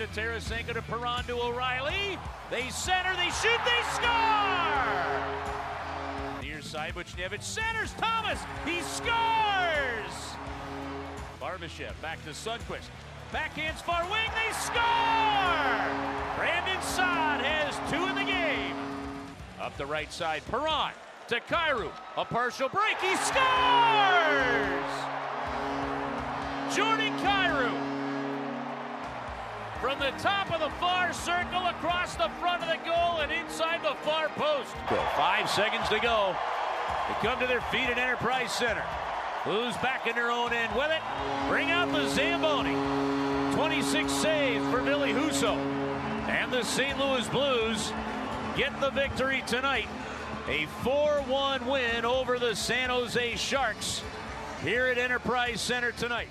To Tarasenko to Perron to O'Reilly. They center, they shoot, they score! Near side, Buchnevich centers, Thomas, he scores! Barbashev back to Sundqvist. Backhands far wing, they score! Brandon Saad has two in the game. Up the right side, Perron to Kyrou. A partial break, he scores! Jordan Kyrou from the top of the far circle across the front of the goal and inside the far post. Five seconds to go. They come to their feet at Enterprise Center. Blues back in their own end with it. Bring out the Zamboni. 26 saves for Ville Husso. And the St. Louis Blues get the victory tonight. A 4-1 win over the San Jose Sharks here at Enterprise Center tonight.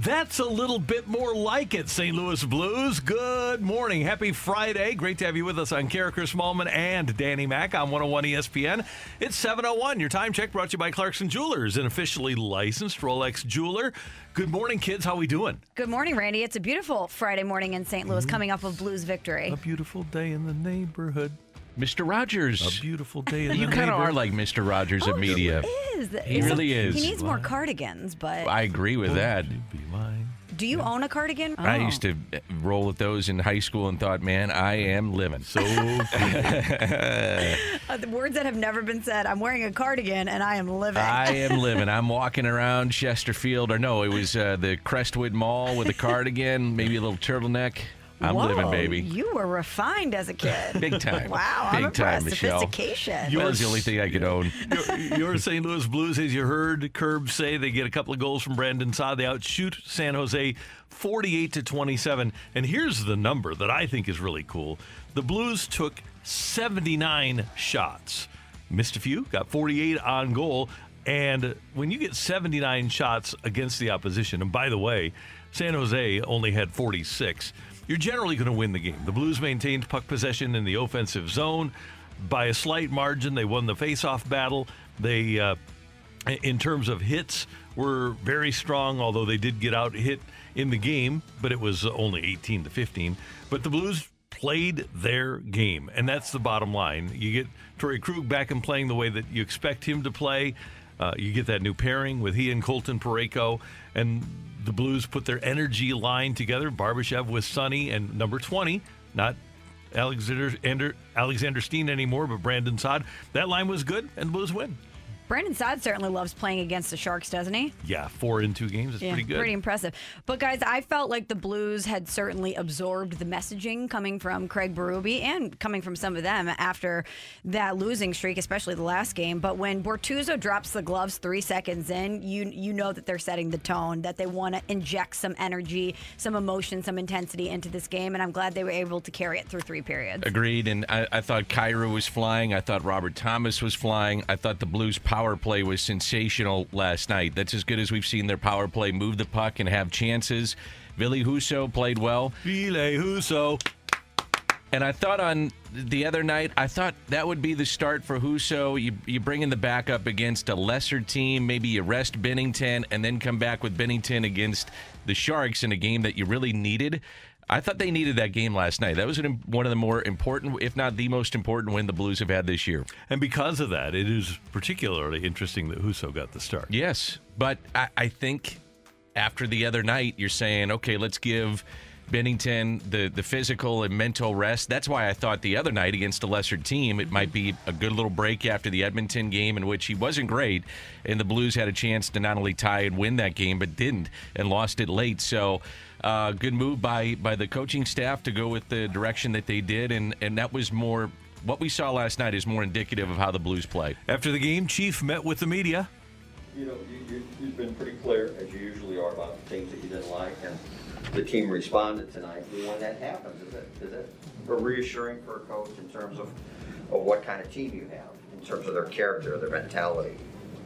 That's a little bit more like it, St. Louis Blues. Good morning. Happy Friday. Great to have you with us on Karraker Smallmon and Danny Mack on 101 ESPN. It's 701. Your time check brought to you by Clarkson Jewelers, an officially licensed Rolex jeweler. Good morning, kids. How are we doing? Good morning, Randy. It's a beautiful Friday morning in St. Louis mm-hmm. coming off of Blues victory. A beautiful day in the neighborhood. Mr. Rogers. A beautiful day in you kind of are like Mr. Rogers Oh, of media. He is. He really is. He needs more cardigans, but I agree with that. Be mine? do you own a cardigan? I Oh. used to roll with those in high school and thought, man, I am living. So Uh, the words that have never been said. I'm wearing a cardigan and I am living. I am living. I'm walking around Chesterfield, or no, it was uh, the Crestwood Mall with a cardigan, maybe a little turtleneck. I'm Whoa, living, baby. You were refined as a kid. Big time. Wow, Big I'm time. Michelle. Sophistication. That was the only thing I could own. your, your St. Louis Blues, as you heard Curb say, they get a couple of goals from Brandon Saad. They outshoot San Jose 48 to 27. And here's the number that I think is really cool. The Blues took 79 shots, missed a few, got 48 on goal. And when you get 79 shots against the opposition, and by the way, San Jose only had 46, you're generally going to win the game. The Blues maintained puck possession in the offensive zone by a slight margin. They won the faceoff battle. They, uh, in terms of hits, were very strong, although they did get out hit in the game, but it was only 18 to 15. But the Blues played their game, and that's the bottom line. You get Torey Krug back and playing the way that you expect him to play. Uh, you get that new pairing with he and Colton Parayko, and the Blues put their energy line together. Barbashev with Sonny and number 20, not Alexander Ander, Alexander Steen anymore, but Brandon Saad. That line was good, and the Blues win. Brandon Saad certainly loves playing against the Sharks, doesn't he? Yeah, four in two games is pretty good. Pretty impressive. But guys, I felt like the Blues had certainly absorbed the messaging coming from Craig Berube and coming from some of them after that losing streak, especially the last game. But when Bortuzzo drops the gloves three seconds in, you you know that they're setting the tone, that they want to inject some energy, some emotion, some intensity into this game, and I'm glad they were able to carry it through three periods. Agreed. And I, I thought Kyrou was flying. I thought Robert Thomas was flying. I thought the Blues power play was sensational last night. That's as good as we've seen their power play move the puck and have chances. Ville Husso played well. Ville Husso. And I thought on the other night, I thought that would be the start for Husso. You, you bring in the backup against a lesser team. Maybe you rest Binnington and then come back with Binnington against the Sharks in a game that you really needed. I thought they needed that game last night. That was an, one of the more important, if not the most important win the Blues have had this year. And because of that, it is particularly interesting that Husso got the start. Yes, but I, I think after the other night, you're saying, okay, let's give Binnington, the the physical and mental rest. That's why I thought the other night against a lesser team, it might be a good little break after the Edmonton game in which he wasn't great, and the Blues had a chance to not only tie and win that game, but didn't and lost it late. So. Uh, good move by by the coaching staff to go with the direction that they did, and and that was more what we saw last night is more indicative of how the Blues play. After the game, Chief met with the media. You know, you, you, you've been pretty clear, as you usually are, about the things that you didn't like, and the team responded tonight. When that happens, is it, is it reassuring for a coach in terms of, of what kind of team you have, in terms of their character, their mentality?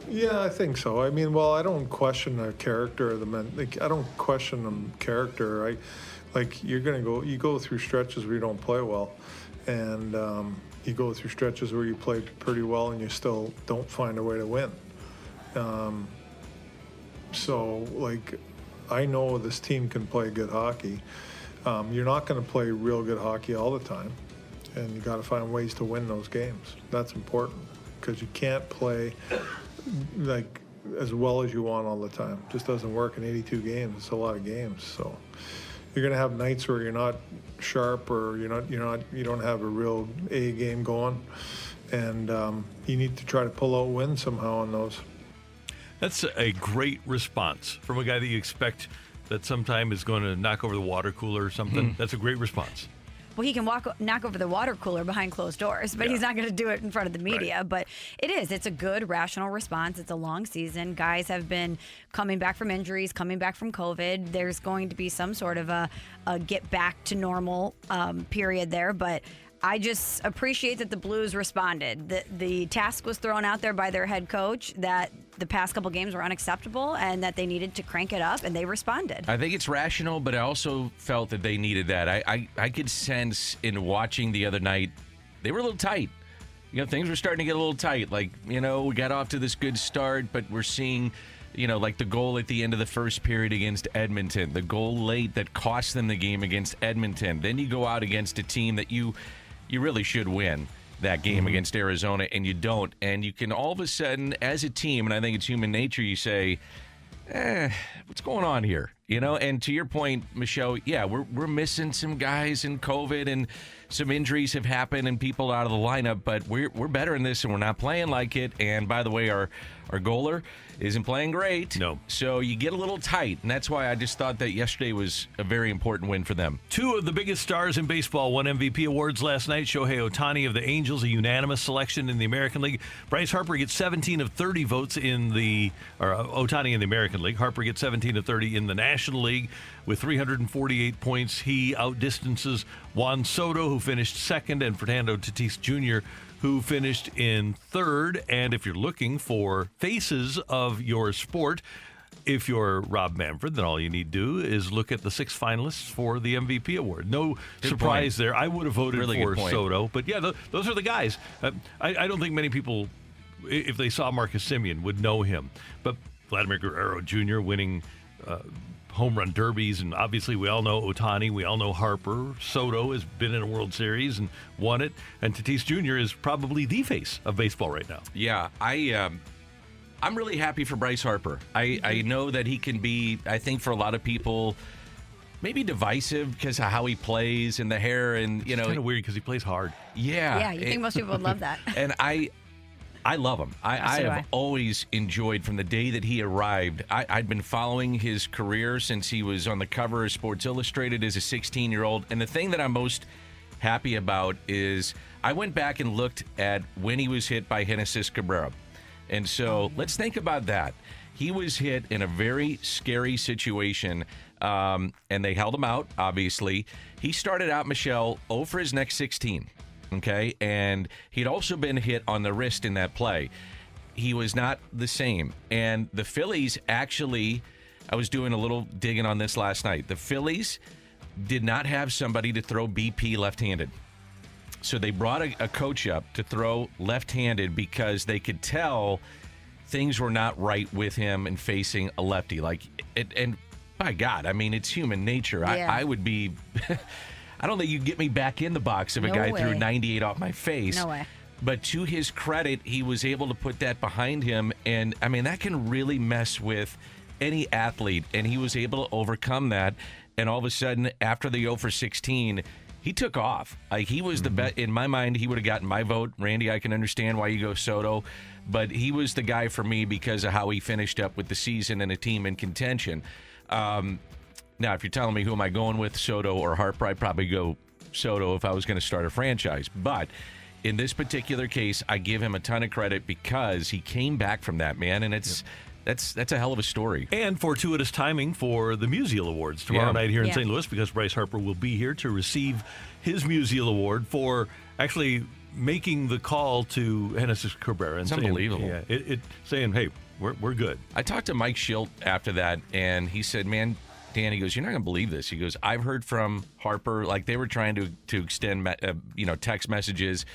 Yeah, I think so. I mean, well, I don't question the character of the men. Like, I don't question them character. I like you're gonna go. You go through stretches where you don't play well, and um, you go through stretches where you play pretty well and you still don't find a way to win. Um, so, like, I know this team can play good hockey. Um, you're not going to play real good hockey all the time, and you got to find ways to win those games. That's important because you can't play like as well as you want all the time. Just doesn't work in 82 games. It's a lot of games, so you're going to have nights where you're not sharp or you're not you're not you don't have a real A game going, and um, you need to try to pull out wins somehow on those. That's a great response from a guy that you expect that sometime is going to knock over the water cooler or something. That's a great response. Well, he can walk, knock over the water cooler behind closed doors, but he's not going to do it in front of the media. But it is. It's a good, rational response. It's a long season. Guys have been coming back from injuries, coming back from COVID. There's going to be some sort of a, a get back to normal um, period there. But I just appreciate that the Blues responded. The, the task was thrown out there by their head coach that the past couple games were unacceptable and that they needed to crank it up, and they responded. I think it's rational, but I also felt that they needed that. I, I, I could sense in watching the other night, they were a little tight. You know, things were starting to get a little tight. Like, you know, we got off to this good start, but we're seeing, you know, like the goal at the end of the first period against Edmonton, the goal late that cost them the game against Edmonton. Then you go out against a team that you you really should win that game Mm-hmm. against Arizona, and you don't. And you can all of a sudden, as a team, and I think it's human nature, you say, eh, what's going on here? You know, and to your point, Michelle, yeah, we're, we're missing some guys in COVID and some injuries have happened and people out of the lineup, but we're, we're better in this and we're not playing like it. And by the way, our, our goaler isn't playing great. No. So you get a little tight. And that's why I just thought that yesterday was a very important win for them. Two of the biggest stars in baseball won MVP awards last night. Shohei Ohtani of the Angels, a unanimous selection in the American League. Bryce Harper gets 17 of 30 votes in the, or uh, Ohtani in the American League. Harper gets 17 of 30 in the National League with 348 points. He outdistances Juan Soto, who finished second, and Fernando Tatis Jr., who finished in third. And if you're looking for faces of your sport, if you're Rob Manfred, then all you need to do is look at the six finalists for the MVP award. No Good surprise point. there. I would have voted Really for. Soto, but yeah, th- those are the guys. Uh, I, I don't think many people, if they saw Marcus Semien, would know him. But Vladimir Guerrero Jr. winning uh, home run derbies, and obviously we all know Ohtani, we all know Harper. Soto has been in a World Series and won it, and Tatis Jr. is probably the face of baseball right now. Yeah, I um, I'm really happy for Bryce Harper. I, I know that he can be. I think for a lot of people, maybe divisive because of how he plays and the hair and you know. kind of weird because he plays hard. Yeah, yeah, you think most people would love that. and I I love him. I, I So do have I. always enjoyed from the day that he arrived. I, I'd been following his career since he was on the cover of Sports Illustrated as a 16 year old. And the thing that I'm most happy about is I went back and looked at when he was hit by Genesis Cabrera. And so let's think about that. He was hit in a very scary situation, um, and they held him out, obviously. He started out, Michelle, 0 for his next 16. Okay. And he'd also been hit on the wrist in that play. He was not the same. And the Phillies actually, I was doing a little digging on this last night. The Phillies did not have somebody to throw BP left handed. So they brought a, a coach up to throw left handed because they could tell things were not right with him and facing a lefty. Like, it, and by God, I mean, it's human nature. Yeah. I, I would be. I don't think you'd get me back in the box if a guy way. threw 98 off my face. No way. But to his credit, he was able to put that behind him. And I mean, that can really mess with any athlete. And he was able to overcome that. and all of a sudden, after the 0 for 16, he took off. Like he was the best in my mind. He would have gotten my vote. Randy, I can understand why you go Soto, but he was the guy for me because of how he finished up with the season and a team in contention. Um, now, if you're telling me who am I going with, Soto or Harper, I'd probably go Soto if I was going to start a franchise. But in this particular case, I give him a ton of credit because he came back from that man, and it's that's that's a hell of a story. And fortuitous timing for the Musial Awards tomorrow Yeah. night here in Yeah. St. Louis because Bryce Harper will be here to receive his Musial Award for actually making the call to Genesis Cabrera. And It's saying, unbelievable. Yeah, it, it saying, hey, we're, we're good. I talked to Mike Shildt after that, and he said, "Man, Dan, he goes, you're not going to believe this." He goes, "I've heard from Harper, like they were trying to to extend, uh, you know, text messages."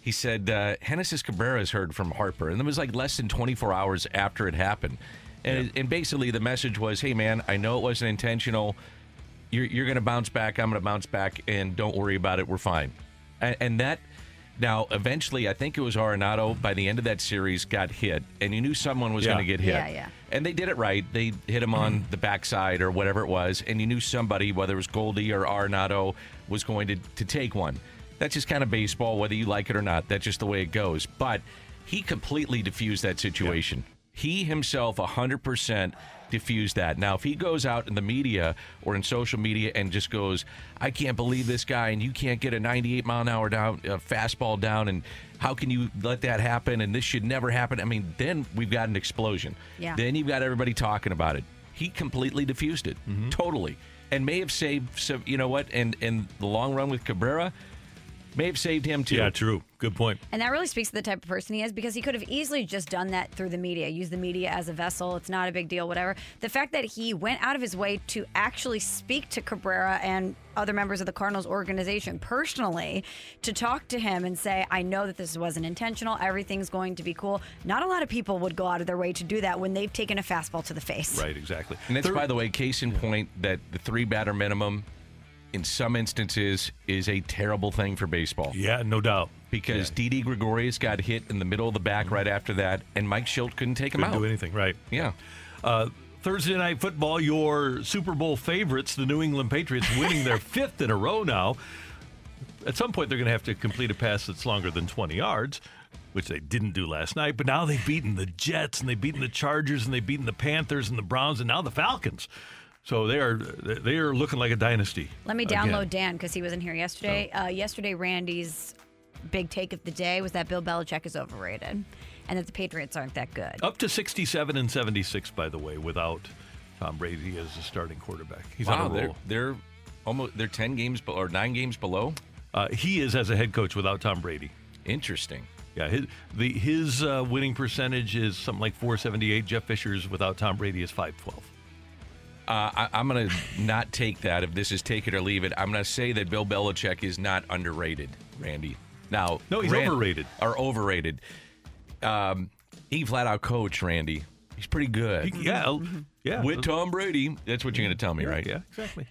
He said, uh, "Genesis Cabrera has heard from Harper, and it was like less than 24 hours after it happened." And, and basically, the message was, "Hey, man, I know it wasn't intentional. You're you're going to bounce back. I'm going to bounce back, and don't worry about it. We're fine." And, and that. Now, eventually, I think it was Arenado by the end of that series got hit, and you knew someone was Yeah. going to get hit. Yeah, yeah. And they did it right. They hit him on the backside or whatever it was, and you knew somebody, whether it was Goldie or Arenado, was going to, to take one. That's just kind of baseball, whether you like it or not. That's just the way it goes. But he completely diffused that situation. He himself 100% diffused that. Now, if he goes out in the media or in social media and just goes, I can't believe this guy, and you can't get a 98 mile an hour down, uh, fastball down, and how can you let that happen? And this should never happen. I mean, then we've got an explosion. Yeah. Then you've got everybody talking about it. He completely diffused it, Mm-hmm. totally, and may have saved some. You know what? And in the long run with Cabrera, may have saved him too. Yeah, true. Good point. And that really speaks to the type of person he is because he could have easily just done that through the media, use the media as a vessel. It's not a big deal, whatever. The fact that he went out of his way to actually speak to Cabrera and other members of the Cardinals organization personally to talk to him and say, I know that this wasn't intentional. Everything's going to be cool. Not a lot of people would go out of their way to do that when they've taken a fastball to the face. Right, exactly. And that's, Third- by the way, case in point that the three batter minimum, in some instances, is a terrible thing for baseball. yeah, no doubt. Because Didi Gregorius got hit in the middle of the back right after that, and Mike Shildt couldn't take him Couldn't out. do anything, right. Yeah. Uh, Thursday night football, your Super Bowl favorites, the New England Patriots, winning their fifth in a row now. At some point, they're going to have to complete a pass that's longer than 20 yards, which they didn't do last night. But now they've beaten the Jets, and they've beaten the Chargers, and they've beaten the Panthers and the Browns, and now the Falcons. So they are they are looking like a dynasty. Let me again. download Dan because he wasn't here yesterday. Uh, yesterday, Randy's big take of the day was that Bill Belichick is overrated and that the Patriots aren't that good. Up to 67 and 76, by the way, without Tom Brady as a starting quarterback. He's wow, on a they're roll. they're almost they're ten games be- or nine games below. Uh, he is as a head coach without Tom Brady. Interesting. Yeah, his the his uh, winning percentage is something like 478. Jeff Fisher's without Tom Brady is 512. Uh, I, I'm going to not take that if this is take it or leave it. I'm going to say that Bill Belichick is not underrated, Randy. Now, No, he's Ran- overrated. Or overrated. Um, he flat out coach, Randy. He's pretty good. He- yeah, yeah. With Tom Brady, that's what you're going to tell me, right? Yeah, exactly.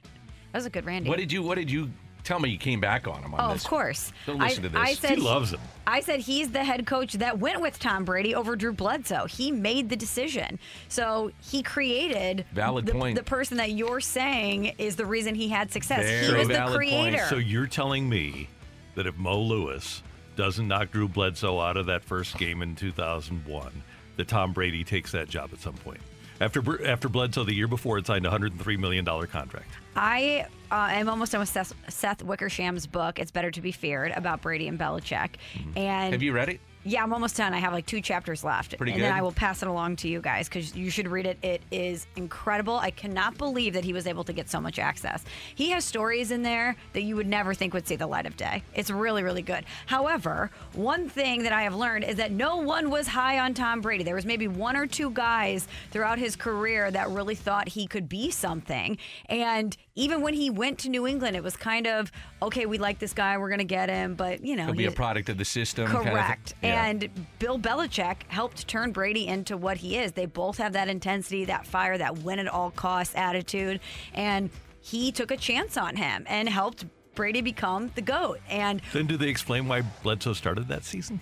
That was a good Randy. What did you? What did you tell me? You came back on him on Oh, this. of course. Don't listen I, to this. I said He loves him. I said he's the head coach that went with Tom Brady over Drew Bledsoe. He made the decision. So he created Valid the, point. the person that you're saying is the reason he had success. he Very was the valid point. creator. So you're telling me that if Mo Lewis doesn't knock Drew Bledsoe out of that first game in 2001, that Tom Brady takes that job at some point? After after Bledsoe the year before had signed a 103 million dollar contract. I uh, am almost done with Seth, Seth Wickersham's book. It's better to be feared about Brady and Belichick. And Mm-hmm. Have you read it? Yeah, I'm almost done. I have like two chapters left. Pretty and then. I will pass it along to you guys because you should read it. It is incredible. I cannot believe that he was able to get so much access. He has stories in there that you would never think would see the light of day. It's really, really good. However, one thing that I have learned is that no one was high on Tom Brady. There was maybe one or two guys throughout his career that really thought he could be something. And even when he went to New England, it was kind of, okay, we like this guy, we're going to get him. But, you know, He'll be a product of the system. kind of thing. Correct. Yeah. And Bill Belichick helped turn Brady into what he is. They both have that intensity, that fire, that win at all costs attitude. And he took a chance on him and helped Brady become the GOAT. And Then do they explain why Bledsoe started that season?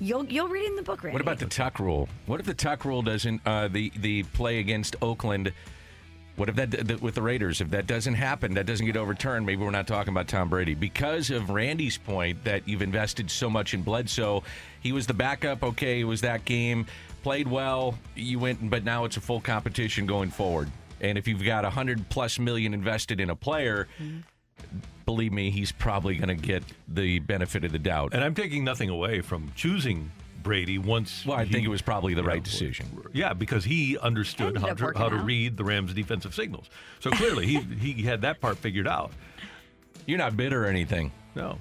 you'll you'll read it in the book, Randy. What about the tuck rule? What if the tuck rule doesn't uh, the the play against Oakland? What if that th- with the Raiders? If that doesn't happen, that doesn't get overturned, maybe we're not talking about Tom Brady because of Randy's point that you've invested so much in Bledsoe. He was the backup. Okay, it was that game, played well. You went, but now it's a full competition going forward. And if you've got a hundred plus million invested in a player, believe me, he's probably going to get the benefit of the doubt. And I'm taking nothing away from choosing Brady once. Well, I he- think it was probably the you right know, decision. Yeah, because he understood how to, how to out. read the Rams' defensive signals. So clearly, he he had that part figured out. You're not bitter or anything. No,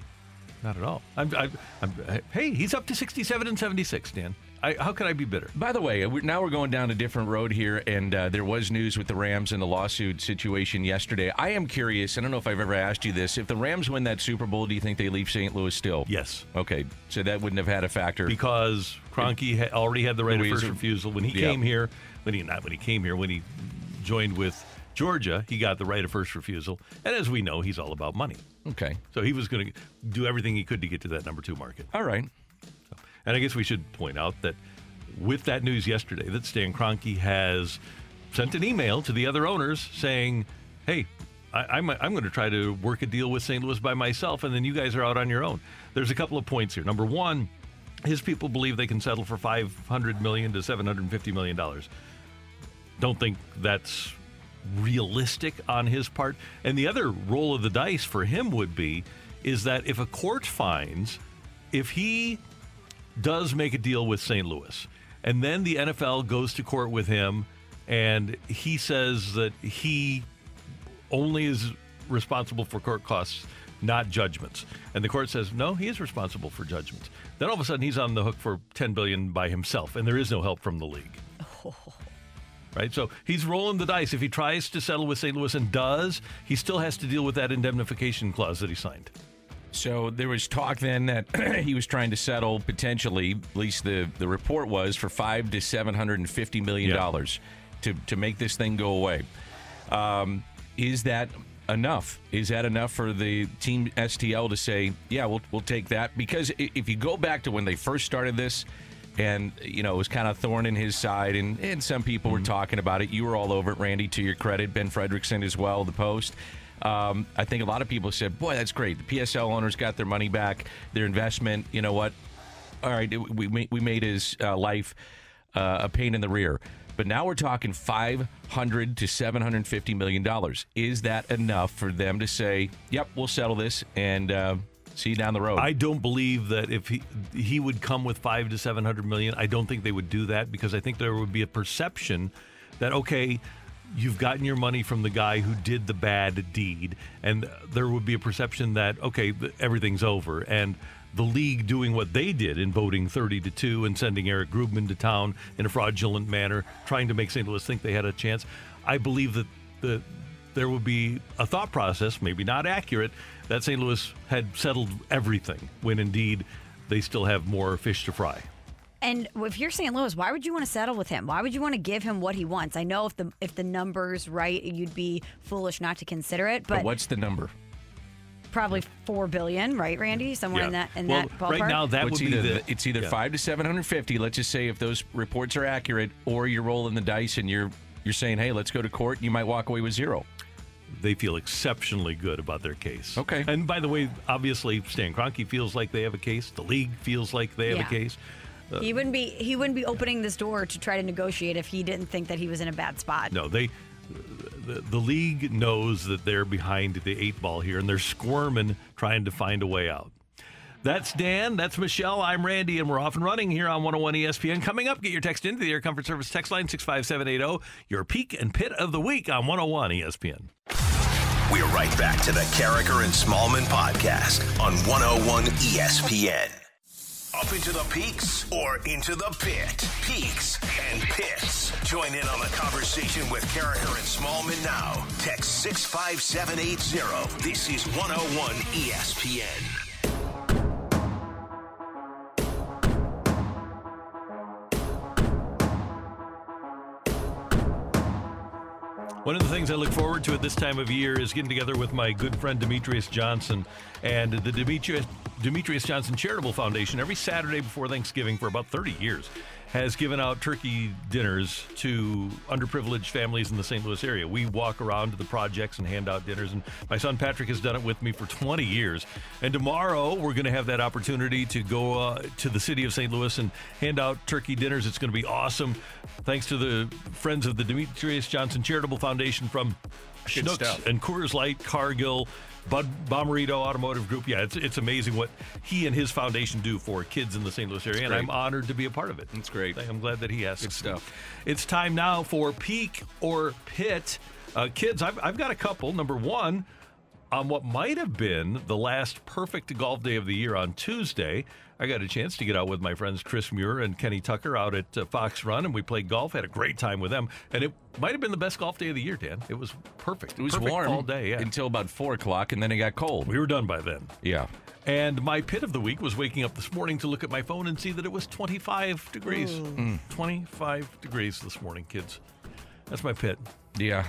not at all. I'm, I'm, I'm, hey, he's up to 67 and 76, Dan. I, how could I be bitter? By the way, we- now we're going down a different road here, and uh, there was news with the Rams and the lawsuit situation yesterday. I am curious. I don't know if I've ever asked you this. If the Rams win that Super Bowl, do you think they leave St. Louis still? Yes. Okay, so that wouldn't have had a factor. because ha- already had the right of first refusal when he Yeah. came here. When he not when he came here when he joined with Georgia, he got the right of first refusal. And as we know, he's all about money. Okay. So he was going to do everything he could to get to that number two market. All right. And I guess we should point out that with that news yesterday, that Stan Kroenke has sent an email to the other owners saying, "Hey, I, I'm I'm going to try to work a deal with St. Louis by myself, and then you guys are out on your own." There's a couple of points here. Number one, his people believe they can settle for 500 million to 750 million dollars. Don't think that's realistic on his part. And the other roll of the dice for him would be is that if a court finds if he does make a deal with St. Louis, and then the NFL goes to court with him, and he says that he only is responsible for court costs, not judgments, and the court says no, he is responsible for judgments. Then all of a sudden he's on the hook for ten billion by himself, and there is no help from the league. Right, so he's rolling the dice. If he tries to settle with St. Louis and does, he still has to deal with that indemnification clause that he signed. So there was talk then that he was trying to settle potentially, at least the, the report was, for five to seven hundred and fifty million dollars to to make this thing go away. Um, is that enough? Is that enough for the team STL to say, yeah, we'll we'll take that? Because if you go back to when they first started this, and you know it was kind of thorn in his side, and and some people were talking about it. You were all over it, Randy. To your credit, Ben Frederickson as well. The Post. Um, I think a lot of people said, "Boy, that's great. The PSL owners got their money back, their investment. You know what? All right, we we made his uh, life uh, a pain in the rear." But now we're talking five hundred to seven hundred fifty million dollars. Is that enough for them to say, "Yep, we'll settle this and uh, see you down the road"? I don't believe that if he he would come with five to seven hundred million. I don't think they would do that because I think there would be a perception that okay, you've gotten your money from the guy who did the bad deed, and there would be a perception that okay, everything's over, and the league doing what they did in voting thirty to two and sending Eric Grubman to town in a fraudulent manner, trying to make St. Louis think they had a chance. I believe that the there would be a thought process, maybe not accurate, that St. Louis had settled everything when indeed they still have more fish to fry. And if you're St. Louis, why would you want to settle with him? Why would you want to give him what he wants? I know if the if the number's right, you'd be foolish not to consider it. but But, what's the number? probably four billion, right, Randy? Somewhere in that in that ballpark. right now that Well, it's would be either the, it's either yeah. five to seven hundred fifty. Let's just say if those reports are accurate, or you're rolling the dice and you're you're saying, hey, let's go to court. You might walk away with zero. They feel exceptionally good about their case. Okay. And by the way, obviously Stan Kroenke feels like they have a case. The league feels like they have Yeah. a case. He wouldn't be he wouldn't be opening this door to try to negotiate if he didn't think that he was in a bad spot. No, they the, the league knows that they're behind the eight ball here and they're squirming trying to find a way out. That's Dan. That's Michelle. I'm Randy, and we're off and running here on 101 ESPN. Coming up, get your text into the Air Comfort Service text line 65780. Your peak and pit of the week on 101 ESPN. We're right back to the Karraker and Smallmon podcast on 101 ESPN. Up into the peaks or into the pit? Peaks and pits. Join in on the conversation with Karraker and Smallmon now. Text 65780. This is 101 ESPN. One of the things I look forward to at this time of year is getting together with my good friend Demetrius Johnson and the Demetrius, Demetrius Johnson Charitable Foundation every Saturday before Thanksgiving for about 30 years has given out turkey dinners to underprivileged families in the St. Louis area. We walk around to the projects and hand out dinners, and my son Patrick has done it with me for 20 years. And tomorrow we're going to have that opportunity to go uh, to the city of St. Louis and hand out turkey dinners. It's going to be awesome. Thanks to the friends of the Demetrius Johnson Charitable Foundation from Schnucks stuff. and Coors Light, Cargill, Bud Bommarito Automotive Group. Yeah, it's it's amazing what he and his foundation do for kids in the St. Louis area, and. I'm honored to be a part of it. That's great. I'm glad that he asked. Good stuff. It's time now for Peak or Pit. Uh, kids, I've, I've got a couple. Number one, on what might have been the last perfect golf day of the year on Tuesday, I got a chance to get out with my friends Chris Muir and Kenny Tucker out at uh, Fox Run, and we played golf. Had a great time with them, and it might have been the best golf day of the year. Dan, it was perfect. It was perfect warm all day. Yeah, until about four o'clock, and then it got cold. we were done by then. Yeah. And my pit of the week was waking up this morning to look at my phone and see that it was 25 degrees. Mm. 25 degrees this morning, kids. That's my pit. Yeah.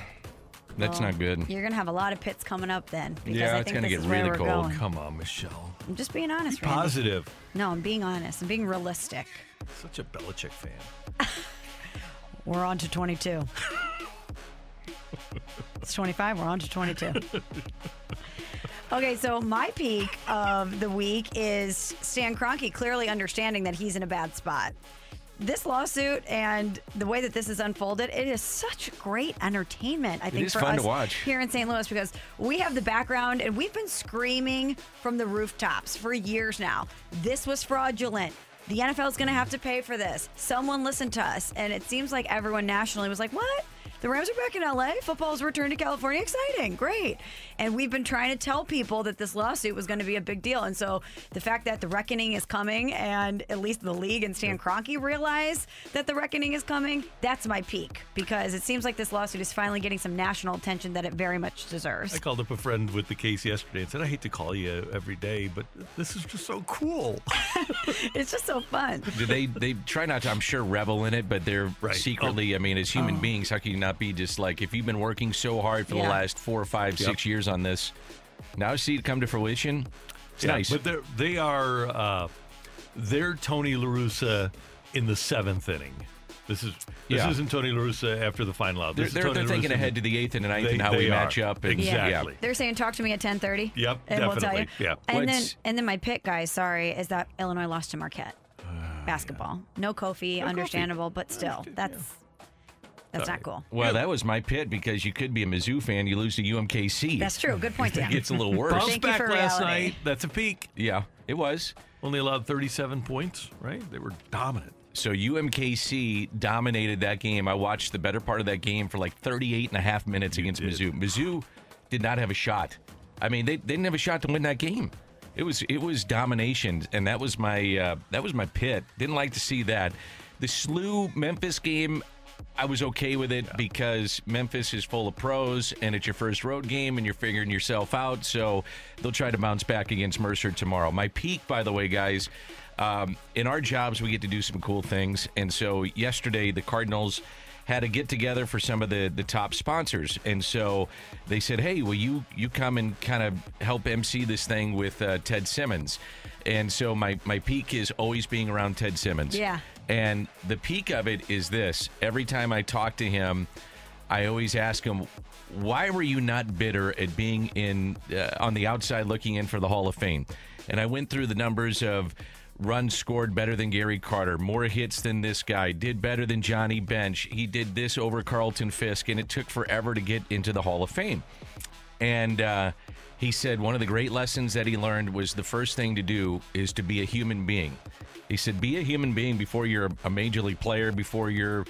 That's Well, not good. You're gonna have a lot of pits coming up then. Because Yeah, I it's think gonna this get is where really we're cold. Going. Come on, Michelle. I'm just being honest, Randy. Positive. No, I'm being honest. I'm being realistic. Such a Belichick fan. We're on to 22. it's 25. We're on to 22. Okay, so my peak of the week is Stan Kroenke clearly understanding that he's in a bad spot. This lawsuit and the way that this is unfolded, it is such great entertainment. I think for fun to us watch. here in St. Louis because we have the background and we've been screaming from the rooftops for years now. This was fraudulent. The NFL is going to have to pay for this. Someone listened to us, and it seems like everyone nationally was like, "What? The Rams are back in LA. Football's returned to California. Exciting, great!" And we've been trying to tell people that this lawsuit was going to be a big deal. And so the fact that the reckoning is coming, and at least the league and Stan Kroenke realize that the reckoning is coming—that's my peak because it seems like this lawsuit is finally getting some national attention that it very much deserves. I called up a friend with the case yesterday and said, I hate to call you every day, but this is just so cool. it's just so fun. Do they they try not to I'm sure revel in it, but they're Right. Oh. secretly I mean, as human oh. beings, how can you not be just like if you've been working so hard for the Yeah. last four, five, six Yep. Years on this, now see it come to fruition? It's Yeah, nice. But they're, they are, uh, they're Tony LaRussa in the seventh inning. This is this Yeah. isn't Tony LaRussa after the final out. they're This is they're, Tony they're thinking ahead to the eighth and the ninth They- and how we are. match up. And, Exactly. They're saying talk to me at 10:30. Yep, and we'll tell you. definitely. Yeah. And then and then my pick, guys. Sorry, is that Illinois lost to Marquette. Basketball. No Kofi, No Kofi. understandable, but still, that's that's not cool. Well, that was my pit because you could be a Mizzou fan, you lose to UMKC. That's true. Good point, Dan. It gets a little worse. Bounce Thank you back for last reality. night. That's a peak. yeah, it was. Only allowed 37 points, right? They were dominant. So UMKC dominated that game. I watched the better part of that game for like 38 and a half minutes against did. Mizzou. Mizzou did not have a shot. I mean, they, they didn't have a shot to win that game. It was it was domination, and that was my uh, that was my pit. Didn't like to see that. The SLU Memphis game, I was okay with it because Memphis is full of pros, and it's your first road game, and you're figuring yourself out. So they'll try to bounce back against Mercer tomorrow. My peak, by the way, guys. Um, in our jobs, we get to do some cool things, and so yesterday the Cardinals had a get together for some of the the top sponsors, and so they said, "Hey, will you you come and kind of help MC this thing with uh, Ted Simmons?" And so my my peak is always being around Ted Simmons. Yeah. And the peak of it is this: every time I talk to him, I always ask him, "Why were you not bitter at being in uh, on the outside looking in for the Hall of Fame?" And I went through the numbers of runs scored better than Gary Carter, more hits than this guy, did better than Johnny Bench. He did this over Carlton Fisk, and it took forever to get into the Hall of Fame. And uh, he said one of the great lessons that he learned was the first thing to do is to be a human being. He said, be a human being before you're a major league player, before you're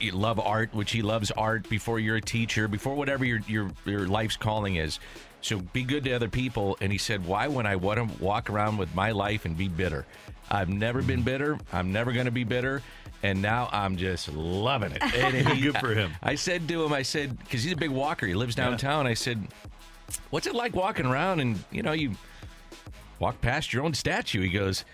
you love art, which he loves art, before you're a teacher, before whatever your your, your life's calling is. So be good to other people. And he said, why when I want to walk around with my life and be bitter? I've never been bitter. I'm never going to be bitter. And now I'm just loving it. And he- Good for him. I said to him, I said, because he's a big walker, he lives downtown. I said, What's it like walking around and, you know, you walk past your own statue? He goes,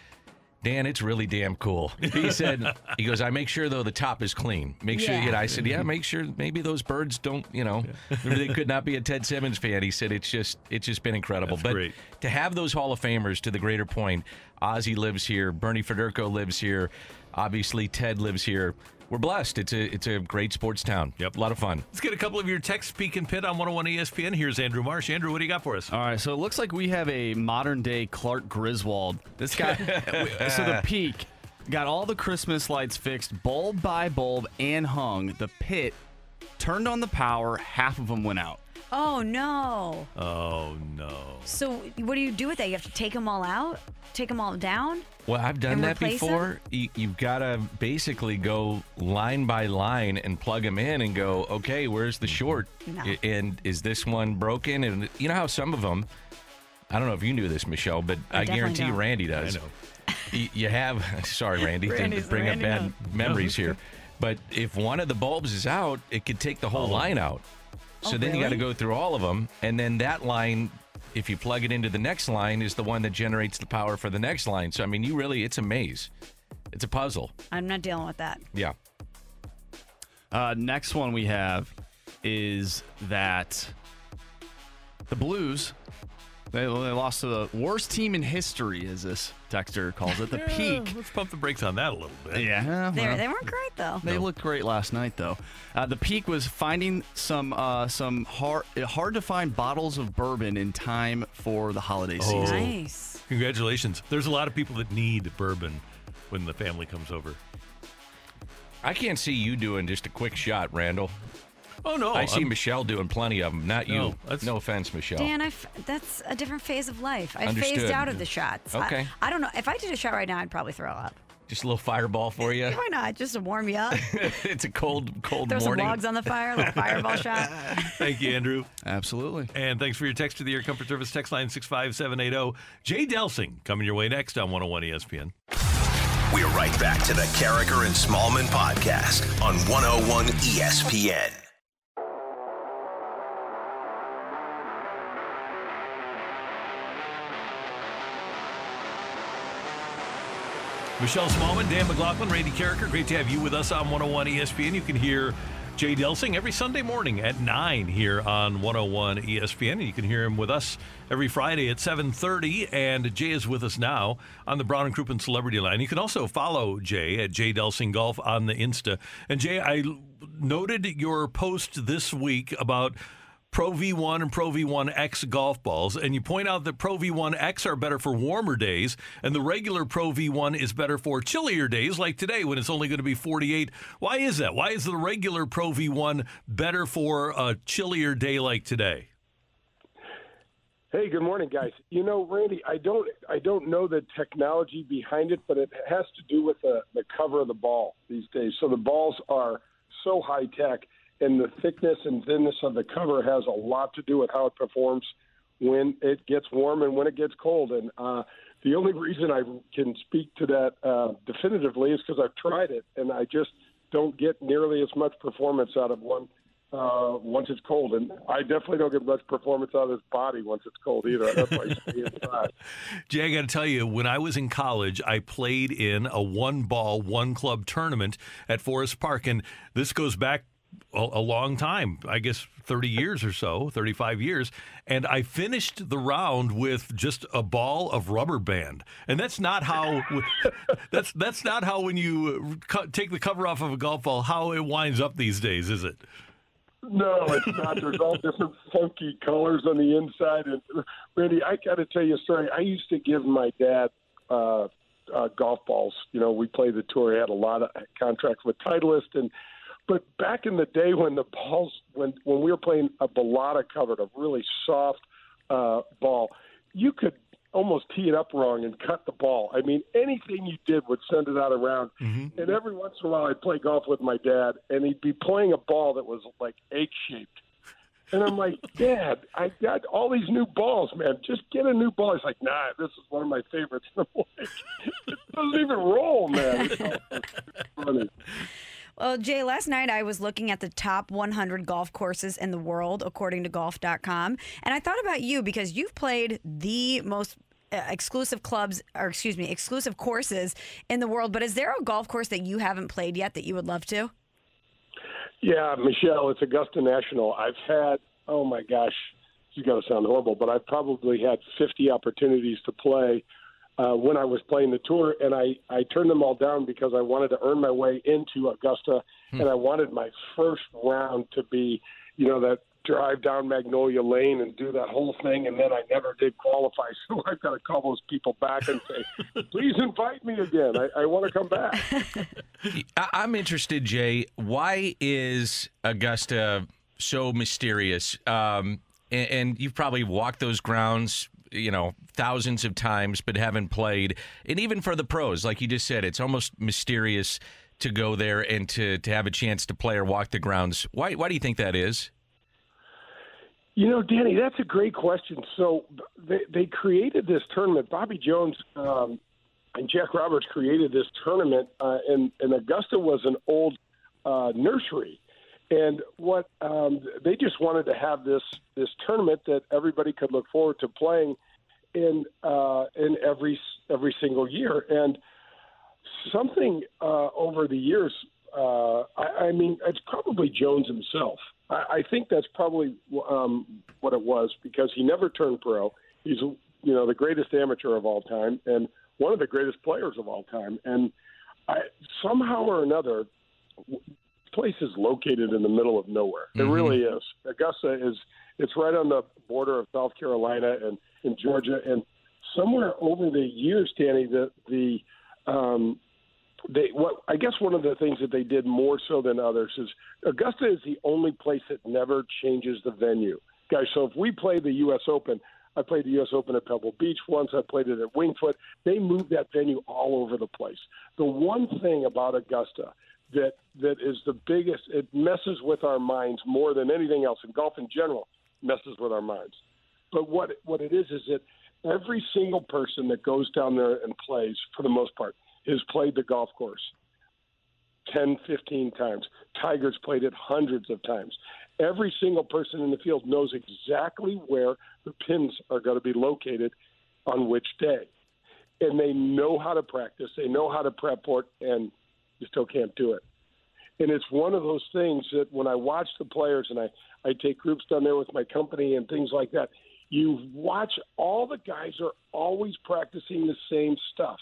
Dan, it's really damn cool. He said, he goes, I make sure though the top is clean. Make sure you Yeah. get. I said, yeah, make sure maybe those birds don't, you know, they could not be a Ted Simmons fan. He said it's just it's just been incredible. That's but great. to have those Hall of Famers, to the greater point, Ozzie lives here, Bernie Federko lives here. Obviously, Ted lives here. We're blessed. It's a it's a great sports town. Yep, a lot of fun. Let's get a couple of your texts peek and pit on 101 ESPN. Here's Andrew Marsh. Andrew, what do you got for us? All right, so it looks like we have a modern day Clark Griswold. This guy, so the peak got all the Christmas lights fixed, bulb by bulb, and hung. The pit turned on the power, half of them went out. Oh no. Oh no. So what do you do with that? You have to take them all out, take them all down. Well, I've done that replace before. You, you've got to basically go line by line and plug them in and go, okay, where's the short? No. I- And is this one broken? And you know how some of them, I don't know if you knew this, Michelle, but I I, definitely guarantee don't. Randy does. I know. Y- You have, sorry, Randy, to Randy's- bring Randy up bad knows. memories here. But if one of the bulbs is out, it could take the whole oh. line out. So Oh, then you got to go through all of them. And then that line, if you plug it into the next line, is the one that generates the power for the next line. So, I mean, you really, it's a maze. It's a puzzle. I'm not dealing with that. Yeah. Uh, next one we have is that the Blues. They, they lost to the worst team in history, as this texter calls it, the Yeah, peak. Let's pump the brakes on that a little bit. Yeah, They well. they weren't great though. They looked great last night, though. Uh, the peak was finding some uh, some hard hard to find bottles of bourbon in time for the holiday Oh. season. Nice. Congratulations. There's a lot of people that need bourbon when the family comes over. I can't see you doing just a quick shot, Randall. Oh no, I see I'm- Michelle doing plenty of them, not you. No, No, offense, Michelle. Dan, I f- that's a different phase of life. I phased out of the shots. I- Okay. I, don't know. If I did a shot right now, I'd probably throw up. Just a little fireball for you. Why not? Just to warm you up. it's a cold, cold Throw some logs on the fire, a little fireball shot. Thank you, Andrew. Absolutely. And thanks for your text to the Air Comfort Service text line 65780. oh. Jay Delsing coming your way next on 101 ESPN. We're right back to the Karraker and Smallmon podcast on 101 ESPN. Michelle Smallmon, Dan McLaughlin, Randy Karraker. Great to have you with us on 101 ESPN. You can hear Jay Delsing every Sunday morning at 9 here on 101 ESPN. And you can hear him with us every Friday at 7.30. And Jay is with us now on the Brown and Crouppen Celebrity Line. You can also follow Jay at Jay Delsing Golf on the Insta. And Jay, I noted your post this week about Pro V1 and Pro V1X golf balls, and you point out that Pro V1X are better for warmer days, and the regular Pro V1 is better for chillier days, like today when it's only going to be 48. Why is that? Why is the regular Pro V1 better for a chillier day like today? Hey, good morning, guys. You know, Randy, I don't, I don't know the technology behind it, but it has to do with the, the cover of the ball these days. So the balls are so high tech, and the thickness and thinness of the cover has a lot to do with how it performs when it gets warm and when it gets cold. And uh, the only reason I can speak to that uh, definitively is because I've tried it, and I just don't get nearly as much performance out of one uh, once it's cold. And I definitely don't get much performance out of this body once it's cold either. That's why. Jay, I got to tell you, when I was in college, I played in a one ball, one club tournament at Forest Park. And this goes back a, a long time, I guess 30 years or so, 35 years. And I finished the round with just a ball of rubber band. And that's not how, that's, that's not how when you cut, take the cover off of a golf ball, how it winds up these days, is it? No, it's not. There's all different funky colors on the inside. And Randy, I got to tell you a story. I used to give my dad uh, uh, golf balls. You know, we played the tour. He had a lot of contracts with Titleist, and but back in the day when the balls, when when we were playing a balata covered, a really soft uh, ball, you could almost tee it up wrong and cut the ball. I mean, anything you did would send it out around. Mm-hmm. And every once in a while, I'd play golf with my dad, and he'd be playing a ball that was like egg shaped. And I'm like, Dad, I got all these new balls, man. Just get a new ball. He's like, Nah, this is one of my favorites. And I'm like, it doesn't even roll, man. It's funny. Well, Jay, last night I was looking at the top 100 golf courses in the world, according to golf.com. And I thought about you because you've played the most uh, exclusive clubs, or excuse me, exclusive courses in the world. But is there a golf course that you haven't played yet that you would love to? Yeah, Michelle, it's Augusta National. I've had, oh my gosh, is going to sound horrible, but I've probably had 50 opportunities to play uh, when I was playing the tour, and I I turned them all down because I wanted to earn my way into Augusta, Hmm. and I wanted my first round to be, you know, that drive down Magnolia Lane and do that whole thing, and then I never did qualify. So I've got to call those people back and say, please invite me again. I, I want to come back. I- I'm interested, Jay. Why is Augusta so mysterious? Um, and, and you've probably walked those grounds, you know, thousands of times, but haven't played. And even for the pros, like you just said, it's almost mysterious to go there and to, to have a chance to play or walk the grounds. Why, why do you think that is? You know, Danny, that's a great question. So they, they created this tournament. Bobby Jones um, and Jack Roberts created this tournament, uh, and, and Augusta was an old uh, nursery. And what um, they just wanted to have this this tournament that everybody could look forward to playing in uh, in every every single year. And something uh, over the years. Uh, I, I mean, it's probably Jones himself. I, I think that's probably um, what it was because he never turned pro. He's you know the greatest amateur of all time and one of the greatest players of all time. And I, somehow or another, w- place is located in the middle of nowhere. It Mhm. really is. Augusta is. It's right on the border of South Carolina and in Georgia, and somewhere over the years, Danny, the the um, they what I guess one of the things that they did more so than others is Augusta is the only place that never changes the venue, guys. So if we play the U.S. Open, I played the U.S. Open at Pebble Beach once. I played it at Wingfoot. They move that venue all over the place. The one thing about Augusta that that is the biggest, it messes with our minds more than anything else. And golf in general messes with our minds. But what what it is is that every single person that goes down there and plays, for the most part, has played the golf course 10, 15 times. Tiger's played it hundreds of times. Every single person in the field knows exactly where the pins are going to be located on which day. And they know how to practice, they know how to prep for it, and you still can't do it. And it's one of those things that when I watch the players and I, I take groups down there with my company and things like that, you watch all the guys are always practicing the same stuff.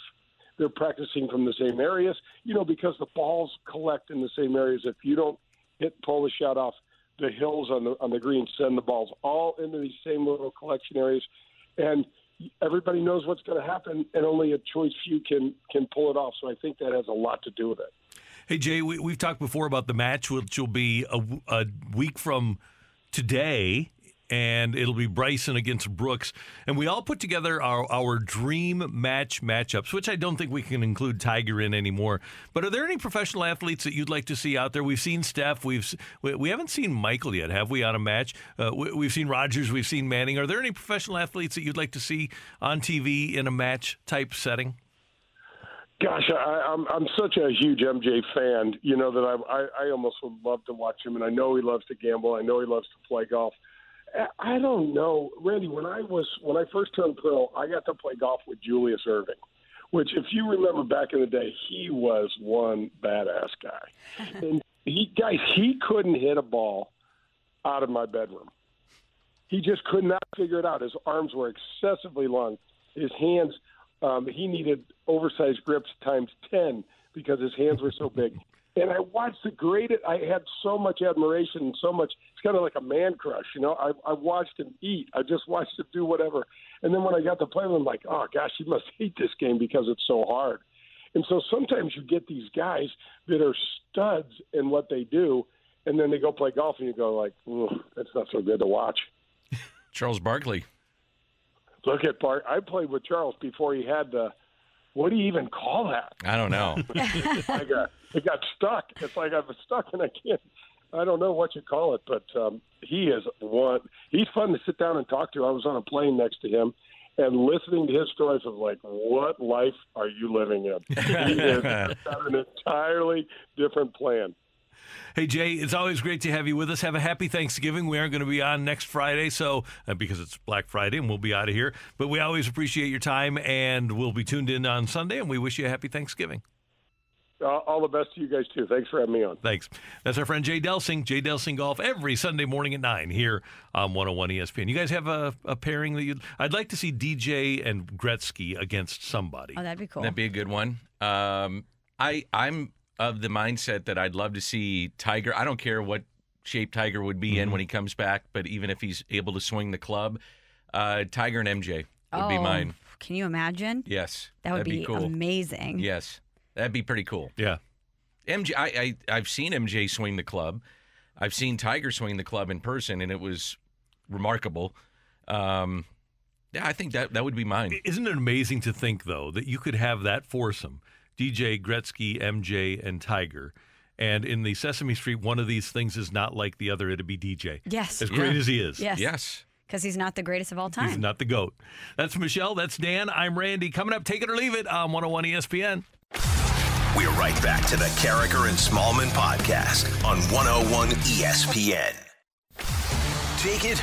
They're practicing from the same areas, you know, because the balls collect in the same areas. If you don't hit pull the shot off the hills on the on the green, send the balls all into these same little collection areas, and everybody knows what's going to happen, and only a choice few can can pull it off. So I think that has a lot to do with it. Hey Jay, we, we've talked before about the match, which will be a, a week from today, and it'll be Bryson against Brooks. And we all put together our, our dream match matchups, which I don't think we can include Tiger in anymore. But are there any professional athletes that you'd like to see out there? We've seen Steph, We've we, we haven't seen Michael yet, have we? On a match, uh, we, we've seen Rogers, we've seen Manning. Are there any professional athletes that you'd like to see on TV in a match type setting? Gosh, I, I'm I'm such a huge MJ fan. You know that I, I I almost would love to watch him, and I know he loves to gamble. I know he loves to play golf. I- don't know, Randy. When I was when I first turned pro, I got to play golf with Julius Erving, which, if you remember back in the day, he was one badass guy. and he guys, he couldn't hit a ball out of my bedroom. He just could not figure it out. His arms were excessively long. His hands, um, he needed oversized grips times 10 because his hands were so big. And I watched the great, I had so much admiration and so much, it's kind of like a man crush, you know. I, I watched him eat. I just watched him do whatever. And then when I got to play with him, I'm like, oh gosh, he must hate this game because it's so hard. And so sometimes you get these guys that are studs in what they do, and then they go play golf, and you go like, "Ugh, that's not so good to watch. Charles Barkley. Look at Bart. I played with Charles before he had the. What do you even call that? I don't know. I got it got stuck. It's like I'm stuck and I can't. I don't know what you call it, but um, he is one. He's fun to sit down and talk to. I was on a plane next to him, and listening to his stories of like, what life are you living in? He is got an entirely different plan. Hey Jay, it's always great to have you with us. Have a happy Thanksgiving. We aren't going to be on next Friday, so uh, because it's Black Friday and we'll be out of here. But we always appreciate your time, and we'll be tuned in on Sunday. And we wish you a happy Thanksgiving. Uh, all the best to you guys too. Thanks for having me on. Thanks. That's our friend Jay Delsing. Jay Delsing Golf every Sunday morning at 9 here on 101 ESPN. You guys have a, a pairing that you I'd like to see DJ and Gretzky against somebody. Oh, that'd be cool. That'd be a good one. Um, I I'm of the mindset that I'd love to see Tiger. I don't care what shape Tiger would be in Mm-hmm. when he comes back, but even if he's able to swing the club, uh, Tiger and MJ would be Oh, mine. Can you imagine? Yes, That would that'd be, cool. amazing. Yes, that'd be pretty cool. Yeah. MJ, I, I I've seen MJ swing the club. I've seen Tiger swing the club in person, and it was remarkable. Um, yeah, I think that that would be mine. Isn't it amazing to think, though, that you could have that foursome DJ, Gretzky, MJ, and Tiger. And in the Sesame Street, one of these things is not like the other. It'd be DJ. Yes. As great Yeah. as he is. Yes. Yes. Because he's not the greatest of all time. He's not the GOAT. That's Michelle. That's Dan. I'm Randy. Coming up, take it or leave it on 101 ESPN. We're right back to the Karraker and Smallmon podcast on 101 ESPN. Take it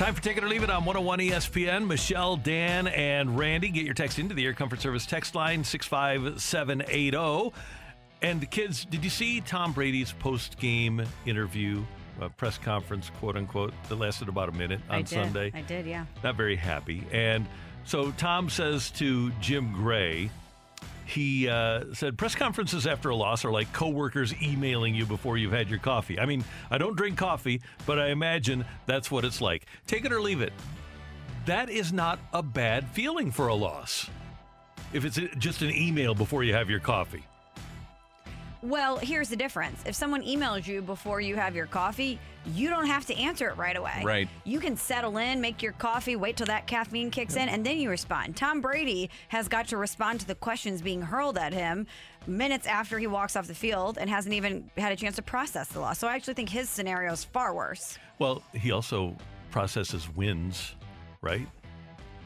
Time for Take It or Leave It on 101 ESPN. Michelle, Dan, and Randy. Get your text into the Air Comfort Service text line 65780. And kids, did you see Tom Brady's post game interview, uh, press conference, quote unquote, that lasted about a minute on I did. Sunday? I did, yeah. Not very happy. And so Tom says to Jim Gray, he uh, said press conferences after a loss are like coworkers emailing you before you've had your coffee. I mean, I don't drink coffee, but I imagine that's what it's like. Take it or leave it. That is not a bad feeling for a loss. If it's just an email before you have your coffee. Well, here's the difference. If someone emails you before you have your coffee, you don't have to answer it right away. Right. You can settle in, make your coffee, wait till that caffeine kicks in, and then you respond. Tom Brady has got to respond to the questions being hurled at him minutes after he walks off the field and hasn't even had a chance to process the loss. So I actually think his scenario is far worse. Well, he also processes wins, right?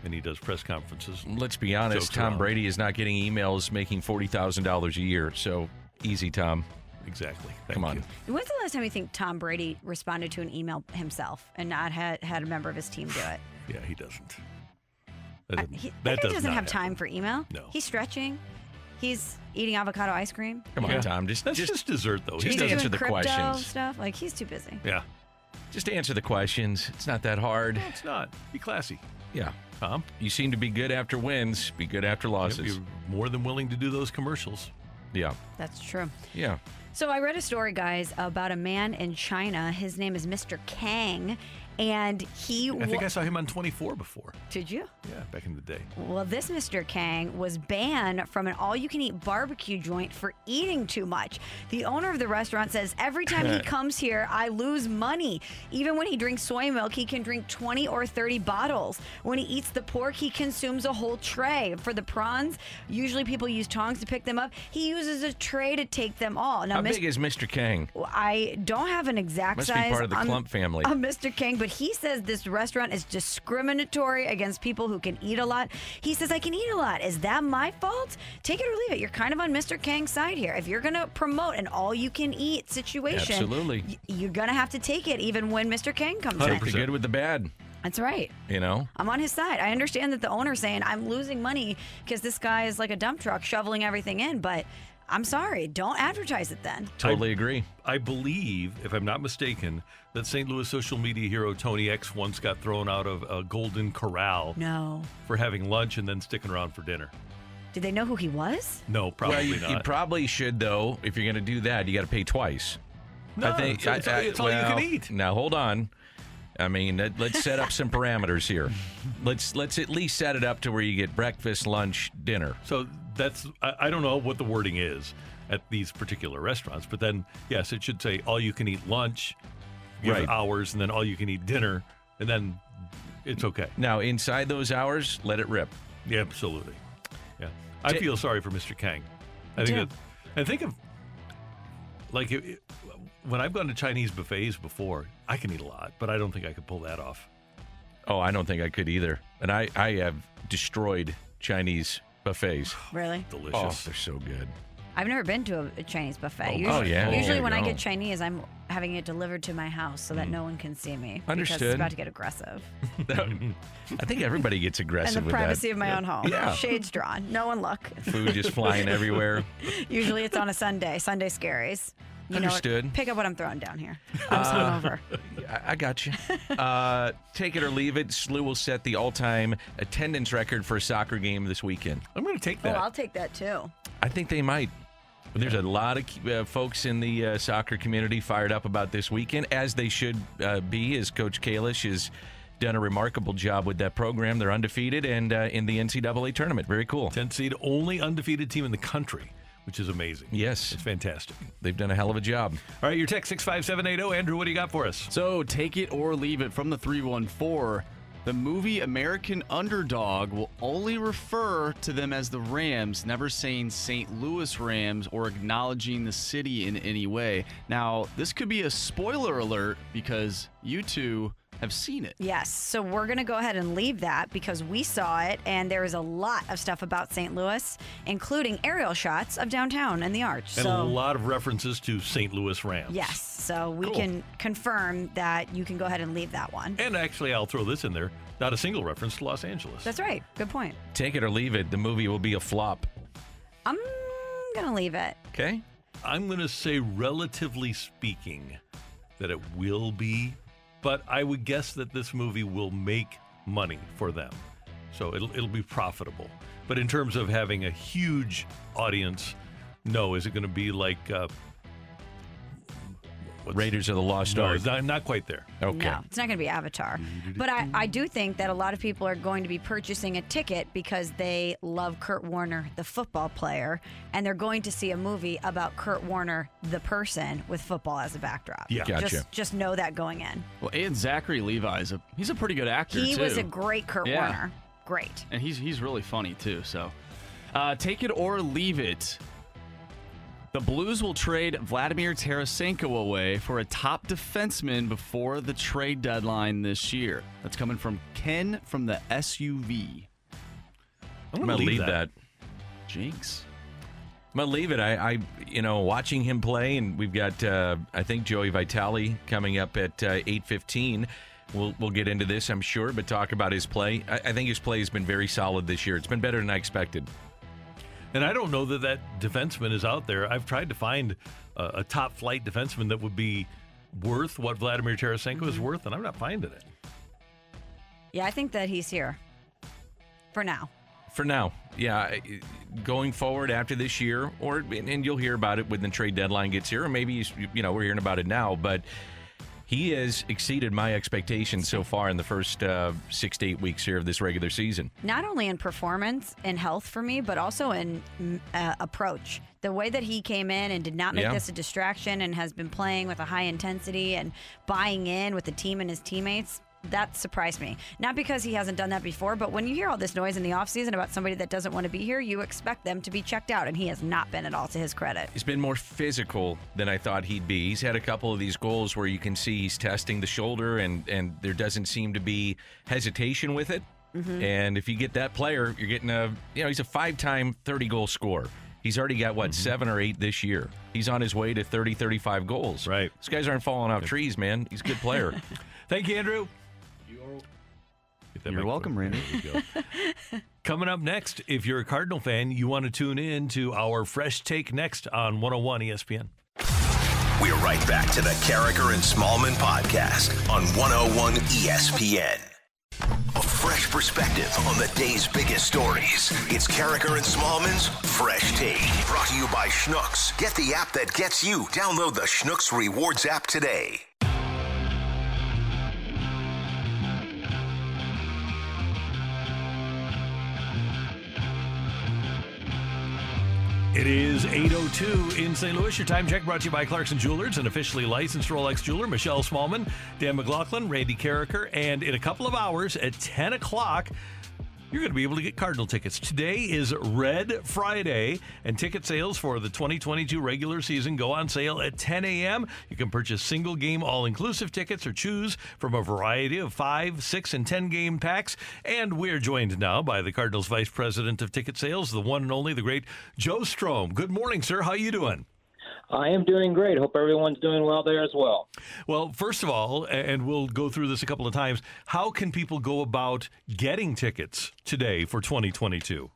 And he does press conferences. Let's be honest. Tom around. Brady is not getting emails making forty thousand dollars a year. So easy, Tom. Exactly. Come on. When's the last time you think Tom Brady responded to an email himself and not had, had a member of his team do it? Yeah, he doesn't. That, doesn't- he, that that guy does doesn't not have happen. time for email. No. He's stretching. He's eating avocado ice cream. Come on, Yeah. Tom. Just That's just, just dessert, though. just He's doesn't- answer doing the crypto questions. stuff. Like he's too busy. Yeah. Just answer the questions. It's not that hard. No, it's not. Be classy, Yeah. Tom. You seem to be good after wins. Be good after losses. You're more than willing to do those commercials. Yeah. That's true. Yeah. So I read a story, guys, about a man in China. His name is Mr. Kang, and he. I think I saw him on 24 before. Did you? Yeah, back in the day. Well, this Mr. Kang was banned from an all you can eat barbecue joint for eating too much. The owner of the restaurant says every time he comes here, I lose money. Even when he drinks soy milk, he can drink 20 or 30 bottles. When he eats the pork, he consumes a whole tray. For the prawns, usually people use tongs to pick them up. He uses a tray to take them all. Now, How Mis- big is Mr. Kang? I don't have an exact Must be part of the on- Klump family. Mr. King, but he says this restaurant is discriminatory against people who can eat a lot. He says, I can eat a lot. Is that my fault? Take it or leave it. You're kind of on Mr. Kang's side here. If you're going to promote an all you can eat situation, Absolutely. you're going to have to take it even when Mr. Kang comes Take the good with the bad. That's right. You know. I'm on his side. I understand that the owner's saying I'm losing money because this guy is like a dump truck shoveling everything in, but I'm sorry. Don't advertise it then. Totally agree. I believe, if I'm not mistaken, that St. Louis social media hero Tony X once got thrown out of a Golden Corral No. for having lunch and then sticking around for dinner. Did they know who he was? No, probably well, you, not. you probably should though. If you're going to do that, you got to pay twice. No, I think it's- it's- I- I- it's all you can eat. Now hold on. I mean, let- let's set up some parameters here. Let's let's at least set it up to where you get breakfast, lunch, dinner. So that's I, I don't know what the wording is at these particular restaurants, but then yes, it should say all you can eat lunch, Right. hours, and then all you can eat dinner, and then it's okay. Now, inside those hours, let it rip. Yeah, absolutely. Yeah, I feel sorry for Mr. Kang. I think that, I think of like it, it- when I've gone to Chinese buffets before, I can eat a lot, but I don't think I could pull that off. Oh, I don't think I could either. And I, I have destroyed Chinese buffets. Really? Oh, Delicious. they're so good. I've never been to a, a Chinese buffet. Oh, usually, oh, yeah. Usually, There you when I get Chinese, I'm having it delivered to my house so that mm. no one can see me. Because Understood. it's about to get aggressive. I think everybody gets aggressive. In aggressive the with privacy that. of my own home. Yeah. Shades drawn. No one look. Food just flying everywhere. Usually it's on a Sunday. Sunday scaries. You know? Understood. Pick up what I'm throwing down here. I'm swung over. I, I got you. Uh, take it or leave it. SLU will set the all-time attendance record for a soccer game this weekend. I'm going to take that. Oh, I'll take that too. I think they might. There's a lot of uh, folks in the uh, soccer community fired up about this weekend, as they should uh, be, as Coach Kalish has done a remarkable job with that program. They're undefeated and uh, in the NCAA tournament. Very cool. 10 seed, only undefeated team in the country, which is amazing. Yes. It's fantastic. They've done a hell of a job. All right, your text 65780. Andrew, what do you got for us? So take it or leave it from the 314. The movie American Underdog will only refer to them as the Rams, never saying St. Louis Rams or acknowledging the city in any way. Now, this could be a spoiler alert because you two have seen it. Yes. So we're going to go ahead and leave that because we saw it and there is a lot of stuff about St. Louis, including aerial shots of downtown and the arch. And so a lot of references to St. Louis Rams. Yes. So we Cool. can confirm that you can go ahead and leave that one. And actually, I'll throw this in there. Not a single reference to Los Angeles. That's right. Good point. Take it or leave it. The movie will be a flop. I'm going to leave it. Okay. I'm going to say, relatively speaking, that it will be, but I would guess that this movie will make money for them. So it'll, it'll be profitable. But in terms of having a huge audience, no. Is it going to be like uh, what's- Raiders of the Lost No, Ark. it's not, not quite there. Okay. No, it's not going to be Avatar. But I, I do think that a lot of people are going to be purchasing a ticket because they love Kurt Warner, the football player, and they're going to see a movie about Kurt Warner, the person, with football as a backdrop. Yeah. Gotcha. Just, just know that going in. Well, and Zachary Levi is a he's a pretty good actor He too. was a great Kurt Yeah. Warner. Great. and he's he's really funny too. So, uh, take it or leave it. The Blues will trade Vladimir Tarasenko away for a top defenseman before the trade deadline this year. That's coming from Ken from the SUV. I'm I'm gonna leave that. Jinx. I'm gonna leave it. I, I, you know, watching him play, and we've got, uh, I think Joey Vitale coming up at uh, eight fifteen. We'll we'll get into this, I'm sure, but talk about his play. I, I think his play has been very solid this year. It's been better than I expected. And I don't know that that defenseman is out there. I've tried to find a, a top flight defenseman that would be worth what Vladimir Tarasenko is mm-hmm. worth, and I'm not finding it. Yeah, I think that he's here for now. For now, yeah. Going forward after this year, or and and you'll hear about it when the trade deadline gets here, or maybe you, you know we're hearing about it now, but. He has exceeded my expectations so far in the first uh, six to eight weeks here of this regular season. not only in performance and health for me, but also in uh, approach. The way that he came in and did not make Yeah. this a distraction and has been playing with a high intensity and buying in with the team and his teammates, that surprised me. Not because he hasn't done that before, but when you hear all this noise in the offseason about somebody that doesn't want to be here, you expect them to be checked out, and he has not been at all to his credit. He's been more physical than I thought he'd be. He's had a couple of these goals where you can see he's testing the shoulder, and and there doesn't seem to be hesitation with it. Mhm. And if you get that player, you're getting a you know he's a five-time 30-goal scorer. He's already got what seven or eight this year. He's on his way to 30, 35 goals. Right. These guys aren't falling off trees, man. He's a good player. Thank you, Andrew. Get that You're mic welcome. Randy. There we go. Coming up next, if you're a Cardinal fan, you want to tune in to our Fresh Take next on 101 ESPN. We're right back to the Karraker and Smallmon podcast on 101 ESPN. A fresh perspective on the day's biggest stories. It's Karraker and Smallmon's Fresh Take. Brought to you by Schnucks. Get the app that gets you. Download the Schnucks Rewards app today. It is 8.02 in St. Louis. Your time check brought to you by Clarkson Jewelers, an officially licensed Rolex jeweler. Michelle Smallmon, Dan McLaughlin, Randy Karraker. And in a couple of hours at 10 o'clock, you're going to be able to get Cardinal tickets. Today is Red Friday, and ticket sales for the 2022 regular season go on sale at 10 a.m. You can purchase single game all inclusive tickets or choose from a variety of five, six, and 10 game packs. And we're joined now by the Cardinals Vice President of Ticket Sales, the one and only, the great Joe Strohm. Good morning, sir. How you doing? I am doing great. Hope everyone's doing well there as well. Well, first of all, and we'll go through this a couple of times, how can people go about getting tickets today for 2022?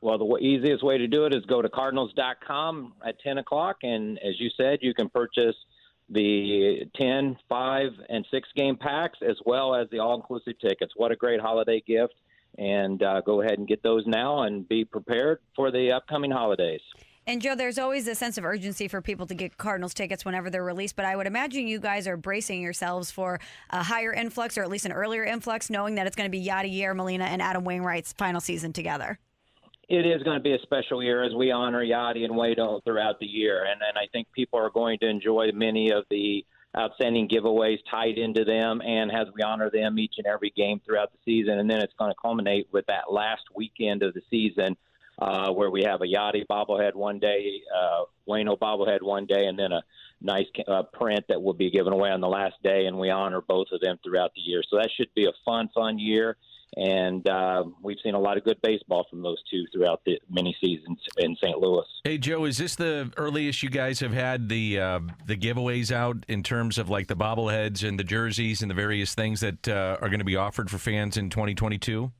Well, the easiest way to do it is go to cardinals.com at 10 o'clock. And as you said, you can purchase the 10, 5, and 6 game packs as well as the all inclusive tickets. What a great holiday gift. And uh, go ahead and get those now and be prepared for the upcoming holidays. And Joe, there's always a sense of urgency for people to get Cardinals tickets whenever they're released, but I would imagine you guys are bracing yourselves for a higher influx or at least an earlier influx, knowing that it's going to be Yadier Molina and Adam Wainwright's final season together. It is going to be a special year as we honor Yadi and Wade throughout the year, and, and I think people are going to enjoy many of the outstanding giveaways tied into them, and as we honor them each and every game throughout the season, and then it's going to culminate with that last weekend of the season uh, where we have a Yadi bobblehead one day, uh, Wayno bobblehead one day, and then a nice uh, print that will be given away on the last day, and we honor both of them throughout the year. So that should be a fun, fun year. And uh, we've seen a lot of good baseball from those two throughout the many seasons in St. Louis. Hey Joe, is this the earliest you guys have had the uh, the giveaways out in terms of like the bobbleheads and the jerseys and the various things that uh, are going to be offered for fans in 2022?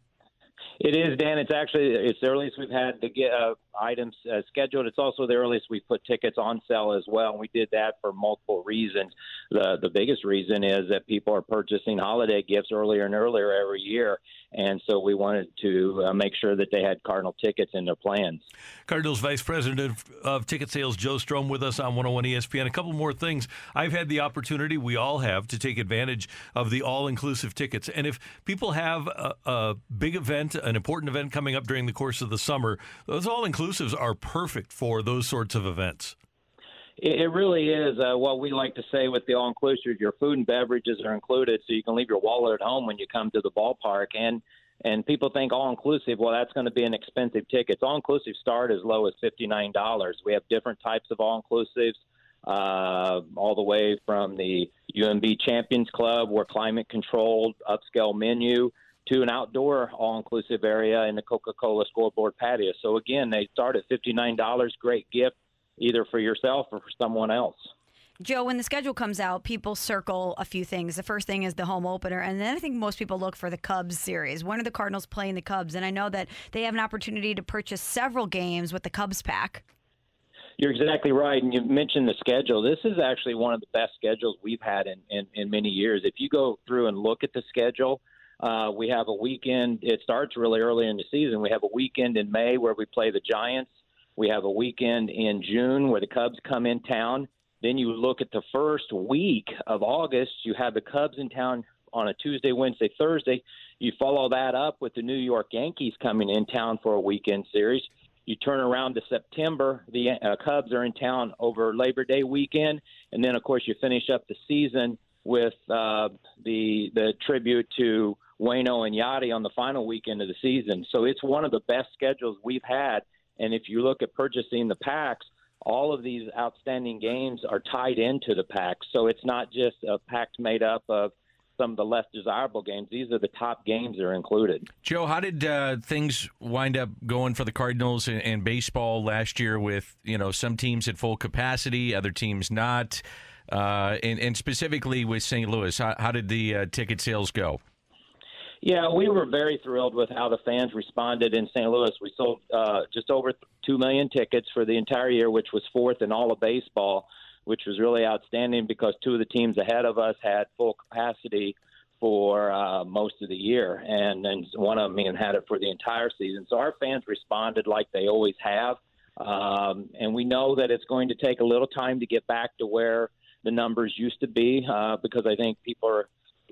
It is, Dan. It's actually it's the earliest we've had to get uh, items uh, scheduled. It's also the earliest we've put tickets on sale as well. And we did that for multiple reasons. The the biggest reason is that people are purchasing holiday gifts earlier and earlier every year, and so we wanted to uh, make sure that they had Cardinal tickets in their plans. Cardinals Vice President of, of Ticket Sales Joe Strohm with us on 101 ESPN. A couple more things. I've had the opportunity, we all have, to take advantage of the all-inclusive tickets. And if people have a, a big event, an important event coming up during the course of the summer, those all-inclusives are perfect for those sorts of events. It really is. Uh, what we like to say with the all inclusive, your food and beverages are included, so you can leave your wallet at home when you come to the ballpark. And and people think all inclusive, well, that's going to be an expensive ticket. All inclusive start as low as fifty nine dollars. We have different types of all inclusives, uh, all the way from the UMB Champions Club, where climate controlled upscale menu to an outdoor all inclusive area in the Coca Cola scoreboard patio. So again, they start at fifty nine dollars. Great gift either for yourself or for someone else. Joe, when the schedule comes out, people circle a few things. The first thing is the home opener, and then I think most people look for the Cubs series. When are the Cardinals playing the Cubs? And I know that they have an opportunity to purchase several games with the Cubs pack. You're exactly right. And you mentioned the schedule. This is actually one of the best schedules we've had in, in, in many years. If you go through and look at the schedule, uh, we have a weekend. It starts really early in the season. We have a weekend in May where we play the Giants. We have a weekend in June where the Cubs come in town. Then you look at the first week of August, you have the Cubs in town on a Tuesday, Wednesday, Thursday. You follow that up with the New York Yankees coming in town for a weekend series. You turn around to September, the uh, Cubs are in town over Labor Day weekend, and then of course you finish up the season with uh, the the tribute to Wayno and Yadi on the final weekend of the season. So it's one of the best schedules we've had and if you look at purchasing the packs, all of these outstanding games are tied into the packs. So it's not just a pack made up of some of the less desirable games. These are the top games that are included. Joe, how did uh, things wind up going for the Cardinals and, and, baseball last year? With you know some teams at full capacity, other teams not, uh, and, and, specifically with St. Louis, how, how did the uh, ticket sales go? Yeah, we were very thrilled with how the fans responded in St. Louis. We sold uh, just over 2 million tickets for the entire year, which was fourth in all of baseball, which was really outstanding because two of the teams ahead of us had full capacity for uh, most of the year, and, and one of them even had it for the entire season. So our fans responded like they always have. Um, and we know that it's going to take a little time to get back to where the numbers used to be uh, because I think people are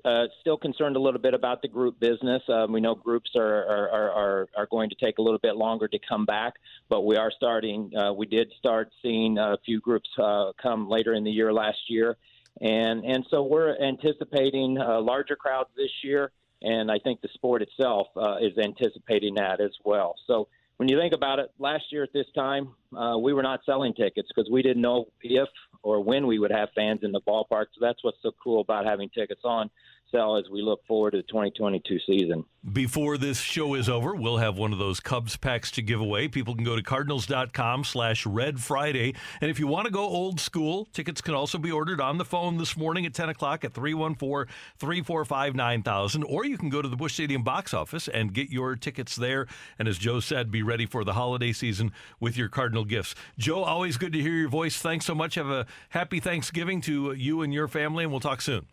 uh, still concerned a little bit about the group business. Um, we know groups are, are, are, are going to take a little bit longer to come back, but we are starting. Uh, we did start seeing a few groups uh, come later in the year last year, and and so we're anticipating larger crowds this year. and I think the sport itself uh, is anticipating that as well. So when you think about it, last year at this time, uh, we were not selling tickets because we didn't know if or when we would have fans in the ballpark. So that's what's so cool about having tickets on sell as we look forward to the 2022 season. Before this show is over, we'll have one of those Cubs packs to give away. People can go to cardinals.com slash red Friday. And if you want to go old school, tickets can also be ordered on the phone this morning at 10 o'clock at 314-345-9000. Or you can go to the Busch Stadium box office and get your tickets there. And as Joe said, be ready for the holiday season with your Cardinal gifts. Joe, always good to hear your voice. Thanks so much. Have a happy Thanksgiving to you and your family, and we'll talk soon.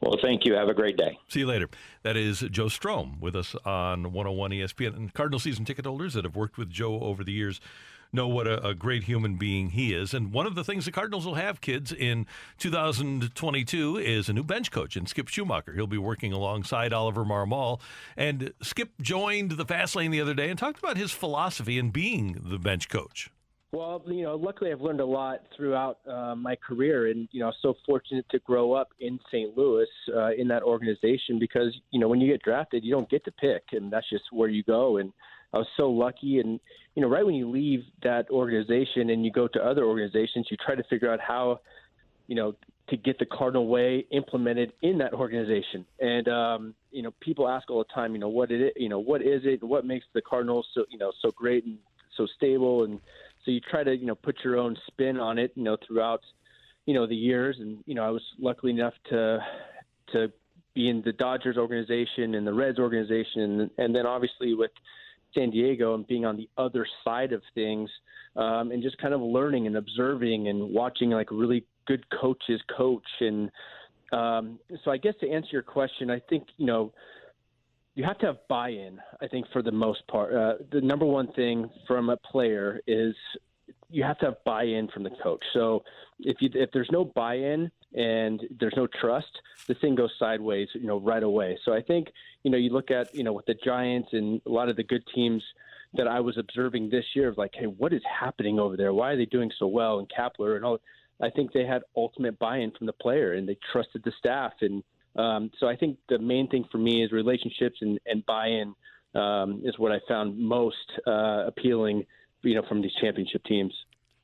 Well, thank you. Have a great day. See you later. That is Joe Strohm with us on 101 ESPN. And Cardinal season ticket holders that have worked with Joe over the years know what a, a, great human being he is. And one of the things the Cardinals will have, kids, in 2022 is a new bench coach in Skip Schumaker. He'll be working alongside Oliver Marmol. And Skip joined the Fast Lane the other day and talked about his philosophy in being the bench coach. Well, you know, luckily I've learned a lot throughout uh, my career, and you know, so fortunate to grow up in St. Louis uh, in that organization because you know when you get drafted, you don't get to pick, and that's just where you go. And I was so lucky, and you know, right when you leave that organization and you go to other organizations, you try to figure out how, you know, to get the Cardinal way implemented in that organization. And um, you know, people ask all the time, you know, what it, you know, what is it, what makes the Cardinals so, you know, so great and so stable and so you try to you know put your own spin on it, you know, throughout you know the years. And you know, I was lucky enough to to be in the Dodgers organization and the Reds organization, and, and then obviously with San Diego and being on the other side of things, um, and just kind of learning and observing and watching like really good coaches coach. And um, so I guess to answer your question, I think you know you have to have buy-in. I think for the most part, uh, the number one thing from a player is you have to have buy-in from the coach. So if you if there's no buy-in and there's no trust, the thing goes sideways, you know, right away. So I think you know you look at you know with the Giants and a lot of the good teams that I was observing this year of like, hey, what is happening over there? Why are they doing so well? And Kapler and all. I think they had ultimate buy-in from the player and they trusted the staff and um, so I think the main thing for me is relationships and, and buy-in um, is what I found most uh, appealing, you know, from these championship teams.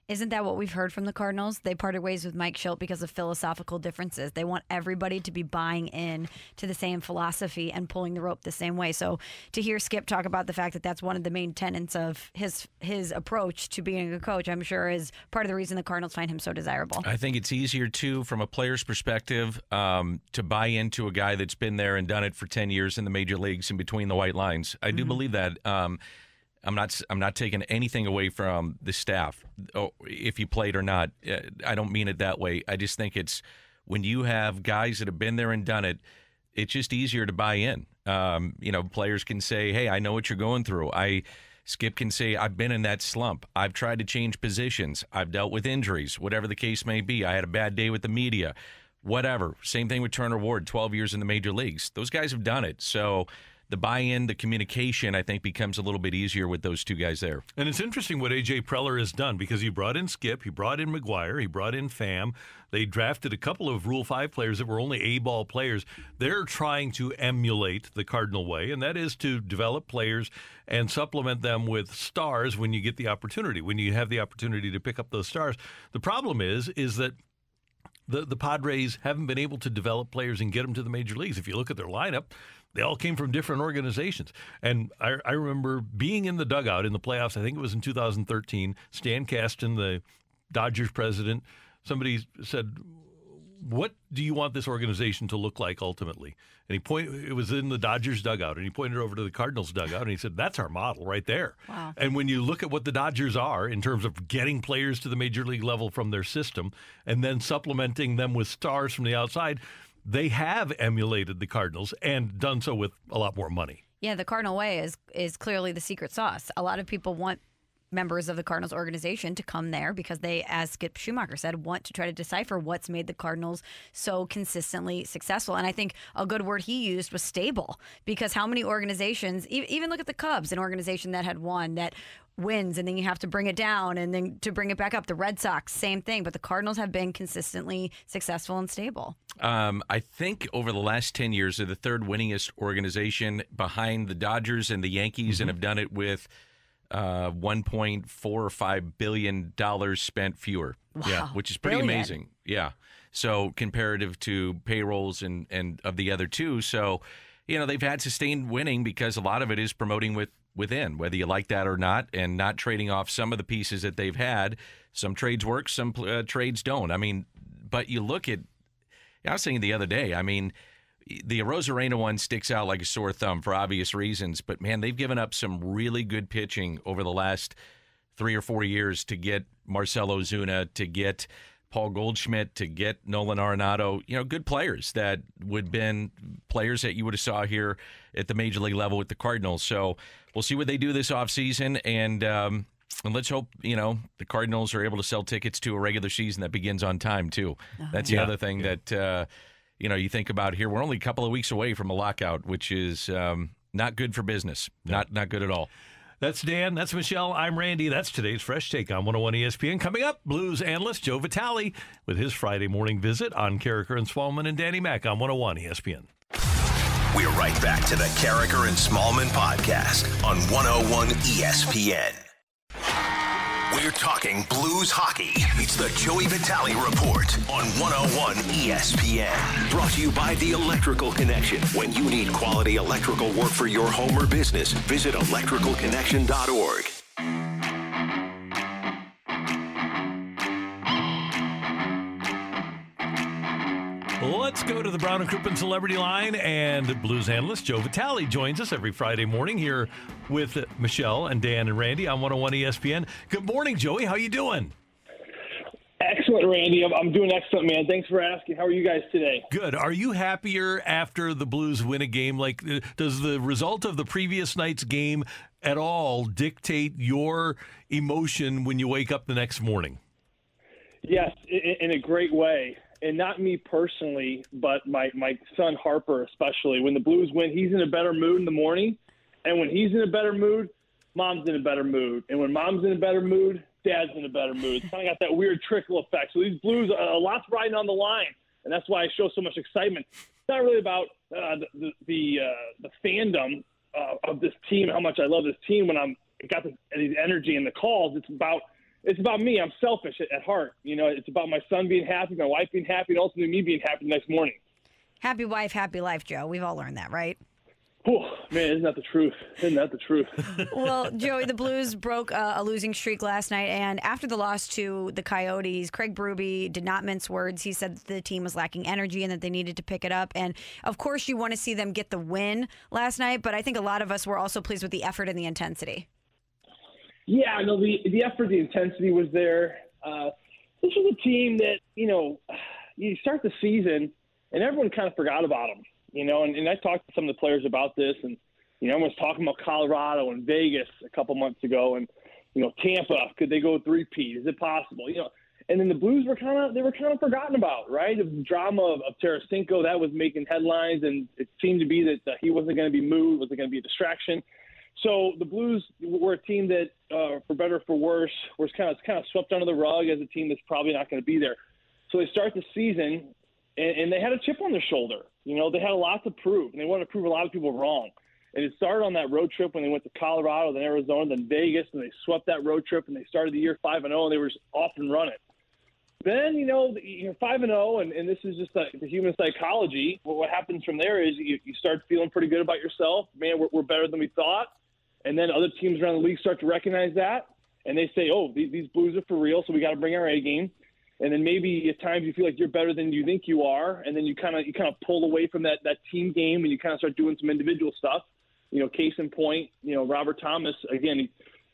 Isn't that what we've heard from the Cardinals? They parted ways with Mike Shildt because of philosophical differences. They want everybody to be buying in to the same philosophy and pulling the rope the same way. So to hear Skip talk about the fact that that's one of the main tenets of his his approach to being a coach, I'm sure is part of the reason the Cardinals find him so desirable. I think it's easier too, from a player's perspective, um, to buy into a guy that's been there and done it for ten years in the major leagues and between the white lines. I do mm-hmm. believe that. Um, I'm not. I'm not taking anything away from the staff, oh, if you played or not. Uh, I don't mean it that way. I just think it's when you have guys that have been there and done it. It's just easier to buy in. Um, you know, players can say, "Hey, I know what you're going through." I Skip can say, "I've been in that slump. I've tried to change positions. I've dealt with injuries, whatever the case may be. I had a bad day with the media, whatever." Same thing with Turner Ward, 12 years in the major leagues. Those guys have done it. So the buy-in, the communication, I think becomes a little bit easier with those two guys there. And it's interesting what AJ Preller has done because he brought in Skip, he brought in McGuire, he brought in Fam. They drafted a couple of Rule Five players that were only A-ball players. They're trying to emulate the Cardinal way, and that is to develop players and supplement them with stars when you get the opportunity. When you have the opportunity to pick up those stars, the problem is is that the, the Padres haven't been able to develop players and get them to the major leagues. If you look at their lineup, they all came from different organizations. And I, I remember being in the dugout in the playoffs, I think it was in 2013. Stan Kasten, the Dodgers president, somebody said, what do you want this organization to look like ultimately? And he pointed, it was in the Dodgers dugout, and he pointed over to the Cardinals dugout, and he said, that's our model right there. Wow. And when you look at what the Dodgers are in terms of getting players to the major league level from their system and then supplementing them with stars from the outside, they have emulated the Cardinals and done so with a lot more money. Yeah, the Cardinal way is is clearly the secret sauce. A lot of people want members of the Cardinals organization to come there because they, as Skip Schumaker said, want to try to decipher what's made the Cardinals so consistently successful. And I think a good word he used was stable because how many organizations, even look at the Cubs, an organization that had won that wins and then you have to bring it down and then to bring it back up. The Red Sox, same thing, but the Cardinals have been consistently successful and stable. Um, I think over the last 10 years, they're the third winningest organization behind the Dodgers and the Yankees and have done it with uh, 1.4 or 5 billion dollars spent fewer. Yeah, which is pretty Billion. amazing. Yeah. So comparative to payrolls and and of the other two, so you know they've had sustained winning because a lot of it is promoting with within, whether you like that or not, and not trading off some of the pieces that they've had. Some trades work, some uh, trades don't. I mean, but you look at I was saying the other day, I mean, the Arozarena one sticks out like a sore thumb for obvious reasons, but man, they've given up some really good pitching over the last three or four years to get Marcell Ozuna, to get Paul Goldschmidt, to get Nolan Arenado, you know, good players that would have been players that you would have saw here at the major league level with the Cardinals. So we'll see what they do this offseason and um, and let's hope, you know, the Cardinals are able to sell tickets to a regular season that begins on time too. That's the Yeah. other thing that uh, you know, you think about here. We're only a couple of weeks away from a lockout, which is um, not good for business. Not not good at all. That's Dan. That's Michelle. I'm Randy. That's today's Fresh Take on 101 ESPN. Coming up, Blues analyst Joe Vitale with his Friday morning visit on Karraker and Smallmon and Danny Mack on 101 ESPN. We're right back to the Karraker and Smallmon podcast on 101 ESPN. We're talking Blues hockey. It's the Joey Vitale Report on 101 ESPN. Brought to you by The Electrical Connection. When you need quality electrical work for your home or business, visit electricalconnection.org. Let's go to the Brown and Crouppen Celebrity Line, and Blues analyst Joe Vitale joins us every Friday morning here with Michelle and Dan and Randy on 101 ESPN. Good morning, Joey. How you doing? Excellent, Randy. I'm, doing excellent, man. Thanks for asking. How are you guys today? Good. Are you happier after the Blues win a game? Like, uh, does the result of the previous night's game at all dictate your emotion when you wake up the next morning? Yes, in a great way. And not me personally, but my, my son Harper, especially. When the Blues win, he's in a better mood in the morning. And when he's in a better mood, mom's in a better mood. And when mom's in a better mood, dad's in a better mood. It's kind of got that weird trickle effect. So these Blues, a lot's riding on the line. And that's why I show so much excitement. It's not really about uh, the, the, uh, the fandom uh, of this team, how much I love this team when I'm got the energy and the calls. It's about it's about me. I'm selfish at, at heart. You know, it's about my son being happy, my wife being happy, and ultimately me being happy the next morning. Happy wife, happy life, Joe. We've all learned that, right? Whew, man, isn't that the truth? Isn't that the truth? well, Joey, the Blues broke uh, a losing streak last night, and after the loss to the Coyotes, Craig Berube did not mince words. He said that the team was lacking energy and that they needed to pick it up. And of course, you want to see them get the win last night, but I think a lot of us were also pleased with the effort and the intensity. Yeah, no, the the effort, the intensity was there. Uh, this was a team that you know you start the season and everyone kind of forgot about them. You know, and, and I talked to some of the players about this, and you know, I was talking about Colorado and Vegas a couple months ago, and you know, Tampa could they go three-peat? Is it possible? You know, and then the Blues were kind of they were kind of forgotten about, right? The drama of, of Tarasenko that was making headlines, and it seemed to be that uh, he wasn't going to be moved, wasn't going to be a distraction. So the Blues were a team that, uh, for better or for worse, was kind of kind of swept under the rug as a team that's probably not going to be there. So they start the season, and, and they had a chip on their shoulder. You know, they had a lot to prove, and they wanted to prove a lot of people wrong. And it started on that road trip when they went to Colorado, then Arizona, then Vegas, and they swept that road trip, and they started the year five and zero, and they were just off and running. Then you know you're five and zero, and and this is just the, the human psychology. Well, what happens from there is you, you start feeling pretty good about yourself. Man, we're, we're better than we thought. And then other teams around the league start to recognize that, and they say, "Oh, these, these Blues are for real, so we got to bring our A game." And then maybe at times you feel like you're better than you think you are, and then you kind of you kind of pull away from that that team game, and you kind of start doing some individual stuff. You know, case in point, you know Robert Thomas again.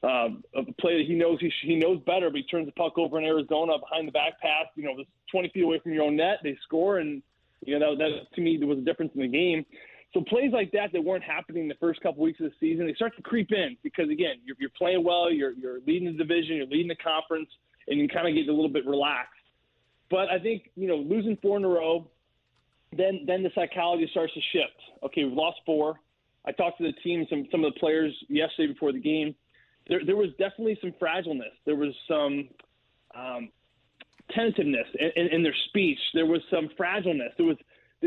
Uh, a play that he knows he, he knows better, but he turns the puck over in Arizona behind the back pass. You know, it was 20 feet away from your own net. They score, and you know that, that to me there was a difference in the game. So plays like that that weren't happening the first couple weeks of the season, they start to creep in because again, you're, you're playing well, you're you're leading the division, you're leading the conference, and you kind of get a little bit relaxed. But I think you know losing four in a row, then then the psychology starts to shift. Okay, we've lost four. I talked to the team, some some of the players yesterday before the game, there, there was definitely some fragileness. There was some um, tentativeness in, in, in their speech. There was some fragileness. There was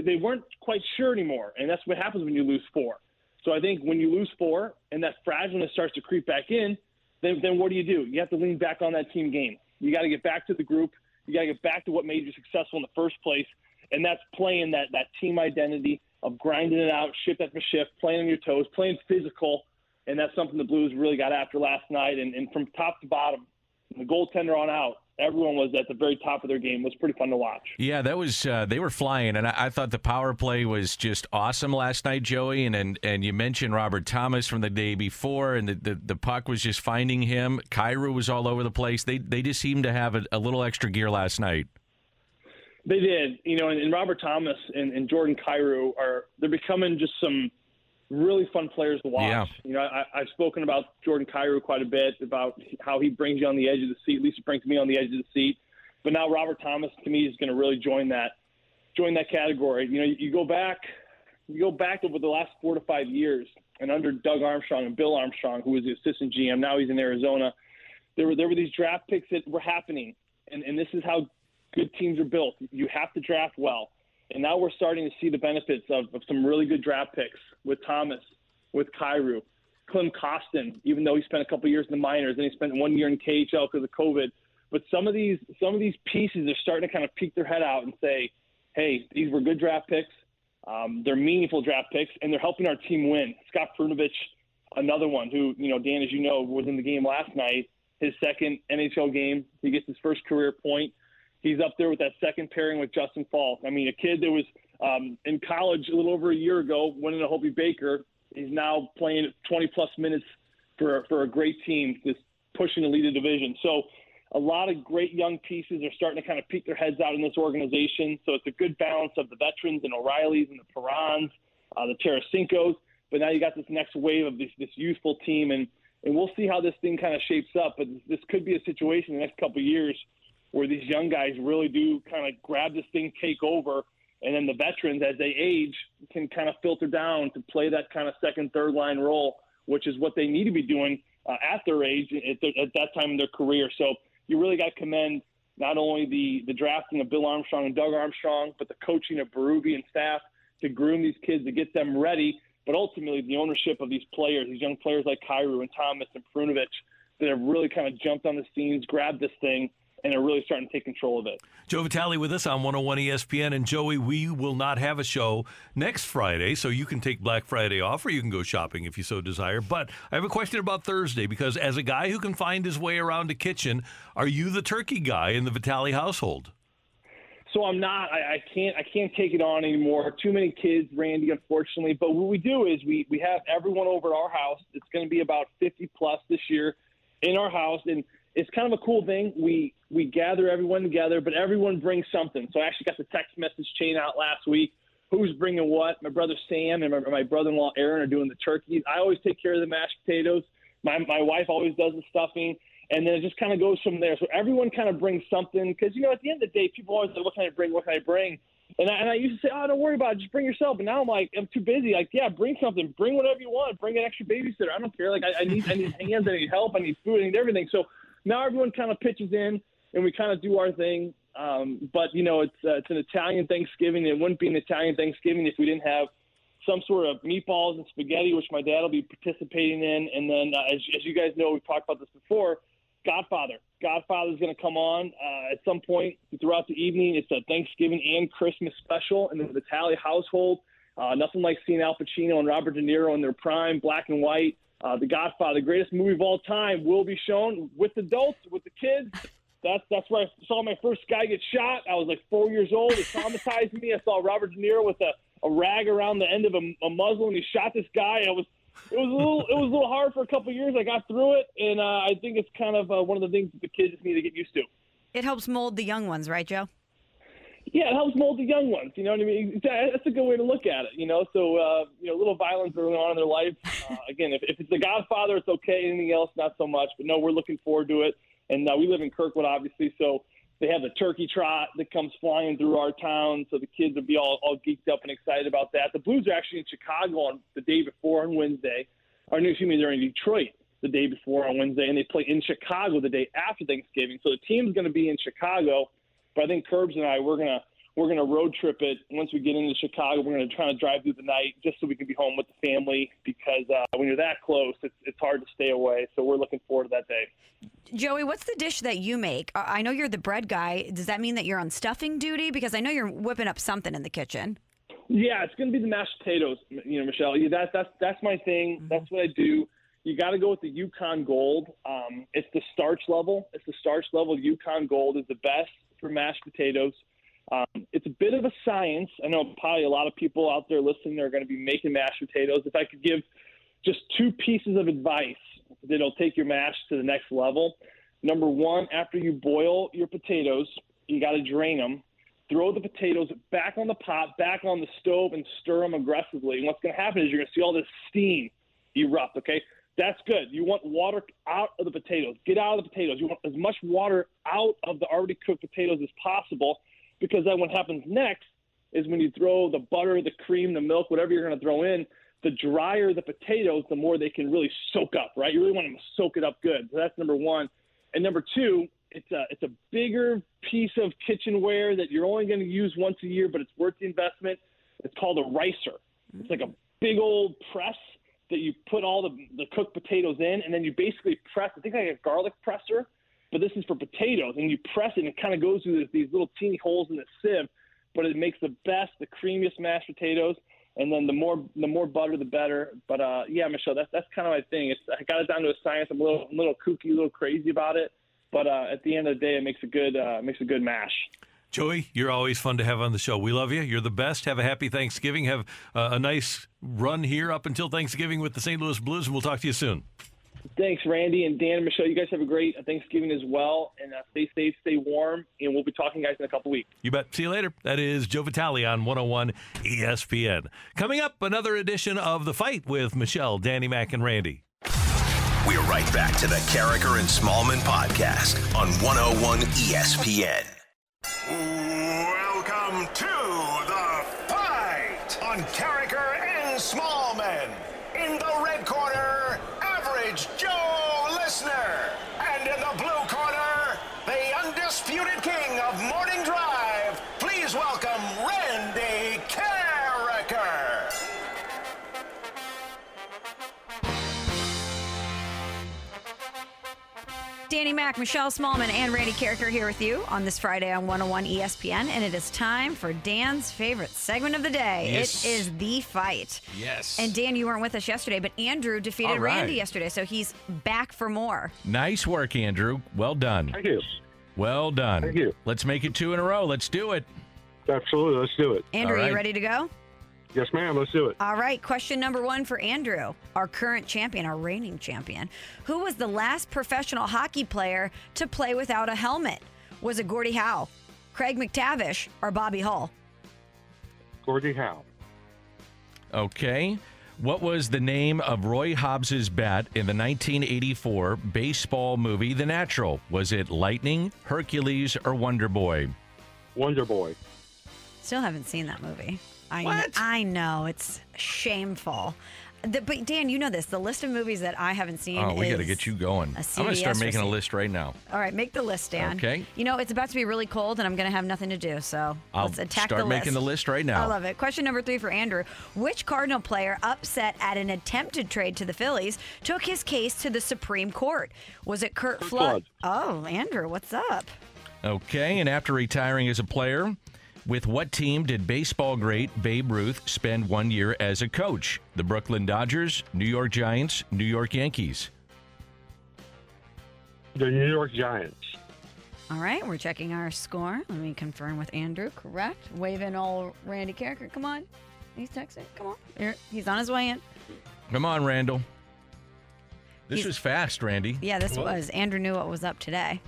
they weren't quite sure anymore, and that's what happens when you lose four. So I think when you lose four and that fragileness starts to creep back in, then then what do you do? You have to lean back on that team game. You got to get back to the group. You got to get back to what made you successful in the first place, and that's playing that that team identity of grinding it out, shift after shift, playing on your toes, playing physical, and that's something the Blues really got after last night. And, and from top to bottom, the goaltender on out, everyone was at the very top of their game. It was pretty fun to watch. Yeah, that was uh, they were flying, and I, I, thought the power play was just awesome last night, Joey. And and, and you mentioned Robert Thomas from the day before, and the, the, the puck was just finding him. Kyrou was all over the place. They they just seemed to have a, a little extra gear last night. They did, you know, and, and Robert Thomas and, and Jordan Kyrou are they're becoming just some really fun players to watch. Yeah. You know, I, I've spoken about Jordan Kyrou quite a bit about how he brings you on the edge of the seat. At least it brings me on the edge of the seat. But now Robert Thomas to me is going to really join that join that category. You know, you, you go back you go back over the last four to five years, and under Doug Armstrong and Bill Armstrong, who was the assistant GM, now he's in Arizona. There were there were these draft picks that were happening, and and this is how good teams are built. You have to draft well. And now we're starting to see the benefits of, of some really good draft picks with Thomas, with Kyrou, Klim Kostin, even though he spent a couple years in the minors and he spent one year in KHL because of COVID. But some of these some of these pieces are starting to kind of peek their head out and say, "Hey, these were good draft picks. Um, they're meaningful draft picks, and they're helping our team win." Scott Perunovich, another one who you know, Dan, as you know, was in the game last night. His second NHL game, he gets his first career point he's up there with that second pairing with Justin Faulk. I mean, a kid that was um, in college a little over a year ago, winning a Hobey Baker. He's now playing 20 plus minutes for for a great team that's pushing to lead division. So a lot of great young pieces are starting to kind of peek their heads out in this organization. So it's a good balance of the veterans and O'Reillys and the Perrons, uh, the Tarasenkos. But now you got this next wave of this this youthful team, and and we'll see how this thing kind of shapes up. But this could be a situation in the next couple of years where these young guys really do kind of grab this thing, take over, and then the veterans, as they age, can kind of filter down to play that kind of second, third line role, which is what they need to be doing uh, at their age at, at that time in their career. So you really got to commend not only the the drafting of Bill Armstrong and Doug Armstrong, but the coaching of Berube and staff to groom these kids to get them ready. But ultimately, the ownership of these players, these young players like Kyrou and Thomas and Perunovich, that have really kind of jumped on the scenes, grabbed this thing, and are really starting to take control of it. Joe Vitale with us on 101 ESPN. And Joey, we will not have a show next Friday, so you can take Black Friday off or you can go shopping if you so desire. But I have a question about Thursday because as a guy who can find his way around a kitchen, are you the turkey guy in the Vitale household? So I'm not. I, I can't. I can't take it on anymore. Too many kids, Randy. Unfortunately, but what we do is we we have everyone over at our house. It's going to be about 50 plus this year in our house, and it's kind of a cool thing. We we gather everyone together, but everyone brings something. So I actually got the text message chain out last week. Who's bringing what? My brother Sam and my, my brother-in-law Aaron are doing the turkeys. I always take care of the mashed potatoes. My my wife always does the stuffing, and then it just kind of goes from there. So everyone kind of brings something because you know at the end of the day, people always say, "What can I bring? What can I bring?" And I, and I used to say, "Oh, don't worry about it. Just bring yourself." But now I'm like, I'm too busy. Like, yeah, bring something. Bring whatever you want. Bring an extra babysitter. I don't care. Like, I, I need I need hands. I need help. I need food. I need everything. So now everyone kind of pitches in and we kind of do our thing. Um, but you know, it's uh, it's an Italian Thanksgiving. It wouldn't be an Italian Thanksgiving if we didn't have some sort of meatballs and spaghetti, which my dad will be participating in. And then, uh, as, as you guys know, we've talked about this before. Godfather. Godfather is going to come on uh, at some point throughout the evening. It's a Thanksgiving and Christmas special in the Vitale household. Uh, nothing like seeing Al Pacino and Robert De Niro in their prime, black and white. Uh, the Godfather, the greatest movie of all time, will be shown with adults, with the kids. That's that's where I saw my first guy get shot. I was like four years old. It traumatized me. I saw Robert De Niro with a, a rag around the end of a, a muzzle, and he shot this guy. I was it was a little it was a little hard for a couple years. I got through it, and uh, I think it's kind of uh, one of the things that the kids need to get used to. It helps mold the young ones, right, Joe? Yeah, it helps mold the young ones. You know what I mean? That's a good way to look at it. You know, so uh, you know, little violence early on in their life. Uh, again, if, if it's The Godfather, it's okay. Anything else, not so much. But no, we're looking forward to it. And uh, we live in Kirkwood, obviously, so they have the turkey trot that comes flying through our town. So the kids will be all, all geeked up and excited about that. The Blues are actually in Chicago on the day before on Wednesday. Or no, excuse me, they're in Detroit the day before on Wednesday, and they play in Chicago the day after Thanksgiving. So the team's going to be in Chicago, but I think Curbs and I we're gonna we're gonna road trip it once we get into Chicago. We're gonna try to drive through the night just so we can be home with the family because uh, when you're that close, it's it's hard to stay away. So we're looking forward to that day. Joey, what's the dish that you make? I know you're the bread guy. Does that mean that you're on stuffing duty? Because I know you're whipping up something in the kitchen. Yeah, it's going to be the mashed potatoes. You know, Michelle. Yeah, that's that's that's my thing. That's what I do. You got to go with the Yukon Gold. Um, it's the starch level. It's the starch level. Yukon Gold is the best for mashed potatoes. Um, it's a bit of a science. I know probably a lot of people out there listening are going to be making mashed potatoes. If I could give just two pieces of advice that'll take your mash to the next level. Number one, after you boil your potatoes, you got to drain them. Throw the potatoes back on the pot, back on the stove, and stir them aggressively. And what's going to happen is you're going to see all this steam erupt. Okay, that's good. You want water out of the potatoes. Get out of the potatoes. You want as much water out of the already cooked potatoes as possible, because then what happens next is when you throw the butter, the cream, the milk, whatever you're going to throw in, the drier the potatoes, the more they can really soak up, right? You really want them to soak it up good. So that's number one. And number two, it's a it's a bigger piece of kitchenware that you're only going to use once a year, but it's worth the investment. It's called a ricer. It's like a big old press that you put all the the cooked potatoes in, and then you basically press. I think like a garlic presser, but this is for potatoes, and you press it, and it kind of goes through these little teeny holes in the sieve, but it makes the best, the creamiest mashed potatoes. And then the more the more butter, the better. But uh, yeah, Michelle, that's that's kind of my thing. It's I got it down to a science. I'm a little a little kooky, a little crazy about it. But uh, at the end of the day, it makes a good uh, makes a good mash. Joey, you're always fun to have on the show. We love you. You're the best. Have a happy Thanksgiving. Have uh, a nice run here up until Thanksgiving with the St. Louis Blues, and we'll talk to you soon. Thanks, Randy and Dan and Michelle. You guys have a great Thanksgiving as well, and uh, stay safe, stay warm, and we'll be talking guys in a couple weeks. You bet. See you later. That is Joe Vitale on 101 ESPN. Coming up, another edition of The Fight with Michelle, Danny Mack, and Randy. We're right back to the Karraker and Smallmon podcast on 101 ESPN. Welcome to the fight on Karraker and Smallmon. Danny Mack, Michelle Smallmon, and Randy Karraker here with you on this Friday on 101 ESPN. And it is time for Dan's favorite segment of the day. Yes. It is The Fight. Yes. And Dan, you weren't with us yesterday, but Andrew defeated All right. Randy yesterday, so he's back for more. Nice work, Andrew. Well done. Thank you. Well done. Thank you. Let's make it two in a row. Let's do it. Absolutely. Let's do it. Andrew, All are you ready to go? Yes, ma'am. Let's do it. All right, question number one for Andrew, our current champion, our reigning champion. Who was the last professional hockey player to play without a helmet? Was it Gordie Howe, Craig MacTavish, or Bobby Hull? Gordie Howe. Okay. What was the name of Roy Hobbs's bat in the 1984 baseball movie The Natural? Was it Lightning, Hercules, or Wonder Boy? Wonder Boy. Still haven't seen that movie. I What? I know it's shameful. The, but Dan, you know this. The list of movies that I haven't seen. Oh, we got to get you going. a I'm going to start CBS making a list right now. All right, make the list, Dan. Okay. You know it's about to be really cold, and I'm going to have nothing to do. So I'll let's attack start the making list. the list right now. I love it. Question number three for Andrew: Which Cardinal player upset at an attempted trade to the Phillies took his case to the Supreme Court? Was it Curt, Curt Flood? Flood. Oh, Andrew, what's up? Okay, and after retiring as a player, with what team did baseball great Babe Ruth spend one year as a coach? The Brooklyn Dodgers, New York Giants, New York Yankees. The New York Giants. All right, we're checking our score. Let me confirm with Andrew. Correct. Wave in all Randy Karraker. Come on. He's texting. Come on. Here, he's on his way in. Come on, Randall. This He's- was fast, Randy. Yeah, this was. Andrew knew what was up today.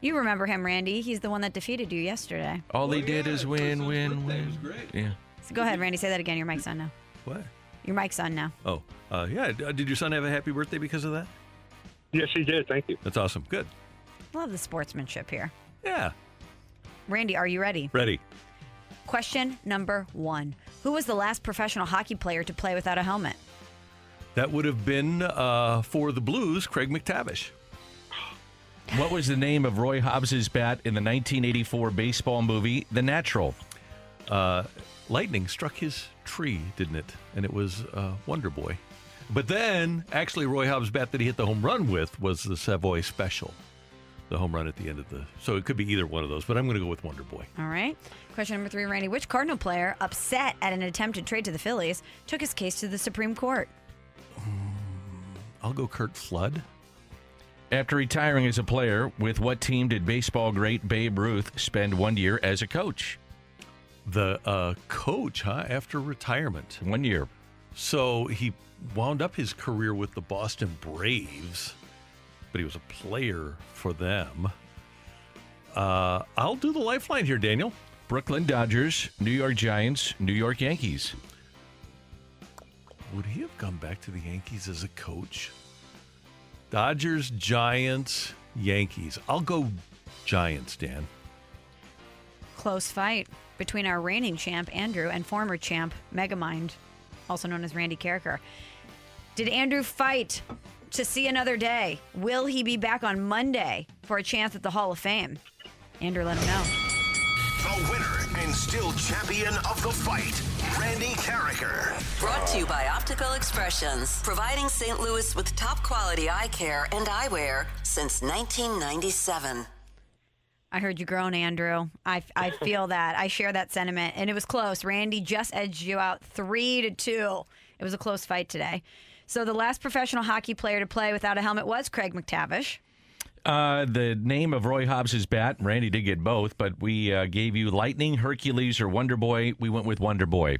You remember him, Randy. He's the one that defeated you yesterday. All he did is win, win, win. Yeah. So go ahead, Randy. Say that again. Your mic's on now. What? Your mic's on now. Oh, uh, yeah. D- Did your son have a happy birthday because of that? Yes, he did. Thank you. That's awesome. Good. Love the sportsmanship here. Yeah. Randy, are you ready? Ready. Question number one Who was the last professional hockey player to play without a helmet? That would have been uh, for the Blues, Craig MacTavish. What was the name of Roy Hobbs's bat in the 1984 baseball movie The Natural? Uh, lightning struck his tree, didn't it? And it was uh, Wonder Boy. But then, actually, Roy Hobbs' bat that he hit the home run with was the Savoy Special, the home run at the end of the. So it could be either one of those, but I'm going to go with Wonder Boy. All right. Question number three, Randy. Which Cardinal player, upset at an attempted trade to the Phillies, took his case to the Supreme Court? I'll go Curt Flood. After retiring as a player, with what team did baseball great Babe Ruth spend one year as a coach? The uh, coach, huh? After retirement. One year. So he wound up his career with the Boston Braves, but he was a player for them. Uh, I'll do the lifeline here, Daniel. Brooklyn Dodgers, New York Giants, New York Yankees. Would he have gone back to the Yankees as a coach? Dodgers, Giants, Yankees. I'll go Giants, Dan. Close fight between our reigning champ, Andrew, and former champ, Megamind, also known as Randy Karraker. Did Andrew fight to see another day? Will he be back on Monday for a chance at the Hall of Fame? Andrew, let him know. The winner and still champion of the fight, Randy Karraker. Brought to you by Optical Expressions, providing St. Louis with top quality eye care and eyewear since 1997. I heard you groan, Andrew. I, I feel that. I share that sentiment. And it was close. Randy just edged you out three to two. It was a close fight today. So the last professional hockey player to play without a helmet was Craig MacTavish. Uh, the name of Roy Hobbs's bat, Randy did get both, but we uh, gave you Lightning, Hercules, or Wonder Boy. We went with Wonder Boy.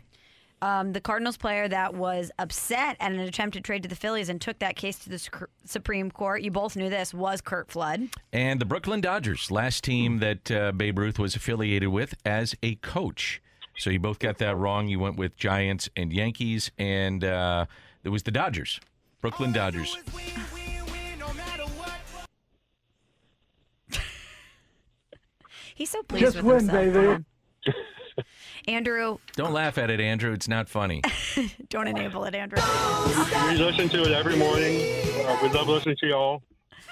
Um, the Cardinals player that was upset at an attempted trade to the Phillies and took that case to the Suc- Supreme Court, you both knew this, was Curt Flood. And the Brooklyn Dodgers, last team that uh, Babe Ruth was affiliated with as a coach. So you both got that wrong. You went with Giants and Yankees, and uh, it was the Dodgers, Brooklyn Dodgers. He's so pleased Just with win, himself. baby. Andrew, Don't laugh at it, Andrew. It's not funny. don't enable it, Andrew. We listen to it every morning. Uh, we love listening to y'all.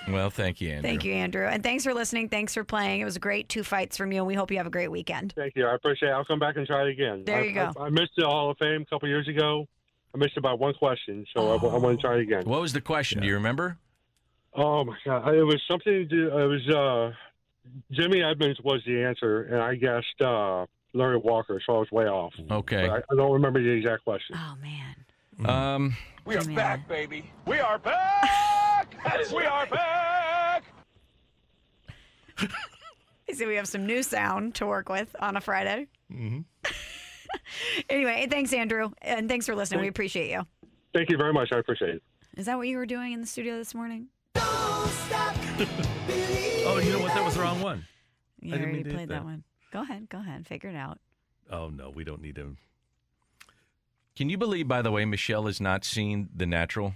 Well, thank you, Andrew. Thank you, Andrew. And thanks for listening. Thanks for playing. It was a great two fights from you, and we hope you have a great weekend. Thank you. I appreciate it. I'll come back and try it again. There I, you go. I, I missed the Hall of Fame a couple years ago. I missed about one question, so I, I want to try it again. What was the question? Do you remember? Oh my god! It was something to do. It was uh, Jimmy Edmonds was the answer, and I guessed uh, Larry Walker, so I was way off. Okay. I, I don't remember the exact question. Oh man. Um, We are back, baby. We are back. we are back. I see we have some new sound to work with on a Friday. Mm-hmm. Anyway, thanks, Andrew. And thanks for listening. We appreciate you. Thank you very much. I appreciate it. Is that what you were doing in the studio this morning? Oh, you know what? That was the wrong one. You I didn't already mean played that that. one. Go ahead. Go ahead. Figure it out. Oh, no, we don't need to. Can you believe, by the way, Michelle has not seen The Natural?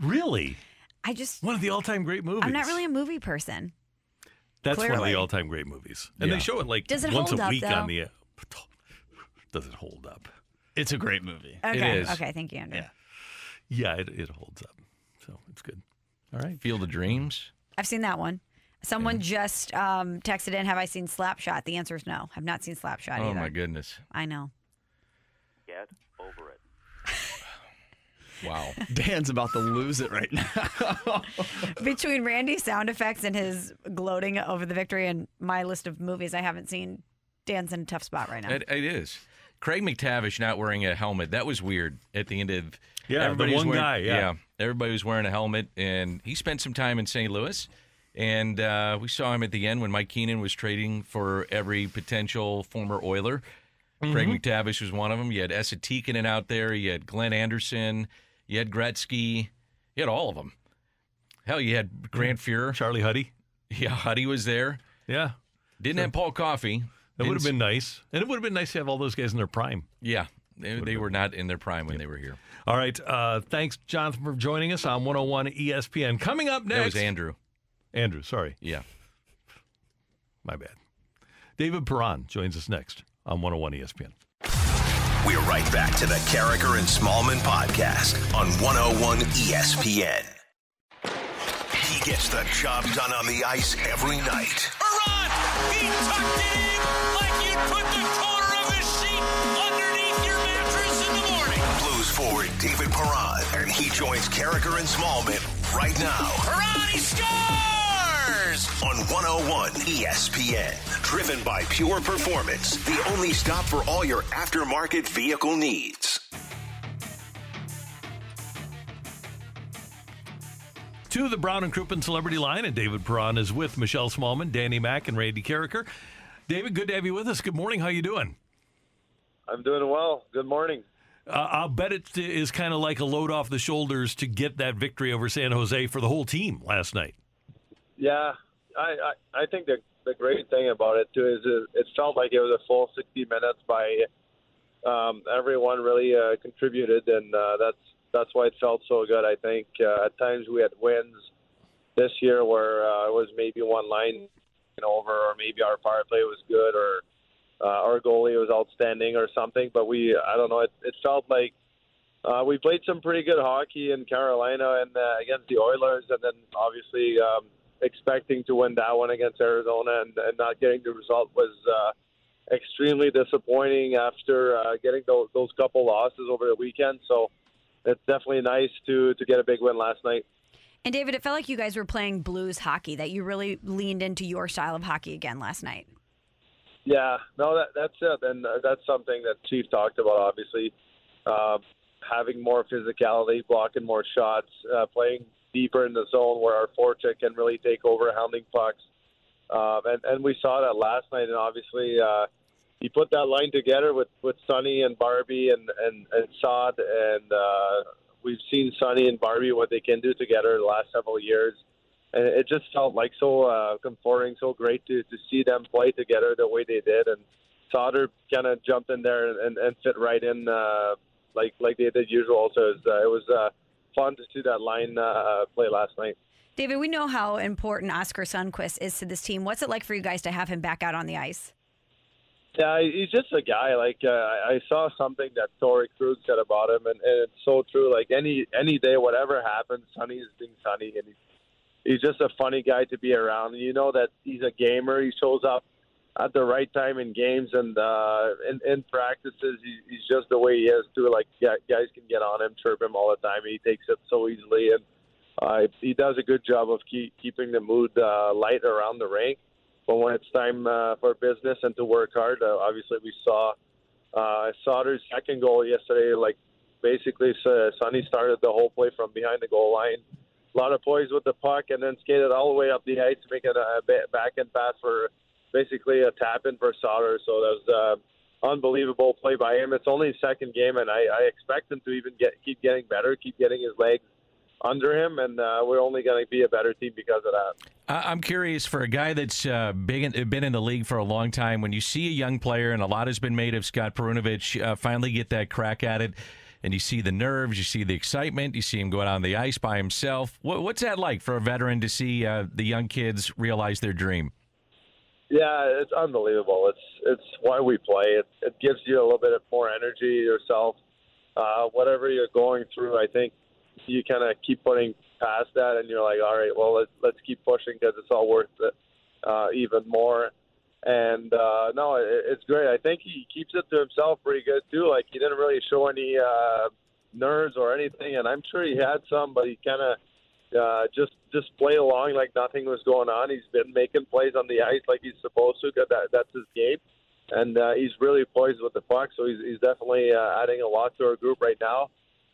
Really? I just. One of the all time great movies. I'm not really a movie person. That's one of the all time great movies. And Yeah. they show it like Does it once hold a up, week though? on the. Does it hold up? It's a great movie. Okay. is. Okay. Thank you, Andrew. Yeah, it, it holds up. So it's good. All right. Field of Dreams? I've seen that one. Someone just um, texted in, "Have I seen Slapshot?" The answer is no. I've not seen Slapshot Oh, either. my goodness. I know. Get over it. Wow. Dan's about to lose it right now. Between Randy's sound effects and his gloating over the victory and my list of movies I haven't seen, Dan's in a tough spot right now. It, it is. Craig MacTavish not wearing a helmet. That was weird at the end of. Yeah, the everybody was one wearing- guy, yeah. everybody was wearing a helmet, and he spent some time in St. Louis. And uh, we saw him at the end when Mike Keenan was trading for every potential former Oiler. Craig Mhm. MacTavish was one of them. You had Esa Tikkanen out there. You had Glenn Anderson. You had Gretzky. You had all of them. Hell, you had Grant Fuhrer. Charlie Huddy. Yeah, Huddy was there. Yeah. Didn't have Paul Coffey. That would have been nice. And it would have been nice to have all those guys in their prime. Yeah, they, they were not in their prime when they were here. All right. Uh, thanks, Jonathan, for joining us on 101 ESPN. Coming up next. That was Andrew. Andrew, sorry. Yeah. My bad. David Perron joins us next on 101 ESPN. We're right back to the Karraker and Smallmon podcast on 101 ESPN. He gets the job done on the ice every night. He tucked it in like you'd put the corner of a sheet underneath your mattress in the morning. Blues forward David Perron, and he joins Karraker and Smallmon right now Perron, he scores! on 101 ESPN. Driven by Pure Performance, the only stop for all your aftermarket vehicle needs. To the Brown and Crouppen Celebrity Line, and David Perron is with Michelle Smallmon, Danny Mack, and Randy Karraker. David, good to have you with us. Good morning. How you doing? I'm doing well. Good morning. Uh, I'll bet it is kind of like a load off the shoulders to get that victory over San Jose for the whole team last night. Yeah, I I, I think the the great thing about it too is it, it felt like it was a full 60 minutes by um, everyone really uh, contributed, and uh, that's that's why it felt so good. I think uh, at times we had wins this year where uh, it was maybe one line over, or maybe our power play was good, or uh, our goalie was outstanding, or something. But we, I don't know, it, it felt like uh, we played some pretty good hockey in Carolina and uh, against the Oilers, and then obviously um, expecting to win that one against Arizona and, and not getting the result was uh, extremely disappointing after uh, getting those, those couple losses over the weekend. So it's definitely nice to to get a big win last night. And David, it felt like you guys were playing blues hockey, that you really leaned into your style of hockey again last night. Yeah, no, that that's it, and uh, that's something that Chief talked about. Obviously, uh, having more physicality, blocking more shots, uh, playing deeper in the zone where our forecheck can really take over, hounding pucks, um, and and we saw that last night. And obviously, uh, he put that line together with with Sonny and Barbie and and and Sod, and uh, we've seen Sonny and Barbie what they can do together the last several years and it just felt like so uh, comforting, so great to to see them play together the way they did. And Sauter kind of jumped in there and, and, and fit right in uh, like like they did usual. So it was, uh, it was uh, fun to see that line uh, play last night. David, we know how important Oscar Sundqvist is to this team. What's it like for you guys to have him back out on the ice? Yeah, he's just a guy. Like uh, I saw something that Torey Krug said about him, and, and it's so true. Like any any day, whatever happens, Sonny is being Sonny, and he's he's just a funny guy to be around. You know that he's a gamer. He shows up at the right time in games and uh, in, in practices. He, he's just the way he is too. Like yeah, guys can get on him, chirp him all the time. He takes it so easily, and uh, he does a good job of keep, keeping the mood uh, light around the rink. But when it's time uh, for business and to work hard, uh, obviously we saw uh, Sauter's second goal yesterday. Like basically, uh, Sonny started the whole play from behind the goal line a lot of poise with the puck, and then skated all the way up the ice, making a back end pass for basically a tap in for Sauter. So that was uh, unbelievable play by him. It's only his second game, and I, I expect him to even get keep getting better, keep getting his legs under him, and uh, we're only going to be a better team because of that. I'm curious for a guy that's uh, big in, been in the league for a long time. When you see a young player, and a lot has been made of Scott Perunovich, uh, finally get that crack at it and you see the nerves, you see the excitement, you see him going on the ice by himself. What, what's that like for a veteran to see uh, the young kids realize their dream? Yeah, it's unbelievable. It's it's why we play. It it gives you a little bit of more energy yourself. Uh, whatever you're going through, I think you kind of keep putting past that, and you're like, all right, well, let's let's keep pushing because it's all worth it uh, even more. And uh, no, it, it's great. I think he keeps it to himself pretty good too. Like he didn't really show any uh, nerves or anything, and I'm sure he had some, but he kind of uh, just just played along like nothing was going on. He's been making plays on the ice like he's supposed to. Cause that that's his game, and uh, he's really poised with the puck. So he's he's definitely uh, adding a lot to our group right now.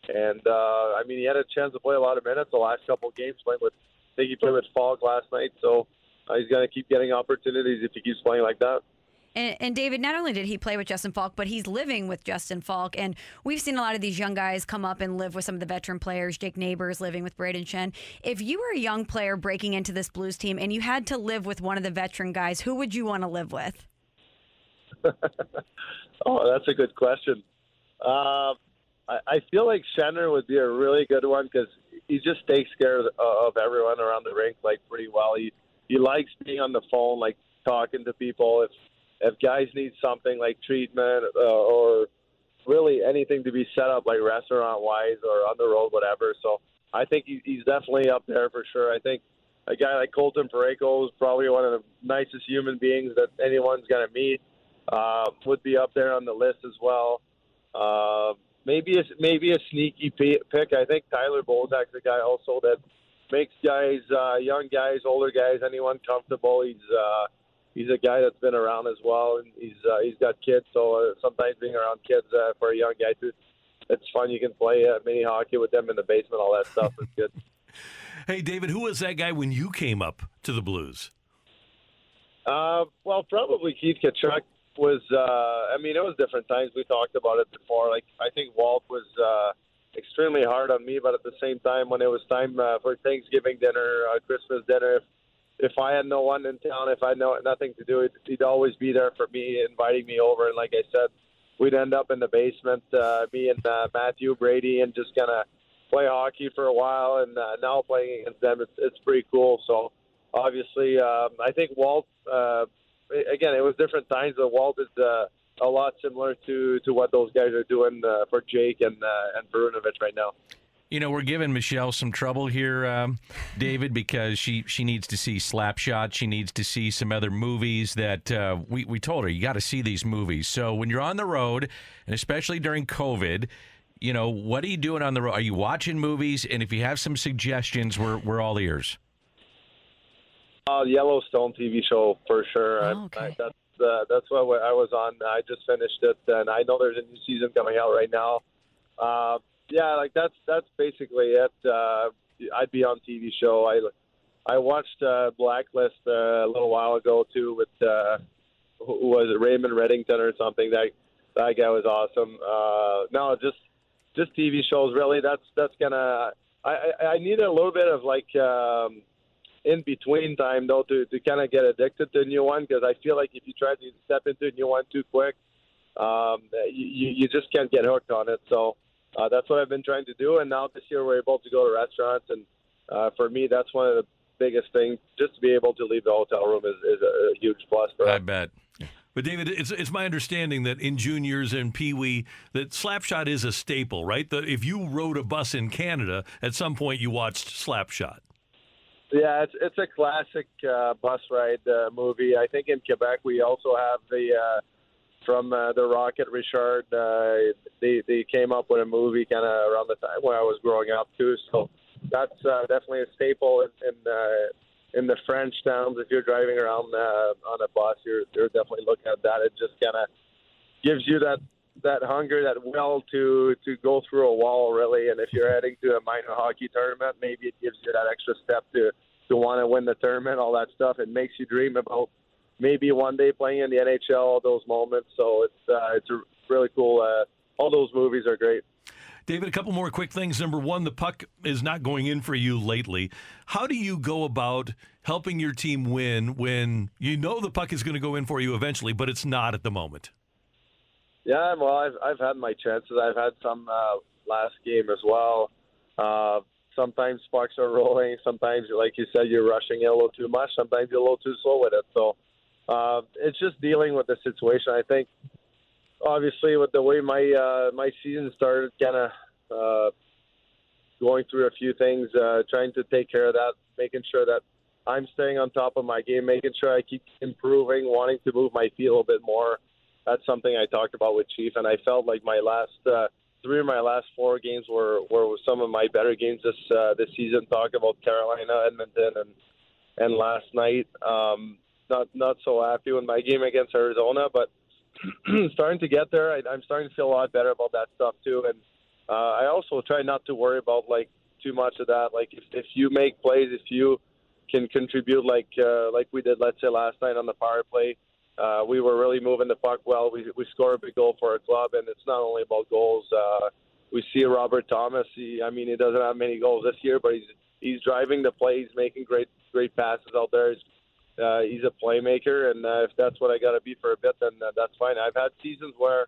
And uh, I mean, he had a chance to play a lot of minutes the last couple of games playing with. I think he played with Faulk last night, so uh, he's going to keep getting opportunities if he keeps playing like that. And, and, David, not only did he play with Justin Faulk, but he's living with Justin Faulk. And we've seen a lot of these young guys come up and live with some of the veteran players. Jake Neighbours living with Brayden Schenn. If you were a young player breaking into this Blues team and you had to live with one of the veteran guys, who would you want to live with? oh, that's a good question. Uh, I, I feel like Schenner would be a really good one because he just takes care of, of everyone around the rink like pretty well. He he likes being on the phone, like talking to people. If if guys need something like treatment uh, or really anything to be set up like restaurant wise or on the road, whatever. So I think he, he's definitely up there for sure. I think a guy like Colton Parayko is probably one of the nicest human beings that anyone's going to meet. Uh, would be up there on the list as well. Uh, maybe a, maybe a sneaky pick. I think Tyler Bozak's a guy also that makes guys, uh, young guys, older guys, anyone comfortable. He's uh, he's a guy that's been around as well, and he's uh, he's got kids. So uh, sometimes being around kids uh, for a young guy too, it's fun. You can play uh, mini hockey with them in the basement. All that stuff is good. Hey, David, who was that guy when you came up to the Blues? Uh, well, probably Keith Tkachuk was. Uh, I mean, it was different times. We talked about it before. Like I think Walt was uh, extremely hard on me, but at the same time, when it was time uh, for Thanksgiving dinner, uh, Christmas dinner, if, if I had no one in town, if I had no nothing to do, he'd always be there for me, inviting me over. And like I said, we'd end up in the basement, uh, me and uh, Matthew Brady, and just kind of play hockey for a while. And uh, now playing against them, it's it's pretty cool. So obviously, um, I think Walt. Uh, again, it was different times, but Walt is uh, a lot similar to to what those guys are doing uh, for Jake and uh, and Perunovich right now. You know, we're giving Michelle some trouble here, um, David, because she, she needs to see Slapshot. She needs to see some other movies that uh, we, we told her, you got to see these movies. So when you're on the road, and especially during COVID, you know, what are you doing on the road? Are you watching movies? And if you have some suggestions, we're, we're all ears. Uh, Yellowstone TV show for sure. I, I, that's uh, that's what I was on. I just finished it, and I know there's a new season coming out right now. Uh, yeah, like that's that's basically it. Uh, I'd be on TV show. I I watched uh, Blacklist uh, a little while ago too with uh, who was it Raymond Reddington or something. That that guy was awesome. Uh, no, just just TV shows really. That's that's gonna. I I, I need a little bit of like. Um, in between time though to, to kind of get addicted to a new one because I feel like if you try to step into a new one too quick, um, you, you just can't get hooked on it. So uh, that's what I've been trying to do. And now this year we're able to go to restaurants, and uh, for me that's one of the biggest things. Just to be able to leave the hotel room is, is a, huge plus for us. I bet. But David, it's it's my understanding that in juniors and Pee Wee, that Slapshot is a staple, right? That if you rode a bus in Canada, at some point you watched Slapshot. Yeah, it's it's a classic uh, bus ride uh, movie. I think in Quebec we also have the uh, from uh, the Rocket Richard. Uh, they they came up with a movie kind of around the time when I was growing up too. So that's uh, definitely a staple in in, uh, in the French towns. If you're driving around uh, on a bus, you're you're definitely looking at that. It just kind of gives you that that hunger, that will to to go through a wall, really. And if you're heading to a minor hockey tournament, maybe it gives you that extra step to to want to win the tournament, all that stuff. It makes you dream about maybe one day playing in the NHL. All those moments. So it's uh, it's a really cool. Uh, all those movies are great. David, a couple more quick things. Number one, the puck is not going in for you lately. How do you go about helping your team win when you know the puck is going to go in for you eventually, but it's not at the moment? Yeah, well, I've I've had my chances. I've had some uh, last game as well. Uh, sometimes sparks are rolling. Sometimes, like you said, you're rushing a little too much. Sometimes you're a little too slow with it. So uh, it's just dealing with the situation. I think, obviously, with the way my uh, my season started, kind of uh, going through a few things, uh, trying to take care of that, making sure that I'm staying on top of my game, making sure I keep improving, wanting to move my feet a little bit more. That's something I talked about with Chief, and I felt like my last uh, three of my last four games were were some of my better games this uh, this season. Talk about Carolina, Edmonton, and and last night. Um, not not so happy with my game against Arizona, but starting to get there. I, I'm starting to feel a lot better about that stuff too. And uh, I also try not to worry about like too much of that. Like if if you make plays, if you can contribute like uh, like we did, let's say last night on the power play. Uh, we were really moving the puck well. We we scored a big goal for our club, and it's not only about goals. Uh, we see Robert Thomas. He, I mean, he doesn't have many goals this year, but he's he's driving the plays, making great great passes out there. He's, uh, he's a playmaker, and uh, if that's what I got to be for a bit, then uh, that's fine. I've had seasons where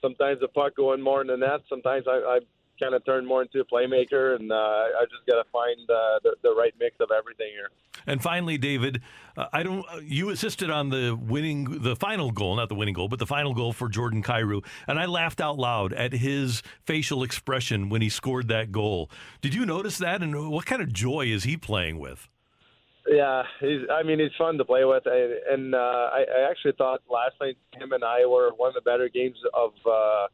sometimes the puck going more in the net. Sometimes I, I kind of turn more into a playmaker, and uh, I just got to find uh, the, the right mix of everything here. And finally, David, uh, I don't. You assisted on the winning, the final goal, not the winning goal, but the final goal for Jordan Kyrou, and I laughed out loud at his facial expression when he scored that goal. Did you notice that? And what kind of joy is he playing with? Yeah, he's. I mean, he's fun to play with, and, and uh, I, I actually thought last night him and I were one of the better games of uh,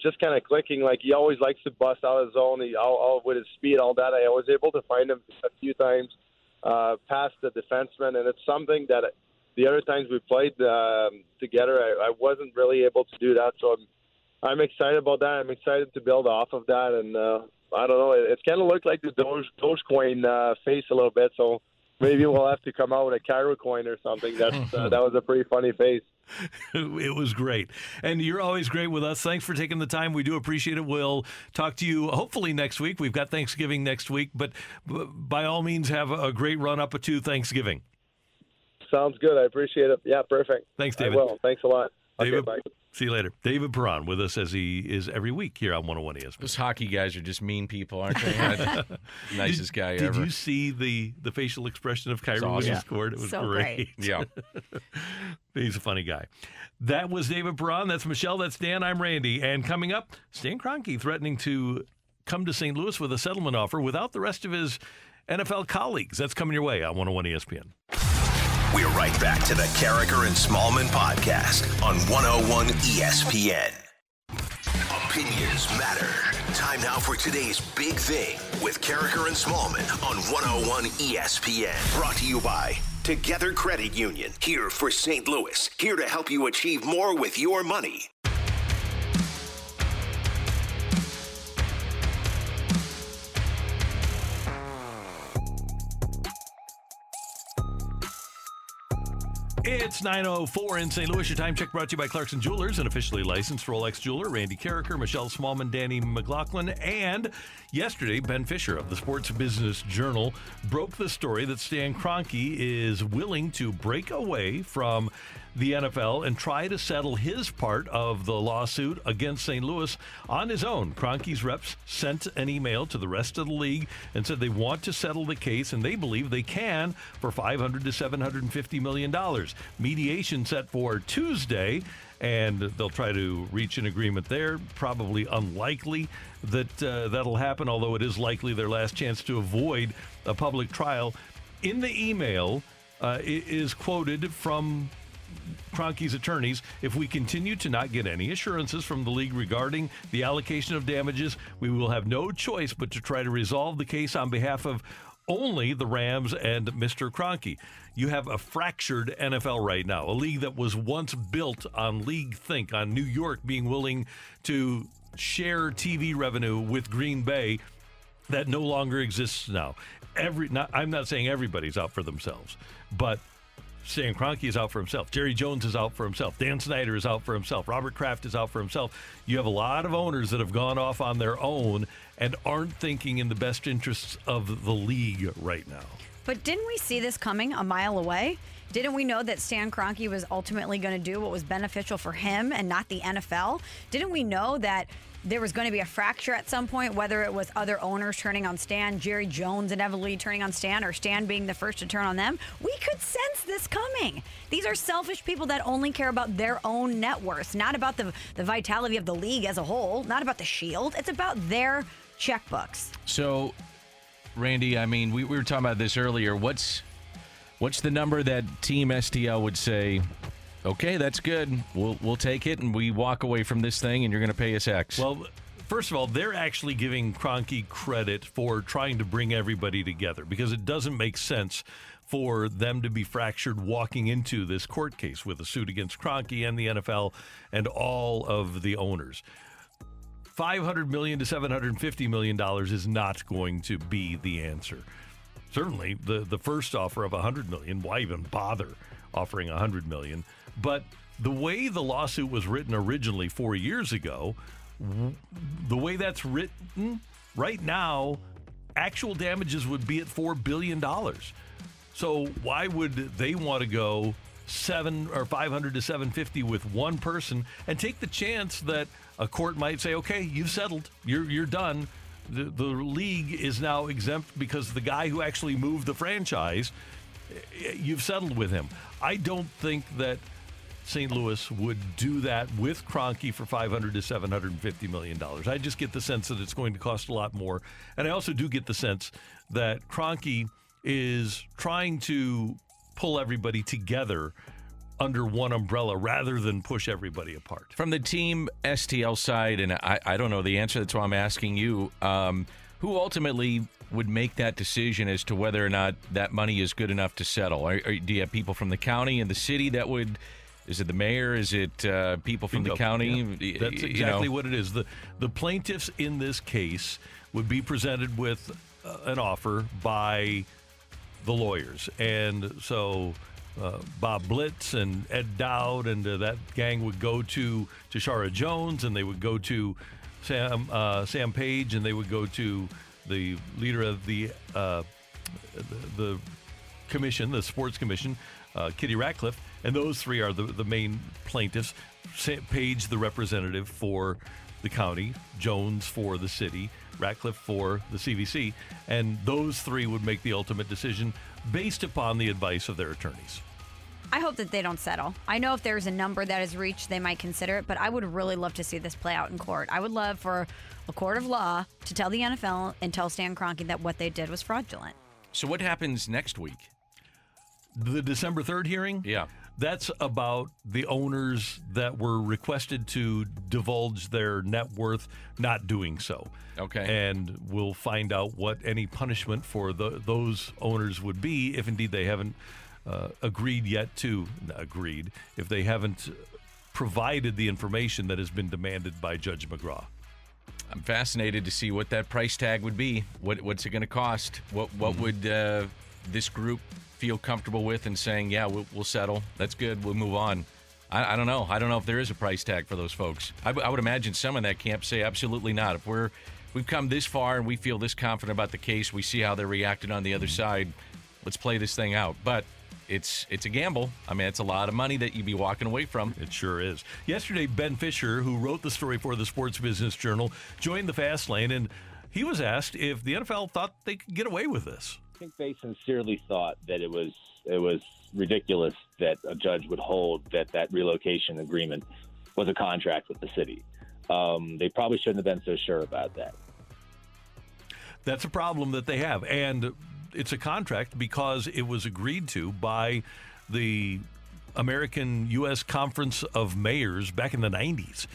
just kind of clicking. Like he always likes to bust out of his zone. He all, all with his speed, all that. I was able to find him a few times uh, past the defenseman, and it's something that the other times we played um, together, I, I wasn't really able to do that. So I'm, I'm excited about that. I'm excited to build off of that, and uh, I don't know. It, it's kind of looked like the Doge, Dogecoin uh, face a little bit. So maybe we'll have to come out with a Kyrou coin or something. That's uh, that was a pretty funny face. it was great. And you're always great with us. Thanks for taking the time. We do appreciate it. We'll talk to you hopefully next week. We've got Thanksgiving next week, but by all means, have a great run up to Thanksgiving. Sounds good. I appreciate it. Yeah, perfect. Thanks, David. Well. Thanks a lot. David, okay, bye. See you later. David Perron with us as he is every week here on 101 ESPN. Those hockey guys are just mean people, aren't they? Nicest guy did, ever. Did you see the, the facial expression of Kyrou awesome. when he Yeah. scored? It was So great. great. Yeah. He's a funny guy. That was David Perron. That's Michelle. That's Dan. I'm Randy. And coming up, Stan Kroenke threatening to come to St. Louis with a settlement offer without the rest of his NFL colleagues. That's coming your way on 101 ESPN. We're right back to the Karraker and Smallmon podcast on 101 ESPN. Opinions matter. Time now for today's big thing with Karraker and Smallmon on 101 ESPN. Brought to you by Together Credit Union, here for St. Louis, here to help you achieve more with your money. It's 9.04 in St. Louis. Your time check brought to you by Clarkson Jewelers, an officially licensed Rolex jeweler. Randy Karraker, Michelle Smallmon, Danny McLaughlin. And yesterday, Ben Fisher of the Sports Business Journal broke the story that Stan Kroenke is willing to break away from the NFL and try to settle his part of the lawsuit against St. Louis on his own. Kroenke's reps sent an email to the rest of the league and said they want to settle the case and they believe they can for 500 to 750 million dollars. Mediation set for Tuesday and they'll try to reach an agreement there. Probably unlikely that uh, that'll happen, although it is likely their last chance to avoid a public trial. In the email uh, is quoted from Kroenke's attorneys, if we continue to not get any assurances from the league regarding the allocation of damages, we will have no choice but to try to resolve the case on behalf of only the Rams and Mr. Kroenke. You have a fractured NFL right now, a league that was once built on league think, on New York being willing to share TV revenue with Green Bay that no longer exists now. Every not, I'm not saying everybody's out for themselves, but Stan Kroenke is out for himself. Jerry Jones is out for himself. Dan Snyder is out for himself. Robert Kraft is out for himself. You have a lot of owners that have gone off on their own and aren't thinking in the best interests of the league right now. But didn't we see this coming a mile away? Didn't we know that Stan Kroenke was ultimately going to do what was beneficial for him and not the NFL? Didn't we know that there was going to be a fracture at some point, whether it was other owners turning on Stan, Jerry Jones and inevitably turning on Stan, or Stan being the first to turn on them? We could sense this coming. These are selfish people that only care about their own net worth, not about the, the vitality of the league as a whole, not about the shield. It's about their checkbooks. So, Randy, I mean, we, we were talking about this earlier. What's what's the number that Team STL would say? Okay, that's good. We'll we'll take it, and we walk away from this thing, and you're going to pay us X. Well, first of all, they're actually giving Kroenke credit for trying to bring everybody together because it doesn't make sense for them to be fractured walking into this court case with a suit against Kroenke and the NFL and all of the owners. 500 million to 750 million dollars is not going to be the answer. Certainly, the the first offer of 100 million, why even bother offering 100 million? But the way the lawsuit was written originally 4 years ago, the way that's written right now, actual damages would be at 4 billion dollars. So why would they want to go seven or 500 to 750 with one person and take the chance that a court might say, okay, you've settled, you're you're done. the, the league is now exempt because the guy who actually moved the franchise, eh, you've settled with him. I don't think that St. Louis would do that with Kroenke for 500 to 750 million dollars. I just get the sense that it's going to cost a lot more, and I also do get the sense that Kroenke is trying to pull everybody together under one umbrella rather than push everybody apart. From the team STL side, and I, I don't know the answer, that's why I'm asking you, um, who ultimately would make that decision as to whether or not that money is good enough to settle? Are, do you have people from the county and the city that would? Is it the mayor? Is it uh, people from the county? Yeah. That's You exactly know? what it is. The the plaintiffs in this case would be presented with uh, an offer by the lawyers, and so uh, Bob Blitz and Ed Dowd and uh, that gang would go to to Shara Jones, and they would go to Sam uh, Sam Page, and they would go to the leader of the uh, the, the commission, the sports commission, uh, Kitty Ratcliffe, and those three are the, the main plaintiffs. Page, the representative for the county, Jones for the city, Ratcliffe for the CVC, and those three would make the ultimate decision based upon the advice of their attorneys. I hope that they don't settle. I know if there's a number that is reached, they might consider it, but I would really love to see this play out in court. I would love for a court of law to tell the NFL and tell Stan Kroenke that what they did was fraudulent. So what happens next week? The December 3rd hearing? Yeah. That's about the owners that were requested to divulge their net worth not doing so. Okay. And we'll find out what any punishment for the, those owners would be if indeed they haven't uh, agreed yet to, agreed, if they haven't provided the information that has been demanded by Judge McGraugh. I'm fascinated to see what that price tag would be. What what's it going to cost? What what Mm-hmm. would uh, this group feel comfortable with and saying, yeah, we'll, we'll settle. That's good. We'll move on. I, I don't know. I don't know if there is a price tag for those folks. I would imagine some in that camp say absolutely not. If we're we've come this far and we feel this confident about the case, we see how they're reacting on the other side. Let's play this thing out. But it's it's a gamble. I mean, it's a lot of money that you'd be walking away from. It sure is. Yesterday, Ben Fisher, who wrote the story for the Sports Business Journal, joined the fast lane, and he was asked if the NFL thought they could get away with this. I think they sincerely thought that it was it was ridiculous that a judge would hold that that relocation agreement was a contract with the city. Um, they probably shouldn't have been so sure about that. That's a problem that they have. And it's a contract because it was agreed to by the American U.S. Conference of Mayors back in the 90s.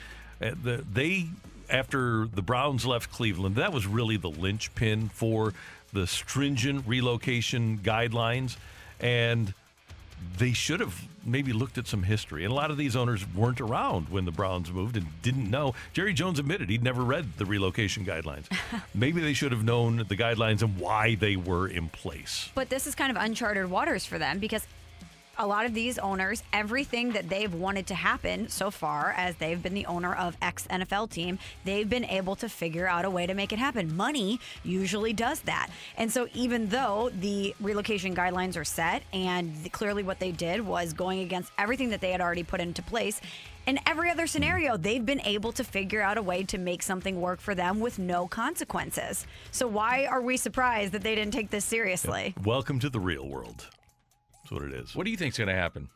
Uh, the, they, after the Browns left Cleveland, that was really the linchpin for the stringent relocation guidelines. And they should have maybe looked at some history. And a lot of these owners weren't around when the Browns moved and didn't know. Jerry Jones admitted he'd never read the relocation guidelines. maybe they should have known the guidelines and why they were in place. But this is kind of uncharted waters for them because a lot of these owners, everything that they've wanted to happen so far as they've been the owner of X NFL team, they've been able to figure out a way to make it happen. Money usually does that. And so even though the relocation guidelines are set and clearly what they did was going against everything that they had already put into place, in every other scenario, they've been able to figure out a way to make something work for them with no consequences. So why are we surprised that they didn't take this seriously? Welcome to the real world. That's what it is. What do you think's going to happen?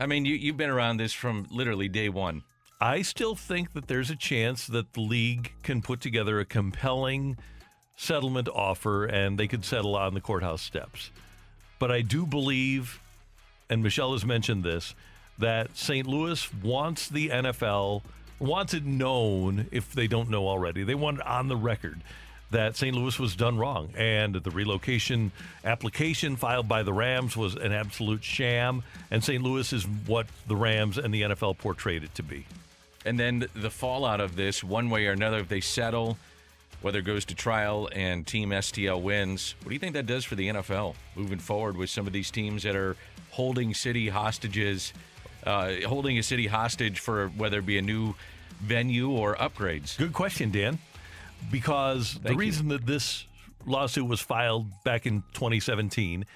I mean, you, you've been around this from literally day one. I still think that there's a chance that the league can put together a compelling settlement offer and they could settle on the courthouse steps. But I do believe, and Michelle has mentioned this, that St. Louis wants the NFL, wants it known if they don't know already. They want it on the record that St. Louis was done wrong and the relocation application filed by the Rams was an absolute sham. And St. Louis is what the Rams and the NFL portrayed it to be. And then the fallout of this, one way or another, if they settle, whether it goes to trial and Team STL wins, what do you think that does for the NFL moving forward with some of these teams that are holding city hostages, uh, holding a city hostage for whether it be a new venue or upgrades? Good question, Dan. Because the Thank you. reason that this lawsuit was filed back in 2017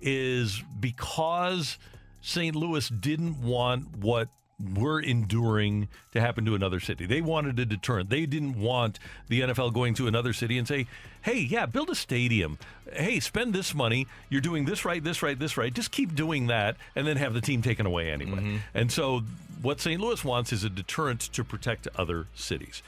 is because St. Louis didn't want what were enduring to happen to another city. They wanted a deterrent. They didn't want the NFL going to another city and say, "Hey, yeah, build a stadium. Hey, spend this money. You're doing this right, this right, this right. Just keep doing that, and then have the team taken away anyway." Mm-hmm. And so, what St. Louis wants is a deterrent to protect other cities.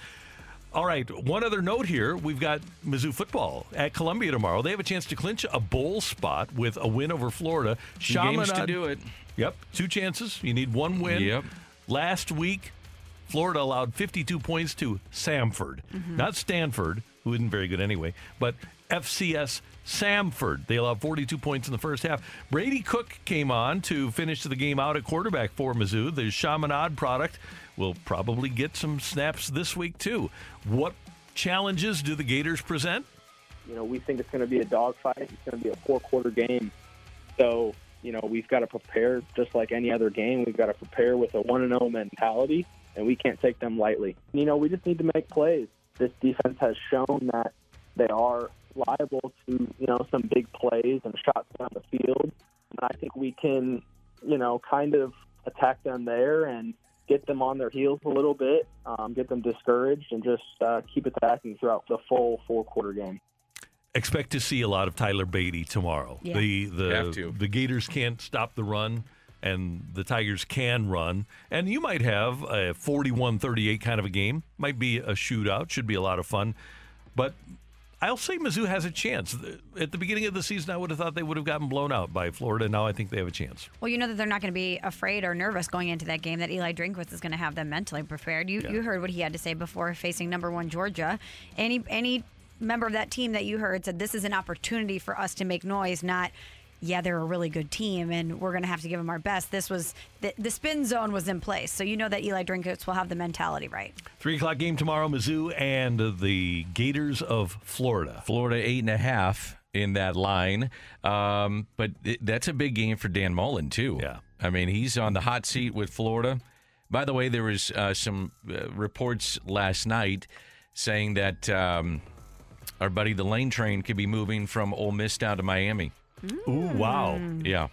All right, one other note here. We've got Mizzou football at Columbia tomorrow. They have a chance to clinch a bowl spot with a win over Florida. Games to do it. Yep, two chances. You need one win. Yep. Last week, Florida allowed 52 points to Samford, mm-hmm. not Stanford, who isn't very good anyway, but FCS Samford. They allowed 42 points in the first half. Brady Cook came on to finish the game out at quarterback for Mizzou. The Chaminade product will probably get some snaps this week too. What challenges do the Gators present? You know, we think it's going to be a dogfight. It's going to be a four-quarter game. So, you know, we've got to prepare just like any other game. We've got to prepare with a one and zero mentality, and we can't take them lightly. You know, we just need to make plays. This defense has shown that they are liable to you know some big plays and shots down the field. And I think we can, you know, kind of attack them there and get them on their heels a little bit, um, get them discouraged, and just uh, keep attacking throughout the full four-quarter game. expect to see a lot of Tyler Badie tomorrow. Yeah. The the to. the Gators can't stop the run and the Tigers can run. And you might have a 41-38 kind of a game. Might be a shootout, should be a lot of fun. But I'll say Mizzou has a chance. At the beginning of the season, I would have thought they would have gotten blown out by Florida. Now I think they have a chance. Well, you know that they're not going to be afraid or nervous going into that game. That Eli Drinkwitz is going to have them mentally prepared. You you heard what he had to say before facing number one Georgia. Any any member of that team that you heard said this is an opportunity for us to make noise, not. Yeah, they're a really good team, and we're going to have to give them our best. This was the, the spin zone was in place, so you know that Eli Drinkwitz will have the mentality right. Three o'clock game tomorrow, Mizzou and the Gators of Florida. Florida eight and a half in that line, um, but it, that's a big game for Dan Mullen too. Yeah, I mean he's on the hot seat with Florida. By the way, there was uh, some uh, reports last night saying that um, our buddy the Lane Train could be moving from Ole Miss down to Miami. Mm. Ooh, wow. Yeah.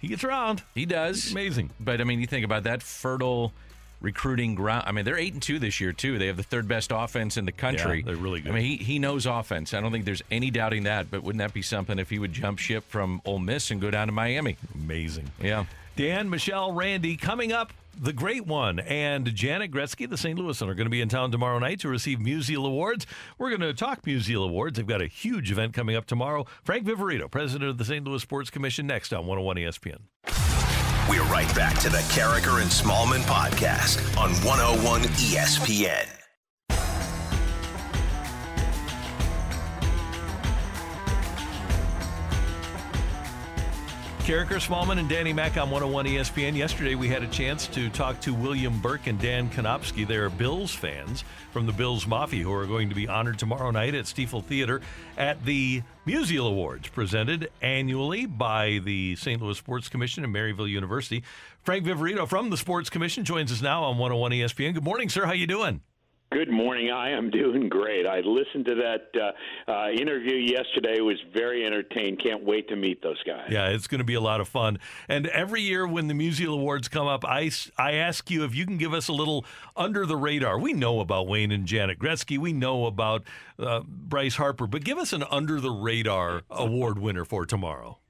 He gets around. He does. Amazing. But I mean, you think about that fertile recruiting ground. I mean, they're eight and two this year too. They have the third best offense in the country. Yeah, they're really good. I mean, he he knows offense. I don't think there's any doubting that. But wouldn't that be something if he would jump ship from Ole Miss and go down to Miami? Amazing. Yeah. Dan, Michelle, Randy, coming up, the great one, and Janet Gretzky, the St. Louisan, are going to be in town tomorrow night to receive Musial Awards. We're going to talk Musial Awards. They've got a huge event coming up tomorrow. Frank Viverito, president of the St. Louis Sports Commission, next on 101 ESPN. We're right back to the Karraker and Smallmon podcast on 101 ESPN. Karraker Smallmon and Danny Mack on 101 ESPN. Yesterday, we had a chance to talk to William Burke and Dan Konopsky. They're Bills fans from the Bills Mafia who are going to be honored tomorrow night at Stifel Theater at the Musial Awards, presented annually by the St. Louis Sports Commission and Maryville University. Frank Viverito from the Sports Commission joins us now on 101 ESPN. Good morning, sir. How you doing? Good morning. I am doing great. I listened to that uh, uh, interview yesterday. It Was very entertained. Can't wait to meet those guys. Yeah, it's going to be a lot of fun. And every year when the Musial Awards come up, I, I ask you if you can give us a little under the radar. We know about Wayne and Janet Gretzky. We know about uh, Bryce Harper, but give us an under the radar award winner for tomorrow.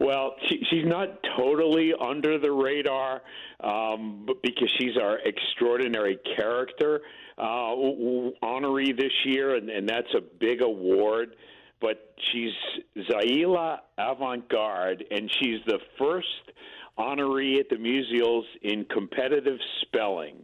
Well, she, she's not totally under the radar, um, because she's our extraordinary character uh, honoree this year, and, and that's a big award. But she's Zaila Avant-Garde, and she's the first honoree at the Musials in competitive spelling.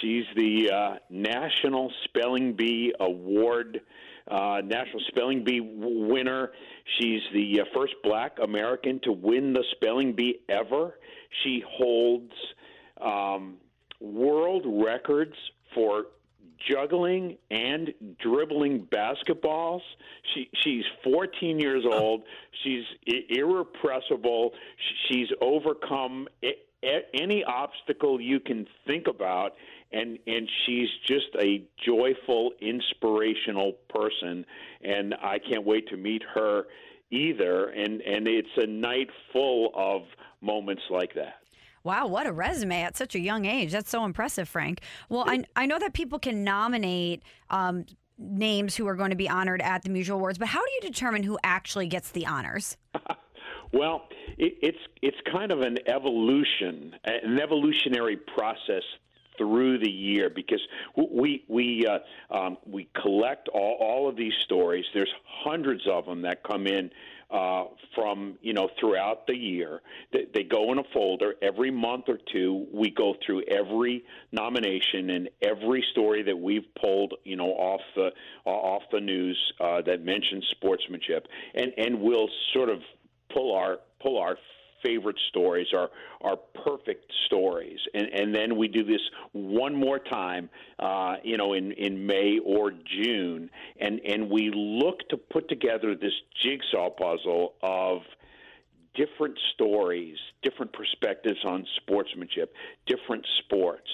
She's the uh, National Spelling Bee Award, uh, National Spelling Bee winner. She's the uh, first black American to win the Spelling Bee ever. She holds um, world records for juggling and dribbling basketballs. She she's 14 years oh. old. She's I- irrepressible. She's overcome any obstacle you can think about and and she's just a joyful inspirational person and I can't wait to meet her either and and it's a night full of moments like that. Wow, what a resume at such a young age. That's so impressive, Frank. Well, I, I know that people can nominate um, names who are going to be honored at the Musial Awards, but how do you determine who actually gets the honors? Well, it, it's it's kind of an evolution, an evolutionary process through the year because we we uh, um, we collect all, all of these stories. There's hundreds of them that come in uh, from you know throughout the year. They, they go in a folder every month or two. We go through every nomination and every story that we've pulled you know off the off the news uh, that mentions sportsmanship, and and we'll sort of pull our pull our favorite stories, our our perfect stories, and and then we do this one more time, uh, you know, in in May or June, and and we look to put together this jigsaw puzzle of different stories, different perspectives on sportsmanship, different sports,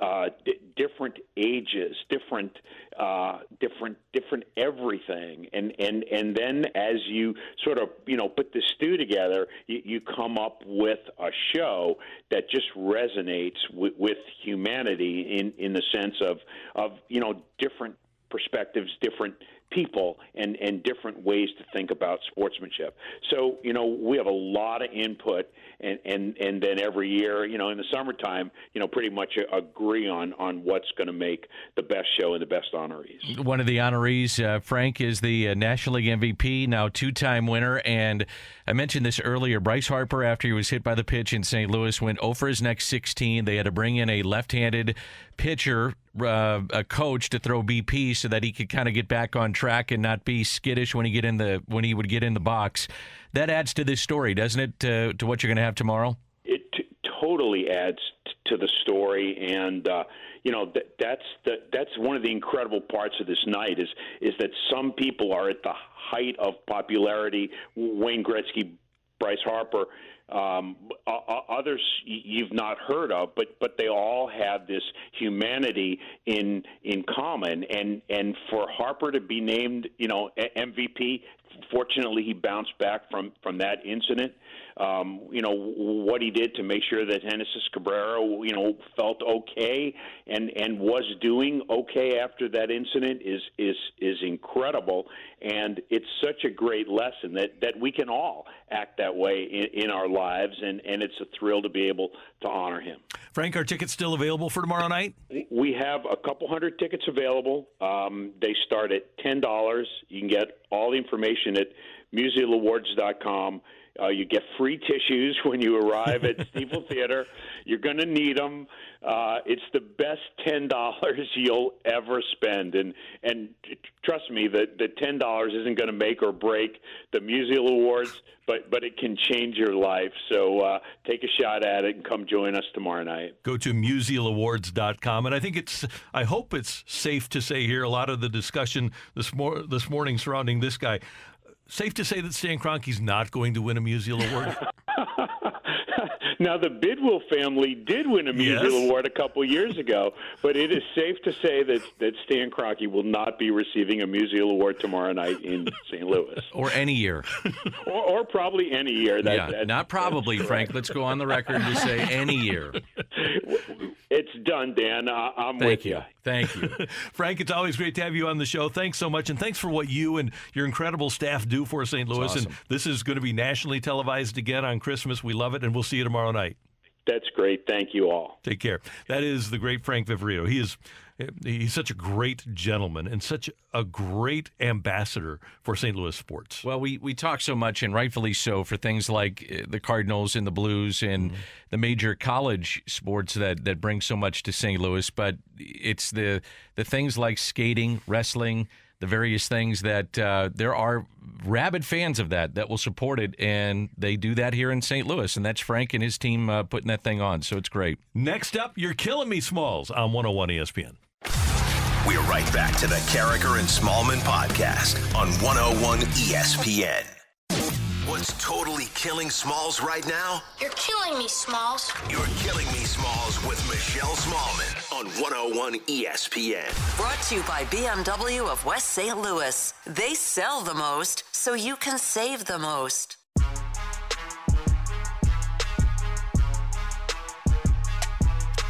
uh, d- different ages, different, uh, different, different everything, and and and then as you sort of you know put the stew together, you, you come up with a show that just resonates with, with humanity in in the sense of of you know different perspectives, different people, and, and different ways to think about sportsmanship. So, you know, we have a lot of input, and, and, and then every year, you know, in the summertime, you know, pretty much agree on, on what's going to make the best show and the best honorees. One of the honorees, uh, Frank, is the uh, National League MVP, now two time winner. And I mentioned this earlier. Bryce Harper, after he was hit by the pitch in St. Louis, went over his next 16. They had to bring in a left handed pitcher, uh, a coach, to throw BP so that he could kind of get back on track and not be skittish when he get in the when he would get in the box. That adds to this story, doesn't it? To, to what you're going to have tomorrow. It t- totally adds t- to the story, and uh, you know th- that's the, that's one of the incredible parts of this night is is that some people are at the height of popularity. Wayne Gretzky, Bryce Harper. Um, others you've not heard of, but but they all have this humanity in in common. And and for Harper to be named, you know, MVP, fortunately he bounced back from from that incident um, you know what he did to make sure that Genesis Cabrera, you know, felt okay and and was doing okay after that incident is is is incredible, and it's such a great lesson that that we can all act that way in, in our lives, and and it's a thrill to be able to honor him. Frank, are tickets still available for tomorrow night? We have a couple hundred tickets available. Um, they start at ten dollars. You can get all the information at musialawards.com. Uh, you get free tissues when you arrive at Stifel Theater. You're going to need them. Uh, it's the best ten dollars you'll ever spend, and and trust me, that the ten dollars isn't going to make or break the Musial Awards, but but it can change your life. So uh, take a shot at it and come join us tomorrow night. Go to musialawards.com, and I think it's I hope it's safe to say here a lot of the discussion this mor- this morning surrounding this guy safe to say that Stan Kroenke's not going to win a Musial Award? now, the Bidwill family did win a Musial Yes. Award a couple years ago, but it is safe to say that, that Stan Kroenke will not be receiving a Musial Award tomorrow night in St. Louis. Or any year. or, or probably any year. That, yeah, that- not probably, Frank. Let's go on the record to say any year. It's done, Dan. I, I'm Thank with you. You. Thank you. Frank, it's always great to have you on the show. Thanks so much, and thanks for what you and your incredible staff do for St. Louis. And this is going to be nationally televised again on Christmas. We love it, and we'll see you tomorrow night. That's great. Thank you all. Take care. That is the great Frank Viverito. He is he's such a great gentleman and such a great ambassador for St. Louis sports. Well, we, we talk so much, and rightfully so, for things like uh, the Cardinals and the Blues and the major college sports that, that bring so much to St. Louis. But it's the the things like skating, wrestling, the various things that uh, there are rabid fans of that that will support it, and they do that here in St. Louis, and that's Frank and his team uh, putting that thing on. So it's great. Next up, you're killing me, Smalls on 101 ESPN. We're right back to the Karraker and Smallmon podcast on 101 ESPN. What's totally killing Smalls right now? You're killing me, Smalls. You're killing me, Smalls, with Michelle Smallmon on 101 ESPN. Brought to you by BMW of West St. Louis. They sell the most, so you can save the most.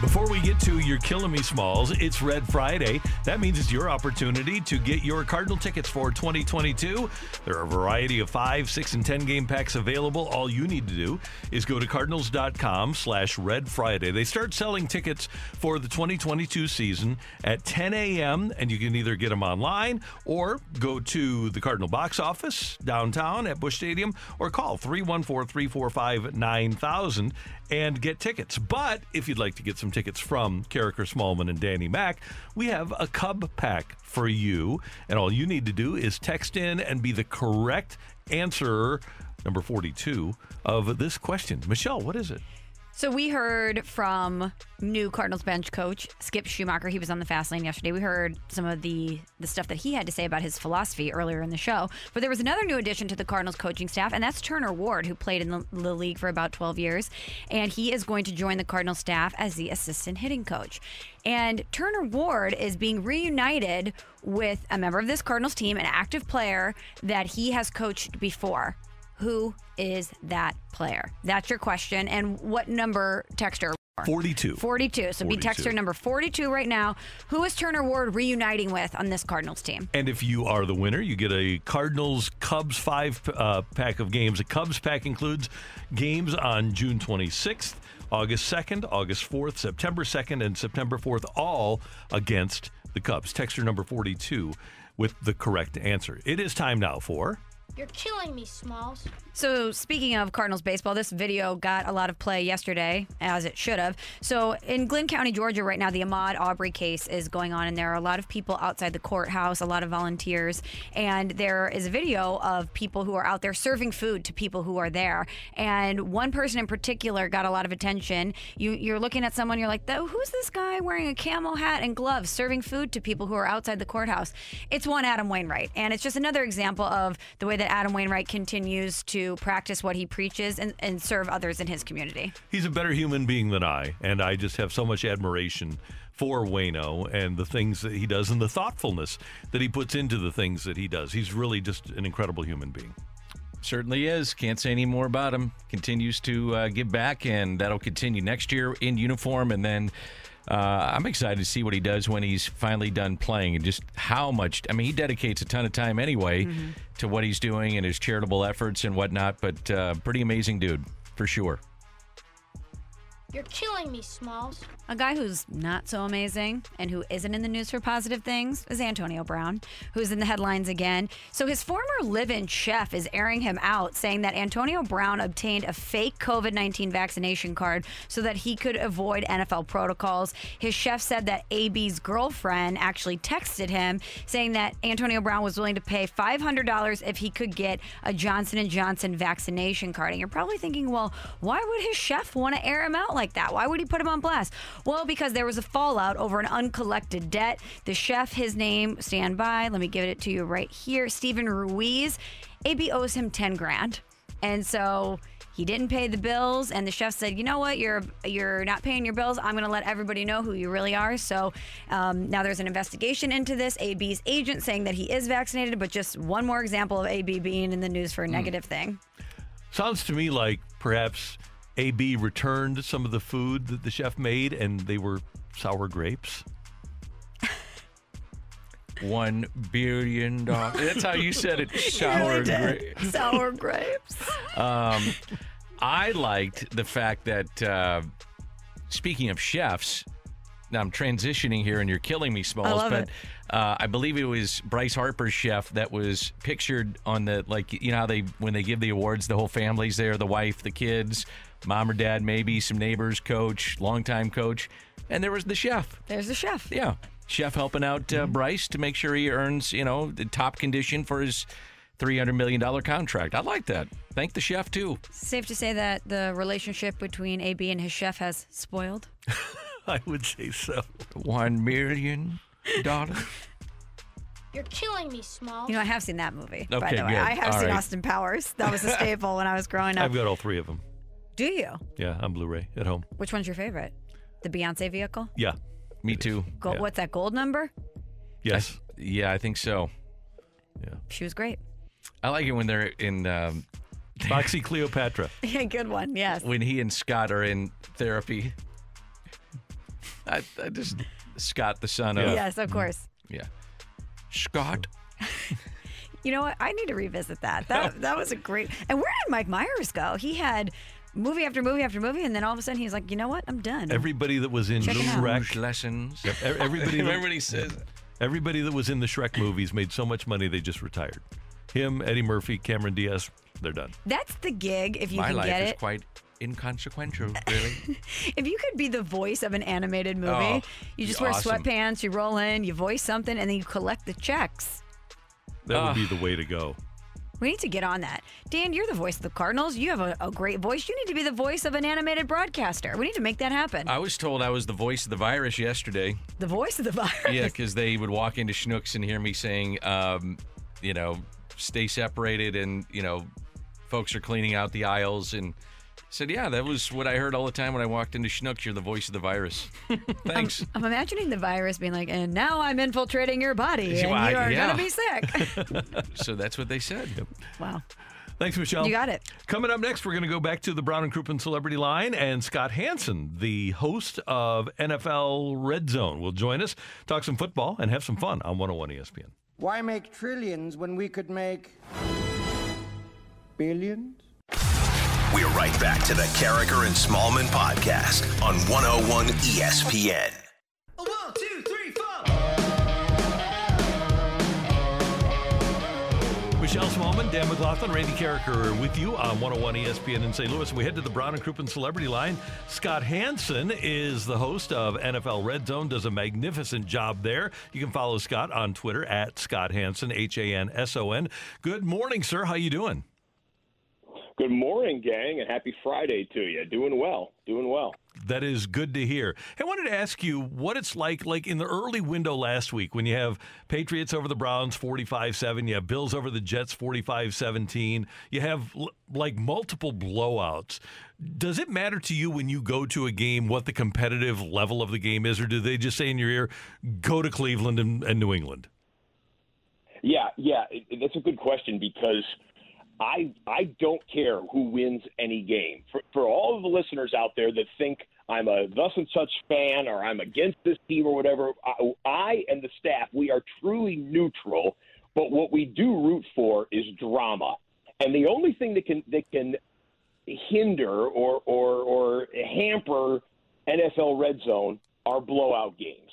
Before we get to your Killing Me Smalls, it's Red Friday. That means it's your opportunity to get your Cardinal tickets for 2022. There are a variety of five, six, and 10 game packs available. All you need to do is go to cardinals.com slash Red Friday. They start selling tickets for the 2022 season at 10 a.m., and you can either get them online or go to the Cardinal box office downtown at Busch Stadium or call 314 345 9000 and get tickets. But if you'd like to get some tickets from Karraker Smallmon and Danny Mack, we have a Cub pack for you. And all you need to do is text in and be the correct answer, number 42, of this question. Michelle, what is it? So we heard from new Cardinals bench coach Skip Schumaker. He was on the fast lane yesterday. We heard some of the the stuff that he had to say about his philosophy earlier in the show. But there was another new addition to the Cardinals coaching staff, and that's Turner Ward, who played in the, the league for about 12 years, and he is going to join the Cardinals staff as the assistant hitting coach. And Turner Ward is being reunited with a member of this Cardinals team, an active player that he has coached before. Who is that player? That's your question. And what number texter? 42. 42. So be 42. texter number 42 right now. Who is Turner Ward reuniting with on this Cardinals team? And if you are the winner, you get a Cardinals Cubs five uh, pack of games. A Cubs pack includes games on June 26th, August 2nd, August 4th, September 2nd, and September 4th, all against the Cubs. Texture number 42 with the correct answer. It is time now for. You're killing me, Smalls. So, speaking of Cardinals baseball, this video got a lot of play yesterday, as it should have. So, in Glynn County, Georgia, right now, the Ahmaud Arbery case is going on, and there are a lot of people outside the courthouse, a lot of volunteers, and there is a video of people who are out there serving food to people who are there. And one person in particular got a lot of attention. You, you're looking at someone, you're like, who's this guy wearing a camel hat and gloves serving food to people who are outside the courthouse? It's one Adam Wainwright. And it's just another example of the way that Adam Wainwright continues to practice what he preaches and, and serve others in his community. He's a better human being than I, and I just have so much admiration for Wayno and the things that he does and the thoughtfulness that he puts into the things that he does. He's really just an incredible human being. Certainly is. Can't say any more about him. Continues to uh, give back, and that'll continue next year in uniform. And then uh, I'm excited to see what he does when he's finally done playing and just how much. I mean, he dedicates a ton of time anyway to what he's doing and his charitable efforts and whatnot. But uh, pretty amazing dude for sure. You're killing me, Smalls. A guy who's not so amazing and who isn't in the news for positive things is Antonio Brown, who's in the headlines again. So his former live-in chef is airing him out, saying that Antonio Brown obtained a fake COVID-19 vaccination card so that he could avoid NFL protocols. His chef said that AB's girlfriend actually texted him saying that Antonio Brown was willing to pay $500 if he could get a Johnson & Johnson vaccination card. And you're probably thinking, well, why would his chef want to air him out like that? Why would he put him on blast? Well, because there was a fallout over an uncollected debt. The chef, his name, stand by. Let me give it to you right here. Stephen Ruiz. AB owes him 10 grand. And so he didn't pay the bills and the chef said you know what you're you're not paying your bills i'm going to let everybody know who you really are so um, now there's an investigation into this ab's agent saying that he is vaccinated but just one more example of ab being in the news for a negative thing Sounds to me like perhaps AB returned some of the food that the chef made and they were sour grapes. One billion dollars. That's how you said it. Sour grape. sour grapes Um, I liked the fact that, uh, speaking of chefs, now I'm transitioning here and you're killing me, Smalls, love but it. Uh, I believe it was Bryce Harper's chef that was pictured on the, like, you know how they, when they give the awards, the whole family's there, the wife, the kids, mom or dad, maybe some neighbors, coach, longtime coach, and there was the chef. there's the chef Yeah. Chef helping out uh, Bryce to make sure he earns, you know, the top condition for his $300 million contract. I like that. Thank the chef, too. safe to say that the relationship between ab and his chef has spoiled I would say so. One million dollars. You're killing me, Small. you know i have seen that movie by Okay, the way good. i have All seen right. austin powers that was a staple when i was growing up I've got all three of them. Do you Yeah, on Blu-ray at home. which one's your favorite the beyonce vehicle Yeah. Me too. Gold, what's that gold number Yes. Yeah, I think so. Yeah. She was great I like it when they're in, um, Foxy Cleopatra. yeah good one yes when he and Scott are in therapy. I, I just Scott, the son of Yes, of course. yeah, Scott. You know what? I need to revisit that. That that was a great. And where did Mike Myers go? He had movie after movie after movie, and then all of a sudden he's like, you know what? I'm done. Everybody that was in Check it out. Shrek lessons. Yep, e- everybody. that- Remember what he says? Everybody that was in the Shrek movies made so much money they just retired. Him, Eddie Murphy, Cameron Diaz, they're done. That's the gig if you My can life get is it. quite inconsequential, really. If you could be the voice of an animated movie, Oh, you just wear awesome. sweatpants, you roll in, you voice something, and then you collect the checks. That would be the way to go. We need to get on that. Dan, you're the voice of the Cardinals. You have a, a great voice. You need to be the voice of an animated broadcaster. We need to make that happen. I was told I was the voice of the virus yesterday. the voice of the virus. Yeah, because they would walk into Schnucks and hear me saying, um, you know, stay separated, and you know, folks are cleaning out the aisles, and said, yeah, that was what I heard all the time when I walked into Schnucks. You're the voice of the virus. Thanks. I'm imagining the virus being like, and now I'm infiltrating your body, and Well, you are yeah. going to be sick. so that's what they said. wow. Thanks, Michelle. You got it. Coming up next, we're going to go back to the Brown and Crouppen Celebrity Line, and Scott Hanson, the host of NFL Red Zone, will join us, talk some football, and have some fun on 101 ESPN. Why make trillions when we could make billions? We're right back to the Karraker and Smallmon podcast on 101 ESPN. One, two, three, four. Michelle Smallmon, Dan McLaughlin, Randy Karraker with you on 101 ESPN in St. Louis. We head to the Brown and Crouppen Celebrity Line. Scott Hanson is the host of NFL Red Zone, does a magnificent job there. You can follow Scott on Twitter at Scott Hanson, H-A-N-S-O-N. Good morning, sir. How you doing? Good morning, gang, and happy Friday to you. Doing well, doing well. That is good to hear. I wanted to ask you what it's like, like in the early window last week when you have Patriots over the Browns 45 7, you have Bills over the Jets 45 17, you have like multiple blowouts. Does it matter to you when you go to a game what the competitive level of the game is, or do they just say in your ear, go to Cleveland and, and New England? Yeah, yeah, that's a good question because I I don't care who wins any game. For for all of the listeners out there that think I'm a thus and such fan or I'm against this team or whatever, I, I and the staff we are truly neutral. But what we do root for is drama, and the only thing that can that can hinder or or or hamper NFL red zone are blowout games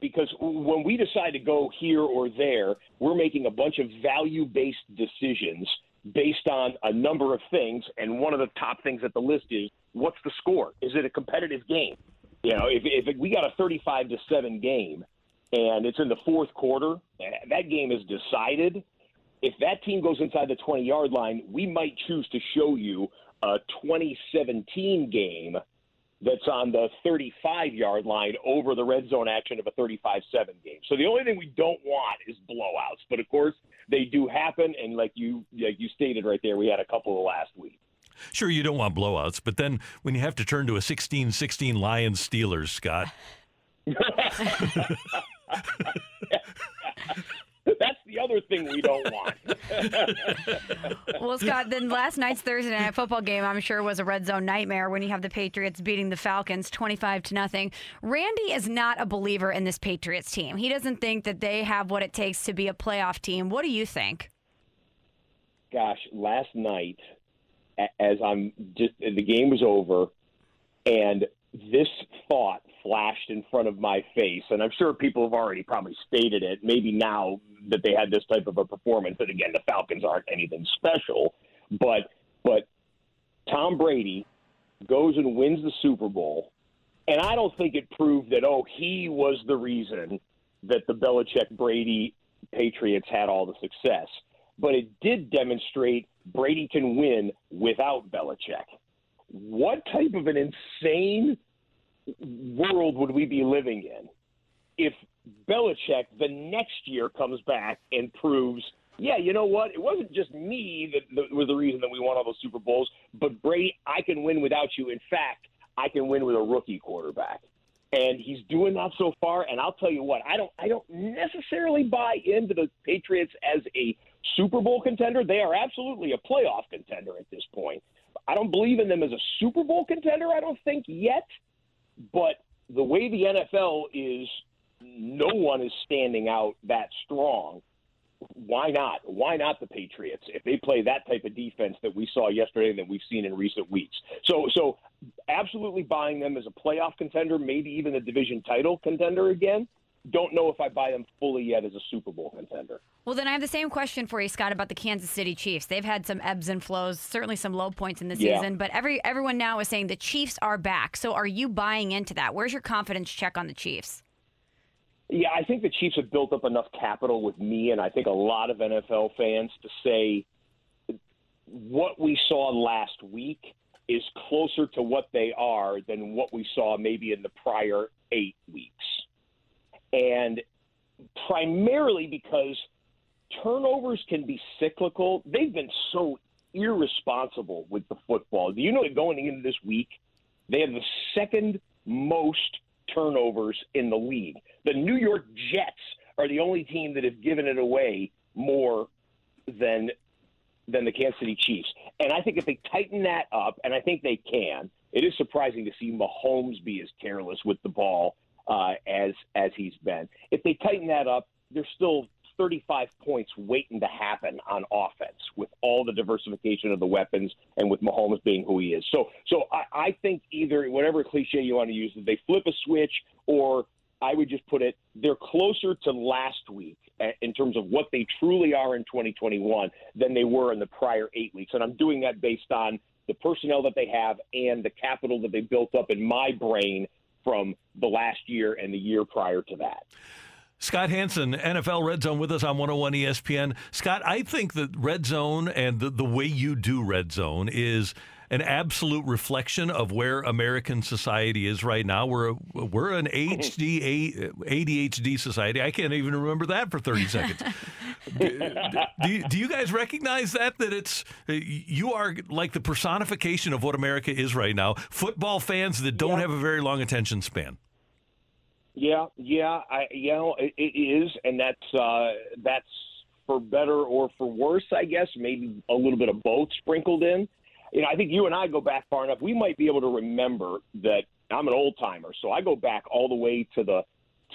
because when we decide to go here or there, we're making a bunch of value based decisions based on a number of things. And one of the top things at the list is what's the score? Is it a competitive game? You know, if, if we got a 35 to 7 game and it's in the fourth quarter, eh, that game is decided. If that team goes inside the 20 yard line, we might choose to show you a 2017 game that's on the 35 yard line over the red zone action of a 35 7 game. So the only thing we don't want is blowouts. But of course, they do happen. And like you, like you stated right there, we had a couple of last week. Sure, you don't want blowouts, but then when you have to turn to a 16 16 Lions Steelers, Scott. The other thing we don't want. Well, Scott, then last night's Thursday night football game, I'm sure, was a red zone nightmare when you have the Patriots beating the Falcons 25 to nothing. Randy is not a believer in this Patriots team. He doesn't think that they have what it takes to be a playoff team. What do you think? Gosh, last night, as I'm just the game was over, and this thought flashed in front of my face, and I'm sure people have already probably stated it. Maybe now that they had this type of a performance, and again, the Falcons aren't anything special, but but Tom Brady goes and wins the Super Bowl, and I don't think it proved that oh he was the reason that the Belichick Brady Patriots had all the success, but it did demonstrate Brady can win without Belichick. What type of an insane world would we be living in if Belichick the next year comes back and proves, yeah, you know what? It wasn't just me that, was the reason that we won all those Super Bowls, but Brady, I can win without you. In fact, I can win with a rookie quarterback. And he's doing that so far. And I'll tell you what, I don't, I don't necessarily buy into the Patriots as a Super Bowl contender. They are absolutely a playoff contender at this point. I don't believe in them as a Super Bowl contender. I don't think yet but the way the NFL is, no one is standing out that strong. Why not? Why not the Patriots if they play that type of defense that we saw yesterday and that we've seen in recent weeks? So, so absolutely buying them as a playoff contender, maybe even a division title contender again. Don't know if I buy them fully yet as a Super Bowl contender. Well, then I have the same question for you, Scott, about the Kansas City Chiefs. They've had some ebbs and flows, certainly some low points in the Yeah. season, but every everyone now is saying the Chiefs are back. So are you buying into that? Where's your confidence check on the Chiefs? Yeah, I think the Chiefs have built up enough capital with me, and I think a lot of NFL fans to say what we saw last week is closer to what they are than what we saw maybe in the prior eight weeks. And primarily because turnovers can be cyclical. They've been so irresponsible with the football. Do you know that going into this week, they have the second most turnovers in the league. The New York Jets are the only team that have given it away more than than the Kansas City Chiefs. And I think if they tighten that up, and I think they can, it is surprising to see Mahomes be as careless with the ball uh, as as he's been. If they tighten that up, there's still 35 points waiting to happen on offense with all the diversification of the weapons and with Mahomes being who he is. So, so I, I think either whatever cliche you want to use, they flip a switch, or I would just put it they're closer to last week uh, in terms of what they truly are in 2021 than they were in the prior eight weeks. And I'm doing that based on the personnel that they have and the capital that they built up in my brain from the last year and the year prior to that. Scott Hanson, NFL Red Zone, with us on 101 ESPN. Scott, I think that Red Zone and the, the way you do Red Zone is an absolute reflection of where American society is right now. We're a, we're an HD ADHD society. I can't even remember that for 30 seconds. do, do, you, do you guys recognize that that it's you are like the personification of what America is right now? Football fans that don't have a very long attention span. Yeah, yeah, I you know it, it is, and that's uh, that's for better or for worse, I guess. Maybe a little bit of both sprinkled in. You know, I think you and I go back far enough. We might be able to remember that I'm an old timer, so I go back all the way to the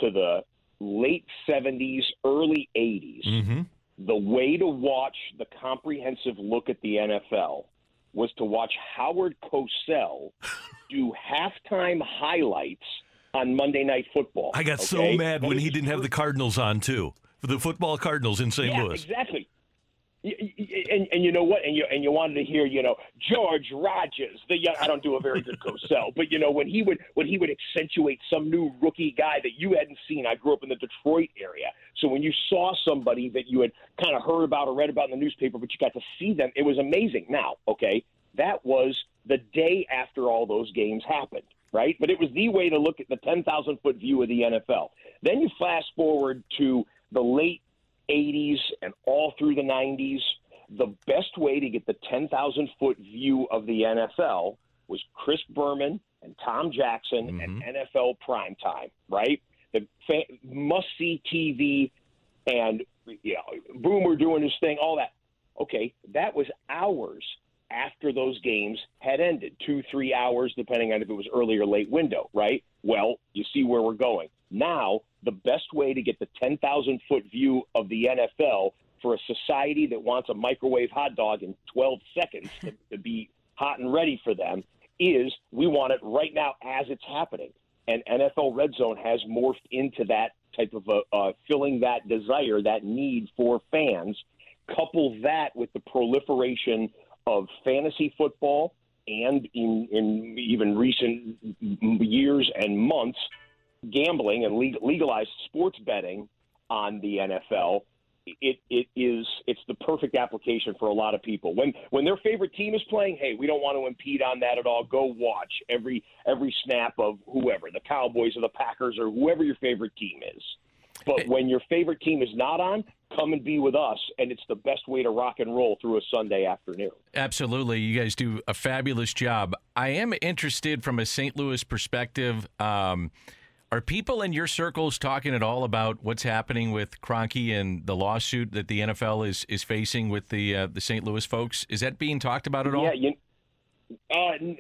to the late '70s, early '80s. Mm-hmm. The way to watch the comprehensive look at the NFL was to watch Howard Cosell do halftime highlights on Monday Night Football. I got so mad when he didn't have the Cardinals on too. For the football Cardinals in St. yeah, Louis. exactly. And, and you know what? And you and you wanted to hear, you know, George Rogers. The young, I don't do a very good Cosell, but you know when he would when he would accentuate some new rookie guy that you hadn't seen. I grew up in the Detroit area, so when you saw somebody that you had kind of heard about or read about in the newspaper, but you got to see them, it was amazing. Now, okay, that was the day after all those games happened, right? But it was the way to look at the 10,000 foot view of the NFL. Then you fast forward to the late 80s and all through the 90s. The best way to get the 10,000 foot view of the NFL was Chris Berman and Tom Jackson and mm-hmm. NFL primetime, right? The fa- must see TV and you know, Boomer doing his thing, all that. Okay, that was hours after those games had ended, two, three hours, depending on if it was early or late window, right? Well, you see where we're going. Now, the best way to get the 10,000 foot view of the NFL for a society that wants a microwave hot dog in 12 seconds to, to be hot and ready for them is we want it right now as it's happening. And NFL Red Zone has morphed into that type of a, uh, filling that desire, that need for fans. Couple that with the proliferation of fantasy football and in, in even recent years and months, gambling and legalized sports betting on the NFL. It, it is it's the perfect application for a lot of people. When when their favorite team is playing, hey, we don't want to impede on that at all. Go watch every every snap of whoever, the Cowboys or the Packers or whoever your favorite team is. But when your favorite team is not on, come and be with us, and it's the best way to rock and roll through a Sunday afternoon. Absolutely. You guys do a fabulous job. I am interested from a St. Louis perspective. Um, are people in your circles talking at all about what's happening with Kroenke and the lawsuit that the NFL is, is facing with the uh, the St. Louis folks? Is that being talked about at all? Yeah, you, uh, n-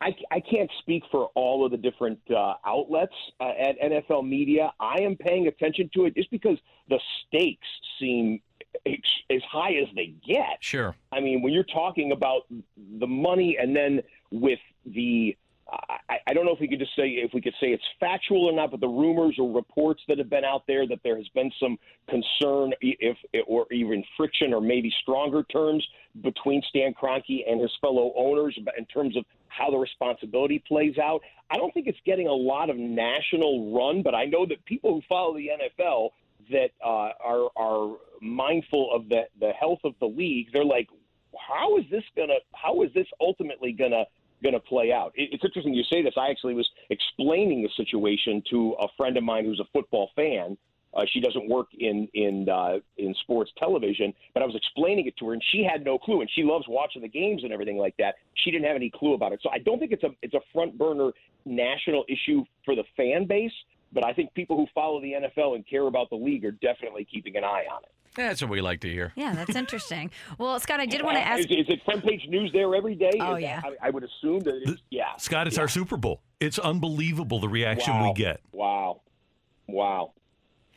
I, I can't speak for all of the different uh, outlets uh, at NFL media. I am paying attention to it just because the stakes seem as high as they get. Sure. I mean, when you're talking about the money and then with the I, I don't know if we could just say if we could say it's factual or not, but the rumors or reports that have been out there that there has been some concern, if or even friction, or maybe stronger terms between Stan Kroenke and his fellow owners in terms of how the responsibility plays out. I don't think it's getting a lot of national run, but I know that people who follow the NFL that uh, are are mindful of the the health of the league. They're like, how is this gonna? How is this ultimately gonna? Going to play out. It, it's interesting you say this. I actually was explaining the situation to a friend of mine who's a football fan. Uh, she doesn't work in in uh, in sports television, but I was explaining it to her, and she had no clue. And she loves watching the games and everything like that. She didn't have any clue about it. So I don't think it's a it's a front burner national issue for the fan base. But I think people who follow the NFL and care about the league are definitely keeping an eye on it. That's what we like to hear. Yeah, that's interesting. well, Scott, I did want to ask. Is, is it front page news there every day? Oh, Is yeah. that- I, I would assume that it's, yeah. Scott, it's yeah. our Super Bowl. It's unbelievable the reaction Wow. we get. Wow. Wow.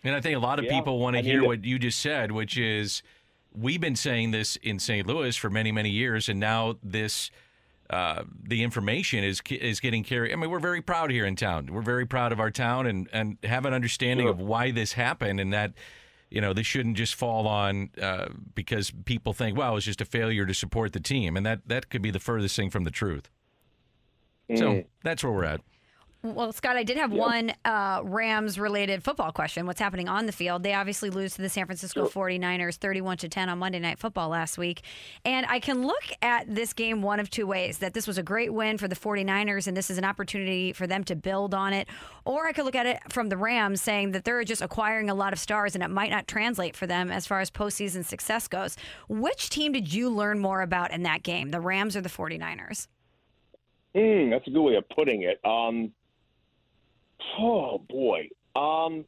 And I think a lot of Yeah, people want to I mean, hear what you just said, which is we've been saying this in St. Louis for many, many years, and now this. Uh, the information is is getting carried. I mean, we're very proud here in town. We're very proud of our town and and have an understanding of why this happened and that you know this shouldn't just fall on uh, because people think, well, it's just a failure to support the team, and that that could be the furthest thing from the truth. So Mm. that's where we're at. Well, Scott, I did have Yeah. one uh, Rams related football question. What's happening on the field? They obviously lose to the San Francisco 49ers 31 to 10 on Monday Night Football last week. And I can look at this game one of two ways that this was a great win for the 49ers and this is an opportunity for them to build on it. Or I could look at it from the Rams saying that they're just acquiring a lot of stars and it might not translate for them as far as postseason success goes. Which team did you learn more about in that game, the Rams or the 49ers? Mm, that's a good way of putting it. Um, oh, boy. Um,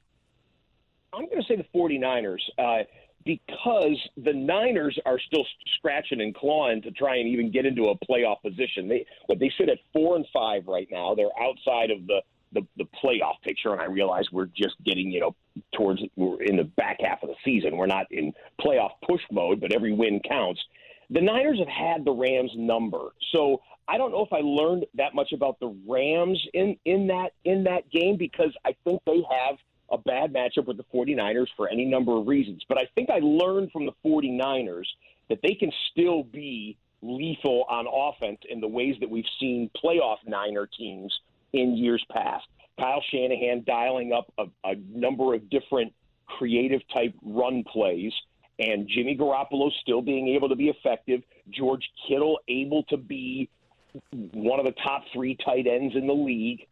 I'm going to say the 49ers uh, because the Niners are still scratching and clawing to try and even get into a playoff position. They, but they sit at four and five right now. They're outside of the, the, the playoff picture, and I realize we're just getting, you know, towards we're in the back half of the season. We're not in playoff push mode, but every win counts. The Niners have had the Rams number, so I don't know if I learned that much about the Rams in in that in that game because I think they have a bad matchup with the 49ers for any number of reasons. But I think I learned from the 49ers that they can still be lethal on offense in the ways that we've seen playoff Niner teams in years past. Kyle Shanahan dialing up a, a number of different creative type run plays and Jimmy Garoppolo still being able to be effective, George Kittle able to be one of the top three tight ends in the league,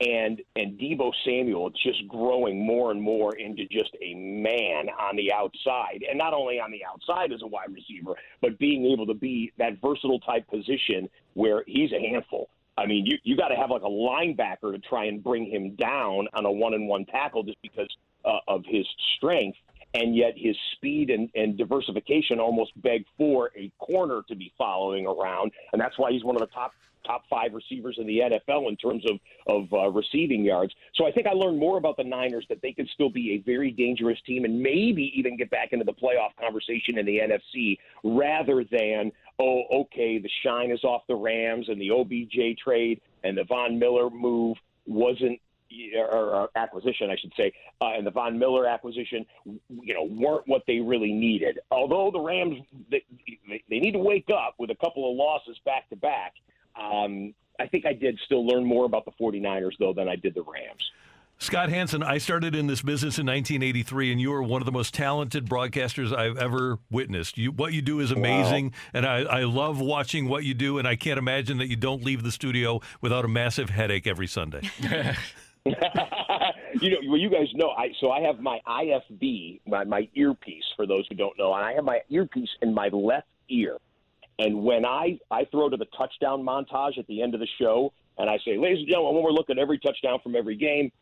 and and Deebo Samuel just growing more and more into just a man on the outside, and not only on the outside as a wide receiver, but being able to be that versatile type position where he's a handful. I mean, you you got to have like a linebacker to try and bring him down on a one and one tackle just because uh, of his strength and yet his speed and, and diversification almost beg for a corner to be following around, and that's why he's one of the top top five receivers in the NFL in terms of of uh, receiving yards. So I think I learned more about the Niners that they could still be a very dangerous team and maybe even get back into the playoff conversation in the NFC rather than oh okay the shine is off the Rams and the OBJ trade and the Von Miller move wasn't or, or acquisition, I should say, uh, and the Von Miller acquisition, you know, weren't what they really needed. Although the Rams, they, they need to wake up with a couple of losses back to back. Um, I think I did still learn more about the 49ers, though, than I did the Rams. Scott Hanson, I started in this business in 1983, and you are one of the most talented broadcasters I've ever witnessed. You, what you do is amazing, and I, I love watching what you do, and I can't imagine that you don't leave the studio without a massive headache every Sunday. you know, well, you guys know. I so I have my IFB, my my earpiece. For those who don't know, and I have my earpiece in my left ear. And when I I throw to the touchdown montage at the end of the show, and I say, "Ladies and gentlemen, when we're looking at every touchdown from every game,"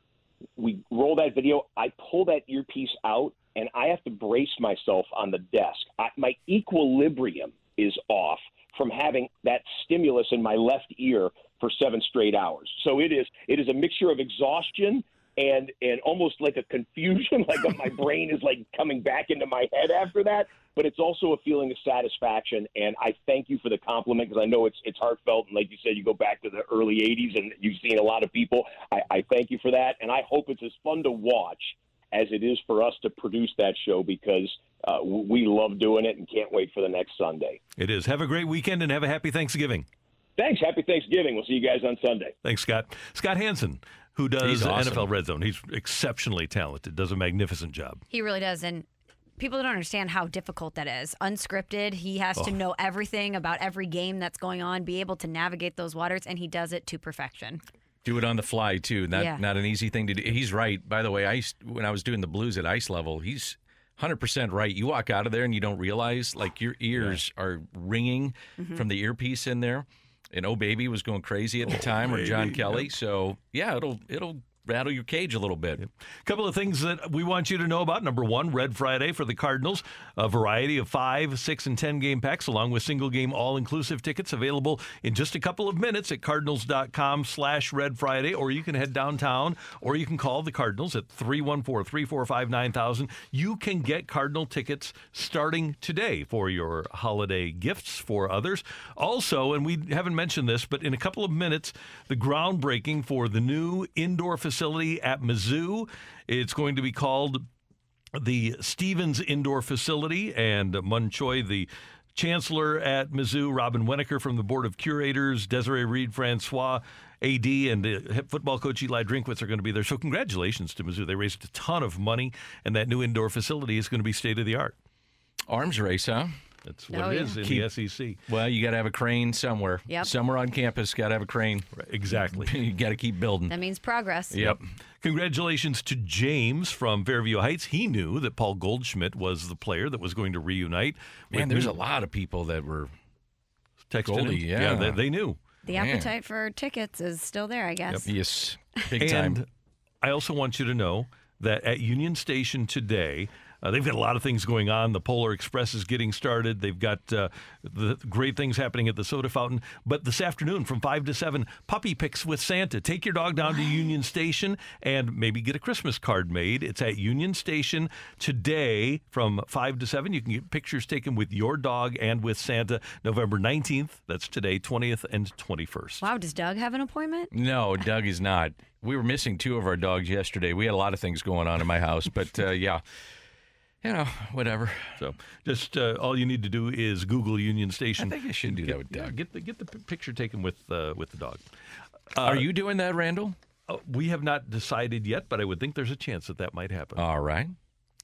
we roll that video. I pull that earpiece out, and I have to brace myself on the desk. I, my equilibrium is off from having that stimulus in my left ear for seven straight hours. So it is it is a mixture of exhaustion and and almost like a confusion, like my brain is like coming back into my head after that. But it's also a feeling of satisfaction, and I thank you for the compliment because I know it's it's heartfelt. And like you said, you go back to the early '80s, and you've seen a lot of people. I, I thank you for that, and I hope it's as fun to watch as it is for us to produce that show because uh, we love doing it and can't wait for the next Sunday. It is. Have a great weekend and have a happy Thanksgiving. Thanks. Happy Thanksgiving. We'll see you guys on Sunday. Thanks, Scott. Scott Hanson, who does He's awesome. NFL Red Zone. He's exceptionally talented, does a magnificent job. He really does. And people don't understand how difficult that is. Unscripted, he has to Oh. know everything about every game that's going on, be able to navigate those waters, and he does it to perfection. Do it on the fly too. Not Yeah. not an easy thing to do. He's right. By the way, I used, when I was doing the blues at ice level, he's 100% right. You walk out of there and you don't realize like your ears are ringing Mm-hmm. from the earpiece in there. And oh baby was going crazy at the oh, time or John Baby, Kelly. yep. So, yeah, it'll it'll rattle your cage a little bit. A couple of things that we want you to know about. Number one, Red Friday for the Cardinals. A variety of five, six, and 10 game packs, along with single game all inclusive tickets available in just a couple of minutes at cardinals.com slash Red Friday. Or you can head downtown or you can call the Cardinals at 314 345 9000. You can get Cardinal tickets starting today for your holiday gifts for others. Also, and we haven't mentioned this, but in a couple of minutes, the groundbreaking for the new indoor facility at Mizzou. It's going to be called the Stevens Indoor Facility, and Mun Choi, the chancellor at Mizzou, Robin Wenneker from the Board of Curators, Desiree Reed Francois, AD, and the football coach Eli Drinkwitz are going to be there. So, congratulations to Mizzou. They raised a ton of money, and that new indoor facility is going to be state of the art. Arms race, huh? That's what Oh, it yeah. in Keep- the SEC. Well, you got to have a crane somewhere. Yep. Somewhere on campus, got to have a crane. Exactly. you got to keep building. That means progress. Yep. Congratulations to James from Fairview Heights. He knew that Paul Goldschmidt was the player that was going to reunite. Man, with there's a lot of people that were Texted Goldie, him. yeah. they, they knew. The Man. appetite for tickets is still there, I guess. Yes. Big and time. I also want you to know that at Union Station today, uh, they've got a lot of things going on. The Polar Express is getting started. They've got uh, the great things happening at the soda fountain. But this afternoon from 5 to 7, puppy picks with Santa. Take your dog down to Union Station and maybe get a Christmas card made. It's at Union Station today from 5 to 7. You can get pictures taken with your dog and with Santa November 19th. That's today, 20th and 21st. Wow, does Doug have an appointment? No, Doug is not. We were missing two of our dogs yesterday. We had a lot of things going on in my house, but uh, yeah, you know, whatever. So just uh, all you need to do is Google Union Station. I think I should do get, that with yeah, Doug. get the get the p- picture taken with uh, with the dog. Are you doing that, Randall? Uh, we have not decided yet, but I would think there's a chance that that might happen. All right.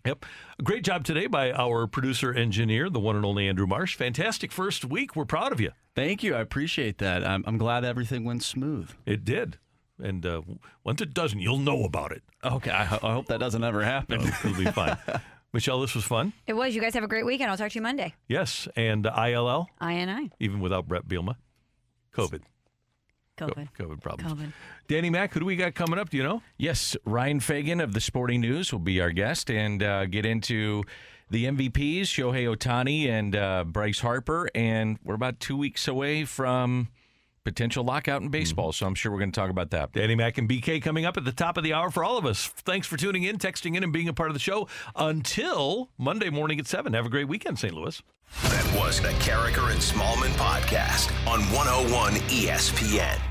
Yep. Great job today by our producer engineer, the one and only Andrew Marsh. Fantastic first week. We're proud of you. Thank you. I appreciate that. I'm, I'm glad everything went smooth. It did. And uh, once it doesn't, you'll know about it. Okay. I, I hope that doesn't ever happen. It'll be fine. Michelle, this was fun. It was. You guys have a great weekend. I'll talk to you Monday. Yes. And ILL, I and even without Bret Bielema. COVID. COVID. COVID problems. COVID. Danny Mack, who do we got coming up? Do you know? Yes, Ryan Fagan of the Sporting News will be our guest and uh, get into the MVPs, Shohei Ohtani and uh, Bryce Harper. And we're about two weeks away from potential lockout in mm-hmm. baseball, so I'm sure we're going to talk about that. Danny Mack and BK coming up at the top of the hour for all of us. Thanks for tuning in, texting in, and being a part of the show. Until Monday morning at 7. Have a great weekend, St. Louis. That was the Karraker and Smallmon podcast on 101 ESPN.